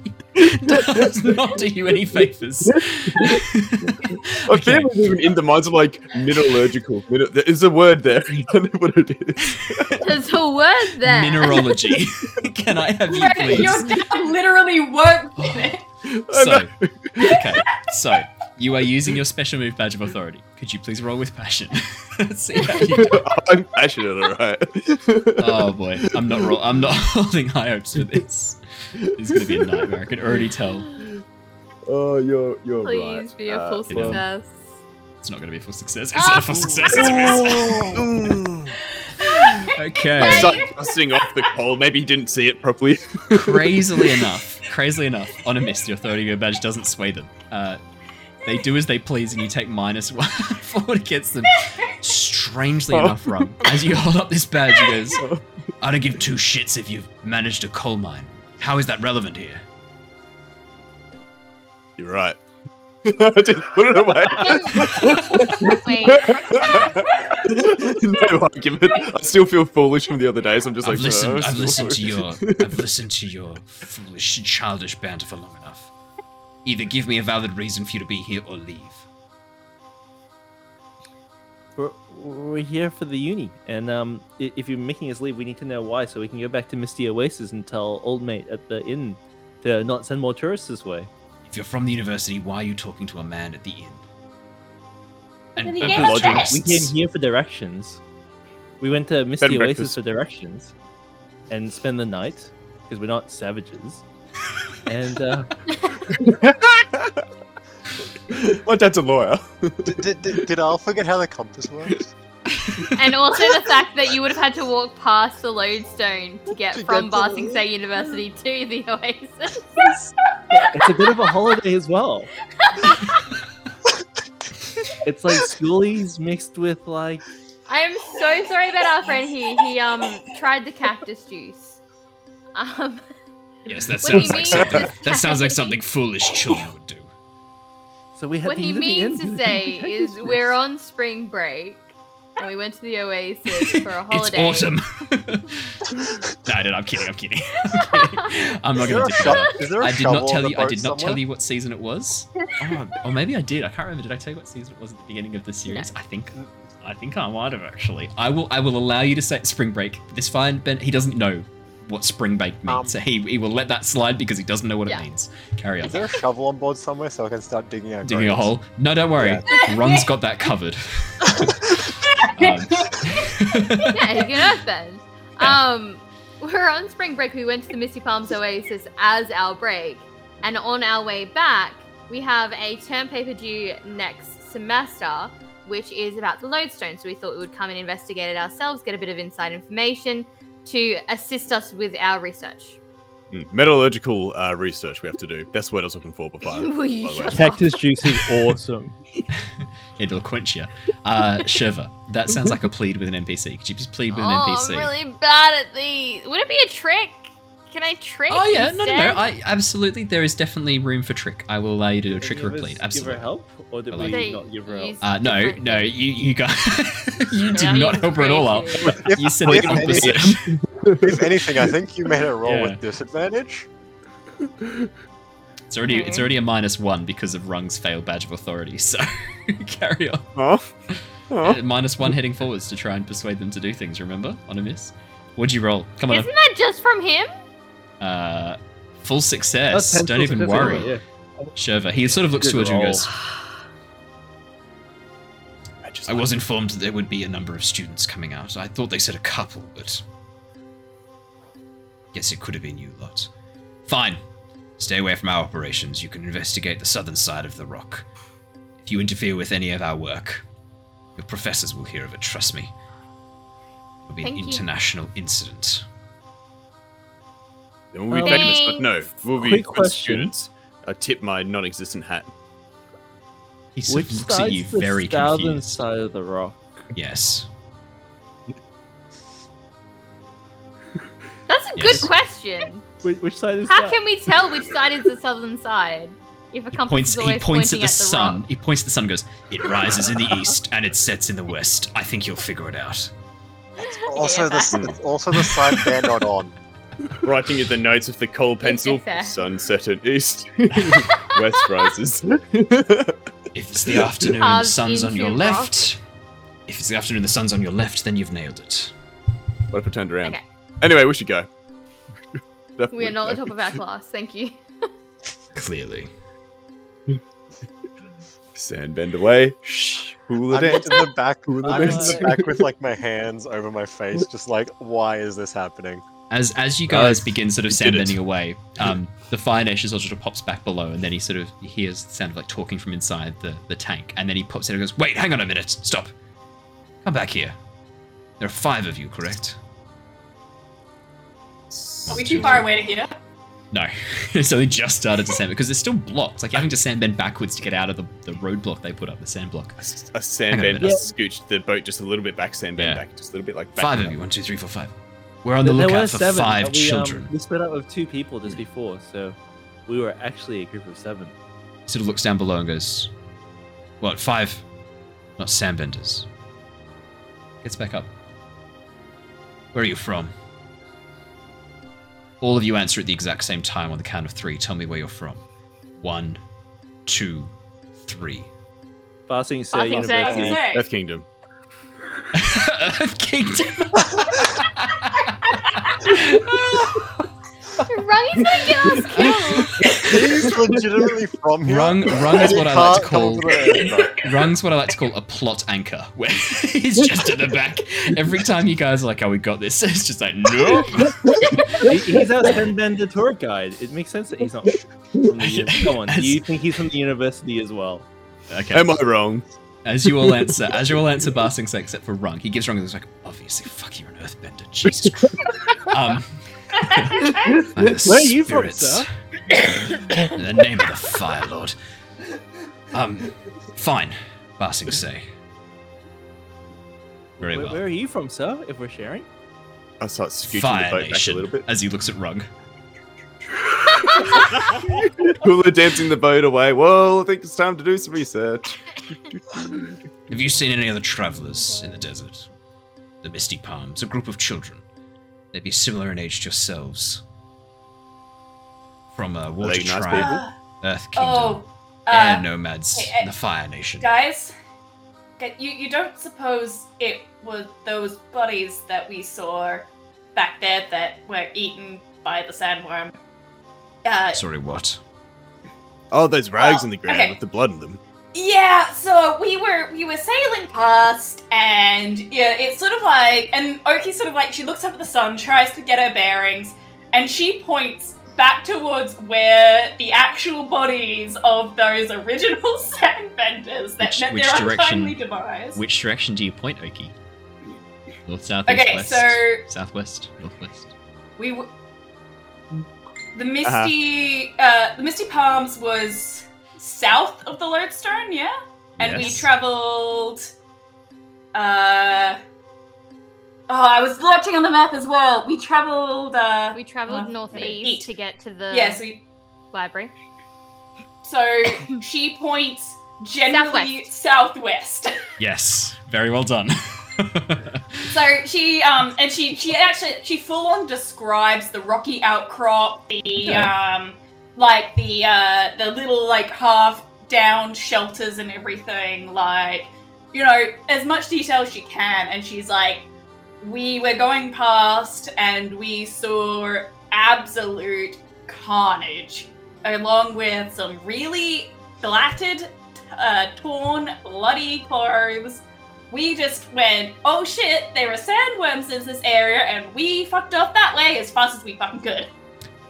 does not do you any favors. My family's even in the minds of like mineralogical. Min- there is a word there. I don't know what it is. There's a word there. Mineralogy. Can I have you Right, please? Your dad literally worked in it. So, okay. So, you are using your special move badge of authority. Could you please roll with passion? Let's (laughs) see how you do. I'm passionate, alright. Oh boy, I'm not roll- I'm not (laughs) holding high hopes for this. It's gonna be a nightmare. I can already tell. Oh, you're you're Please right. be a Uh, full well- success. It's not gonna be a full success. It's not a full success. It's a miss. (laughs) Okay. Start dusting off the coal. Maybe he didn't see it properly. (laughs) crazily enough, crazily enough, on a miss, the authority of your badge doesn't sway them. Uh, they do as they please, and you take minus (laughs) one forward against them. Strangely Oh. enough, Rung, as you hold up this badge, he goes, "I don't give two shits if you've managed a coal mine. How is that relevant here?" You're right. I (laughs) just put it away. no argument. I still feel foolish from the other days. I'm just I've like, listened. "Oh, I've listened to your. (laughs) I've listened to your foolish, childish banter for long enough. Either give me a valid reason for you to be here, or leave. We're, we're here for the uni, and um, if you're making us leave, we need to know why, so we can go back to Misty Oasis and tell old mate at the inn to not send more tourists this way. If you're from the university, why are you talking to a man at the inn? And Then he Uh, gave us logic. that. We came here for directions. We went to Misty and Oasis breakfast. for directions, and spend the night because we're not savages. and uh, (laughs) My dad's a lawyer. Did, did, did, did Al forget how the compass works? (laughs) and also the fact that you would have had to walk past the lodestone to get To from get Barsing the- State University to the (laughs) Oasis. it's a bit of a holiday as well. (laughs) It's like schoolies mixed with like. I am so sorry about our friend here. He um tried the cactus juice. Um, Yes, that sounds like something. That sounds like something foolish children would do. So we had what to he use the means to say is juice. we're on spring break and we went to the Oasis (laughs) for a holiday. It's (laughs) autumn. no, no, I'm kidding. (laughs) I'm kidding. I'm not Is there going to do sho- that. is there a I did not tell you. I boat did not tell you what season it was. Oh, or maybe I did. I can't remember. Did I tell you what season it was at the beginning of the series? I think. I think I might have actually. I will. I will allow you to say spring break. This fine, Ben. He doesn't know what spring break means, Um, so he he will let that slide because he doesn't know what Yeah. it means. Carry on. Is there a shovel on board somewhere so I can start digging out Digging a hole? No, don't worry. Rung's got that covered. Um, (laughs) yeah, he can earthbend. Um, we're on spring break. We went to the Misty Palms Oasis as our break, and on our way back, we have a term paper due next semester, which is about the lodestone. So we thought we would come and investigate it ourselves, get a bit of inside information to assist us with our research. Mm, Metallurgical uh, research we have to do. That's what I was looking for before. (laughs) Will you by the way. shut up? Cactus juice is awesome. (laughs) It'll quench you. Uh, Shurva, that sounds like a plead with an NPC. Could you just plead with an Oh, NPC? I'm really bad at these. Would it be a trick? Can I trick? Oh yeah, no, no, no. I absolutely. There is definitely room for trick. I will allow you to do a trick or a Give us- plead. Give her help, or did Hello. we They not give her help? Uh, no, no, you you got (laughs) you Yeah, did not he's help her at all out. crazy. You said If the anything- opposite. if anything, I think you made a roll Yeah. with disadvantage. It's already it's already a minus one because of Rung's failed badge of authority. (laughs) So (laughs) carry on. Huh? Huh? Uh, minus one heading forwards to try and persuade them to do things. Remember on a miss. What'd you roll? Come on. Isn't that just from him? Uh, full success. pencil Don't even success, worry. yeah. Shurva. He sort of looks Good towards you and roll. (sighs) goes, just I was informed that there would be a number of students coming out. I thought they said a couple, but. Guess it could have been you lot. Fine. Stay away from our operations. You can investigate the southern side of the rock. If you interfere with any of our work, your professors will hear of it, trust me. It'll be Thank an you. international incident. Then we'll be Um, famous, but no, we'll be quick good question. students. I tip my non-existent hat. He sort Which of looks at side's you the very southern confused. side of the rock? Yes. (laughs) That's a Yes. good question. Which, which side is How that? can we tell which side is the southern side? If a He compass points, is he always points at pointing the, the sun. rock. He points at the sun and goes, It rises in the east and it sets in the west. I think you'll figure it out. Also, the it's also the side they're not on. (laughs) (laughs) Writing in the notes with the coal pencil. (laughs) Sunset at east. (laughs) West rises. If it's the afternoon and the sun's on your rock. left, if it's the afternoon and the sun's on your left, then you've nailed it. what if I turned around? Okay. Anyway, we should go. We are not the top of our class. Thank you. Clearly. Sand bend away. Shh. Cool I'm it into the back. Who are the I'm into the back with like my hands over my face, just like, why is this happening? As as you guys Uh, begin sort of you did sandbending away, um, the fire nation sort of pops back below, and then he sort of he hears the sound of like talking from inside the, the tank, and then he pops in and goes, "Wait, hang on a minute, stop, come back here. There are five of you, correct?" Are we too far away to hear? No, (laughs) so they just started to sand because they're still blocks. Like you're having to sandbend backwards to get out of the, the roadblock they put up, the sand block. A sand Hang a bend. minute. Scooched the boat just a little bit back. Sand bend Yeah. back. Just a little bit like back Five of you, one, two, three, four, five. We're on the There lookout for seven, five but we, um, children. we split up with two people just before, so we were actually a group of seven. Sort of looks down below and goes, "What? Five? Not sandbenders." Gets back up. Where are you from? All of you answer at the exact same time on the count of three. Tell me where you're from. One, two, three. Passing Sir Passing University. Say. Earth Kingdom. (laughs) Earth Kingdom. (laughs) Rung's gonna get us killed. (laughs) He's legitimately from here. Rung, rung is what I like to call. to the. Rung's what I like to call a plot anchor, where (laughs) he's just at the back. Every time you guys are like, "Oh, we got this," (laughs) it's just like, "Nope." He- he's our ten-bender tour guide. It makes sense that he's not from the uni- Come on, do you think he's from the university as well? Okay. Am I wrong? As you all answer, as you all answer Ba Sing Se except for Rung, he gives Rung this like, obviously, fuck, you're an earthbender, Jesus Christ. (laughs) um, Where are you from, sir? In the name of the Fire Lord. Um, fine. Passing say. Very Where, well. where are you from, sir? If we're sharing. I start scooching Fire the boat back a Nation. little bit. As he looks at Rung. (laughs) Hula dancing the boat away. Well, I think it's time to do some research. Have you seen any other travelers in the desert? The Misty Palms, a group of children. Maybe similar in age to yourselves. From a water they nice tribe, Uh, Earth Kingdom, oh, air uh, nomads, hey, hey, the Fire Nation. guys, you you don't suppose it was those bodies that we saw back there that were eaten by the sandworm? Uh, Sorry, what? Oh, those rags Well, in the ground okay. with the blood in them. Yeah, so we were we were sailing past, and yeah, it's sort of like, and Oki sort of like she looks up at the sun, tries to get her bearings, and she points back towards where the actual bodies of those original (laughs) sandbenders that Which- met which their direction- untimely demise. Which direction do you point, Oki? North, south, Okay, east, west, so- southwest, northwest. we w- the misty uh the misty palms was south of the lodestone yeah and we traveled uh oh i was watching on the map as well we traveled uh We traveled uh, northeast east. to get to the yes we library. so (coughs) she points generally southwest. (laughs) Yes, very well done. (laughs) So she um and she she actually she full on describes the rocky outcrop, the Okay. um like the uh the little like half down shelters and everything, like you know, as much detail as she can, and she's like, We were going past and we saw absolute carnage, along with some really blatted, uh, torn, bloody clothes we just went, oh shit, there are sandworms in this area, and we fucked off that way as fast as we fucking could.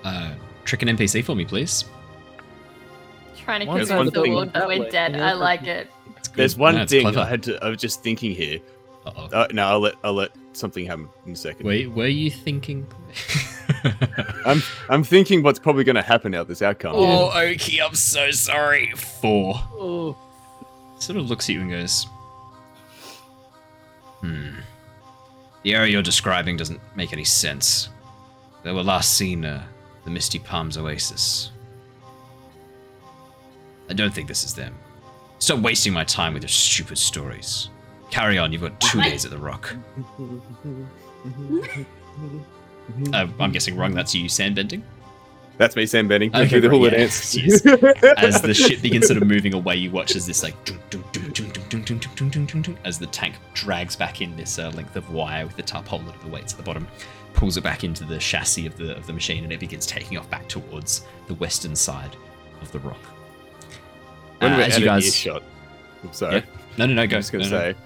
uh, trick an NPC for me, please. Trying to One convince side the thing world that that we're dead. I like it. It's good. There's one No, it's thing clever. I had to. I was just thinking here. Uh-oh. Uh, no, I'll let I'll let something happen in a second. Wait, were you thinking? (laughs) I'm I'm thinking what's probably going to happen out this outcome. oh, Oki, I'm so sorry. Four. Oh, Sort of looks at you and goes, Hmm. The area you're describing doesn't make any sense. They were last seen uh, the Misty Palms Oasis. I don't think this is them. Stop wasting my time with your stupid stories. Carry on, you've got two what? days at the rock. uh, I'm guessing wrong, that's you sandbending? That's me sandbending. Okay, the whole yeah. dance. as the ship begins sort of moving away, you watch as this like as the tank drags back in this uh, length of wire with the tarpaulin of the weights at the bottom pulls it back into the chassis of the of the machine, and it begins taking off back towards the western side of the rock. when Uh, we're as at you an guys, earshot. I'm sorry. Yeah. no, no, no, go. I'm just gonna No, no. say,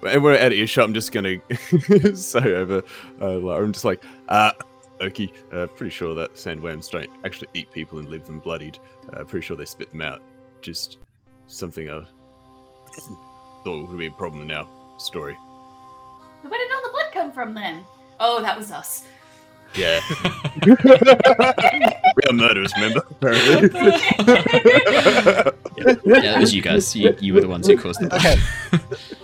when we're at earshot, I'm just gonna (laughs) say over uh, Lara, I'm just like, uh, Oki, uh, pretty sure that sandworms don't actually eat people and leave them bloodied. Uh, pretty sure they spit them out. Just something I thought would be a problem in our story. Where did all the blood come from then? Oh, that was us. Yeah. (laughs) we are murderers, remember? Apparently. yeah, that was you guys. You, you were the ones who caused it. Okay.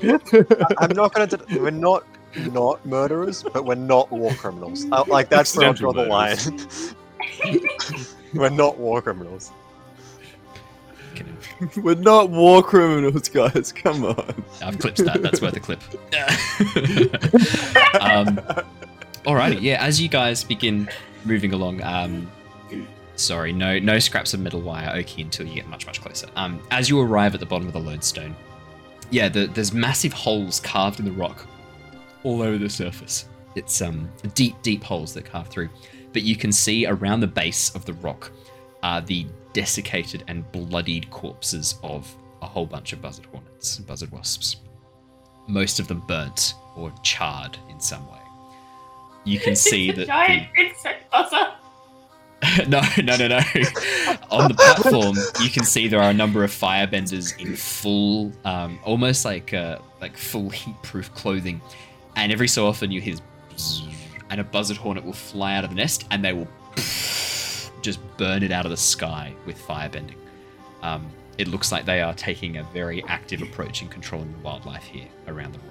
(laughs) I'm not gonna. d we're not not murderers, but we're not war criminals. Uh, like that's where I'll draw the line. (laughs) we're not war criminals. (laughs) We're not war criminals, guys. Come on. I've clipped that. That's worth a clip. (laughs) um, alrighty, yeah. As you guys begin moving along, um, sorry, no, no scraps of metal wire, Oki, until you get much, much closer. Um, as you arrive at the bottom of the lodestone, yeah, the, there's massive holes carved in the rock all over the surface. It's um deep, deep holes that carve through, but you can see around the base of the rock are the desiccated and bloodied corpses of a whole bunch of buzzard hornets and buzzard wasps. Most of them burnt or charred in some way. You can (laughs) see that giant insect buzzer. (laughs) no, no, no, no. (laughs) On the platform, you can see there are a number of firebenders in full, um, almost like uh, like full heat-proof clothing, and every so often you hear, and a buzzard hornet will fly out of the nest, and they will just burn it out of the sky with firebending. Um, it looks like they are taking a very active approach in controlling the wildlife here around the rock.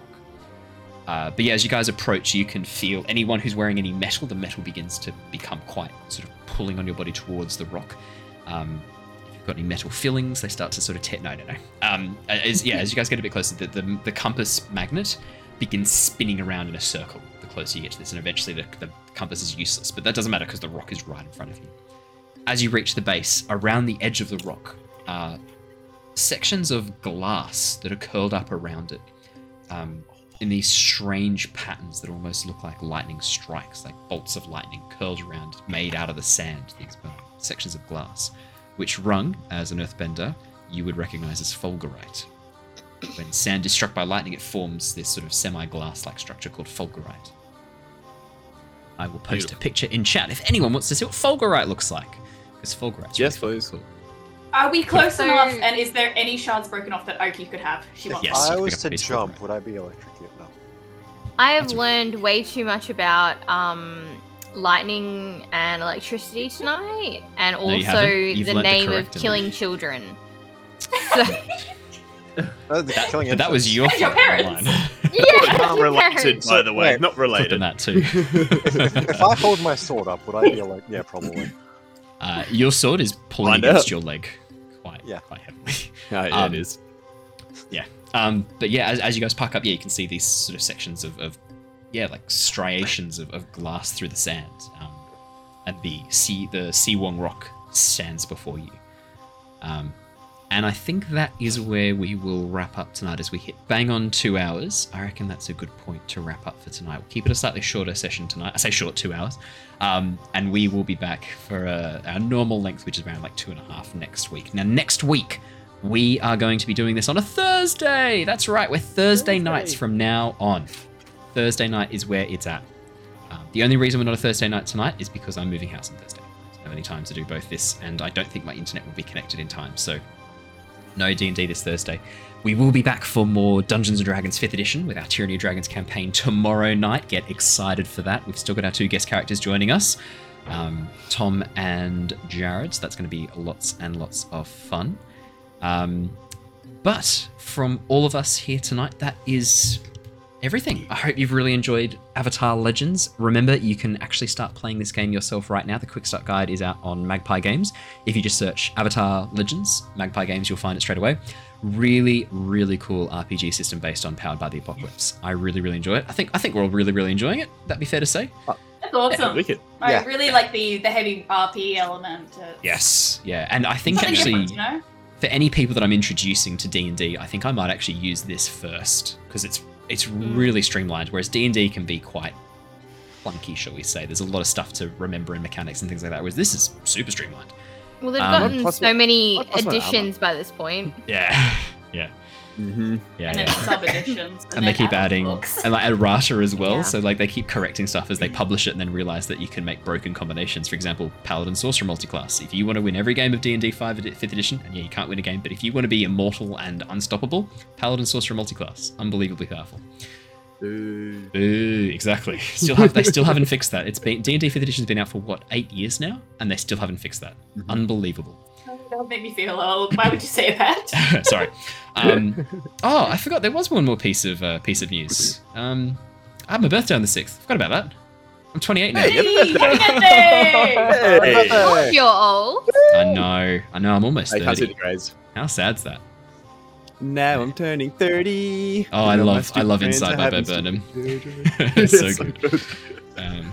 Uh, but yeah, as you guys approach, you can feel anyone who's wearing any metal, the metal begins to become quite sort of pulling on your body towards the rock. Um, if you've got any metal fillings, they start to sort of te- no, no, no. Um, as, yeah, as you guys get a bit closer, the, the, the compass magnet begins spinning around in a circle the closer you get to this, and eventually the, the compass is useless. But that doesn't matter because the rock is right in front of you. As you reach the base, around the edge of the rock, are sections of glass that are curled up around it um, in these strange patterns that almost look like lightning strikes, like bolts of lightning curled around, made out of the sand, these sections of glass, which Rung, as an earthbender, you would recognize as fulgurite. When sand is struck by lightning, it forms this sort of semi glass like structure called fulgurite. I will post Beautiful. a picture in chat if anyone wants to see what fulgurite looks like. Because fulgurite's Yes, really please. cool. Are we close So- enough? And is there any shards broken off that Oki could have? She If wants. Yes, I you was pick up to a piece jump, would I be electrocuted? No. I have That's learned way too much about um, lightning and electricity tonight, and No, you also haven't. You've the learnt the name of correct killing amount. children. (laughs) So, the killing But that was your And your fault, parents. Line. (laughs) yeah, Not related, parents. by the way. Wait. Not Flipping related. that too. (laughs) if I hold my sword up, would I be like, yeah, probably. Uh, your sword is pulling against your leg quite, Yeah. quite heavily. Yeah, (laughs) yeah, Um, it is. Um, but yeah, as, as you guys park up, yeah, you can see these sort of sections of, of yeah, like striations of, of glass through the sand. Um, and the sea, the Si Wong Rock stands before you. Um, and I think that is where we will wrap up tonight as we hit bang on two hours. I reckon that's a good point to wrap up for tonight. We'll keep it a slightly shorter session tonight. I say short, two hours. Um, and we will be back for uh, our normal length, which is around like two and a half next week. Now, next week, we are going to be doing this on a Thursday. That's right, we're Thursday, nights from now on. Thursday night is where it's at. Um, the only reason we're not a Thursday night tonight is because I'm moving house on Thursday. I don't have any time to do both this, and I don't think my internet will be connected in time. So, no D&D this Thursday. We will be back for more Dungeons and Dragons 5th edition with our Tyranny of Dragons campaign tomorrow night. Get excited for that. We've still got our two guest characters joining us, um, Tom and Jared. So that's going to be lots and lots of fun. Um, but from all of us here tonight, that is everything. I hope you've really enjoyed Avatar Legends. Remember, you can actually start playing this game yourself right now. The quick start guide is out on Magpie Games. If you just search Avatar Legends, Magpie Games, you'll find it straight away. Really, really cool RPG system based on Powered by the Apocalypse. I really, really enjoy it. I think I think we're all really, really enjoying it. That'd be fair to say. Uh, That's awesome. Wicked. I Yeah. really like the the heavy RP element. It's Yes, yeah, and I think something actually. you know. for any people that I'm introducing to D&D, I think I might actually use this first because it's it's Hmm. really streamlined whereas D&D can be quite clunky, shall we say. There's a lot of stuff to remember and mechanics and things like that whereas this is super streamlined. Well, they've Um, gotten so many plus one additions by this point. (laughs) Yeah. (laughs) Yeah. Mm-hmm. Yeah. and yeah. then sub editions. (laughs) and they keep adding books. and like errata as well Yeah. so like they keep correcting stuff as they publish it and then realize that you can make broken combinations for example paladin sorcerer multiclass if you want to win every game of d&d 5 ed- 5th edition and yeah you can't win a game but if you want to be immortal and unstoppable paladin sorcerer multiclass unbelievably powerful Ooh, exactly still have they still haven't fixed that it's been d&d 5th edition's been out for what eight years now and they still haven't fixed that unbelievable That made me feel old. Why would you say that? (laughs) Sorry. Um, (laughs) oh, I forgot there was one more piece of uh, piece of news. Um, I have my birthday on the sixth. Forgot about that. I'm 28 now. Hey, Hey, happy happy birthday! Hey. You're old. I know. I know. I'm almost Hey, how's 30. it, guys? How sad's that? Now I'm turning 30. Oh, I You know, my love- I love Inside are by having Bo Burnham. (laughs) It's so It's good. Um,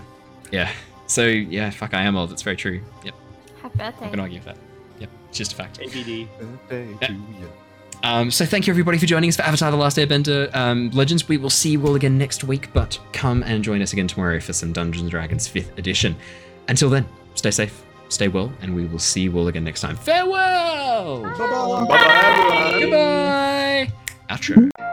yeah. So yeah, fuck, I am old. It's very true. Yep. Happy I'm birthday. gonna argue with that. Yep. It's just a fact. Birthday to. Um, so thank you everybody for joining us for Avatar: The Last Airbender um, Legends. We will see you all again next week, but come and join us again tomorrow for some Dungeons and Dragons Fifth Edition. Until then, stay safe, stay well, and we will see you all again next time. Farewell. Bye-bye, everyone. Goodbye. Outro.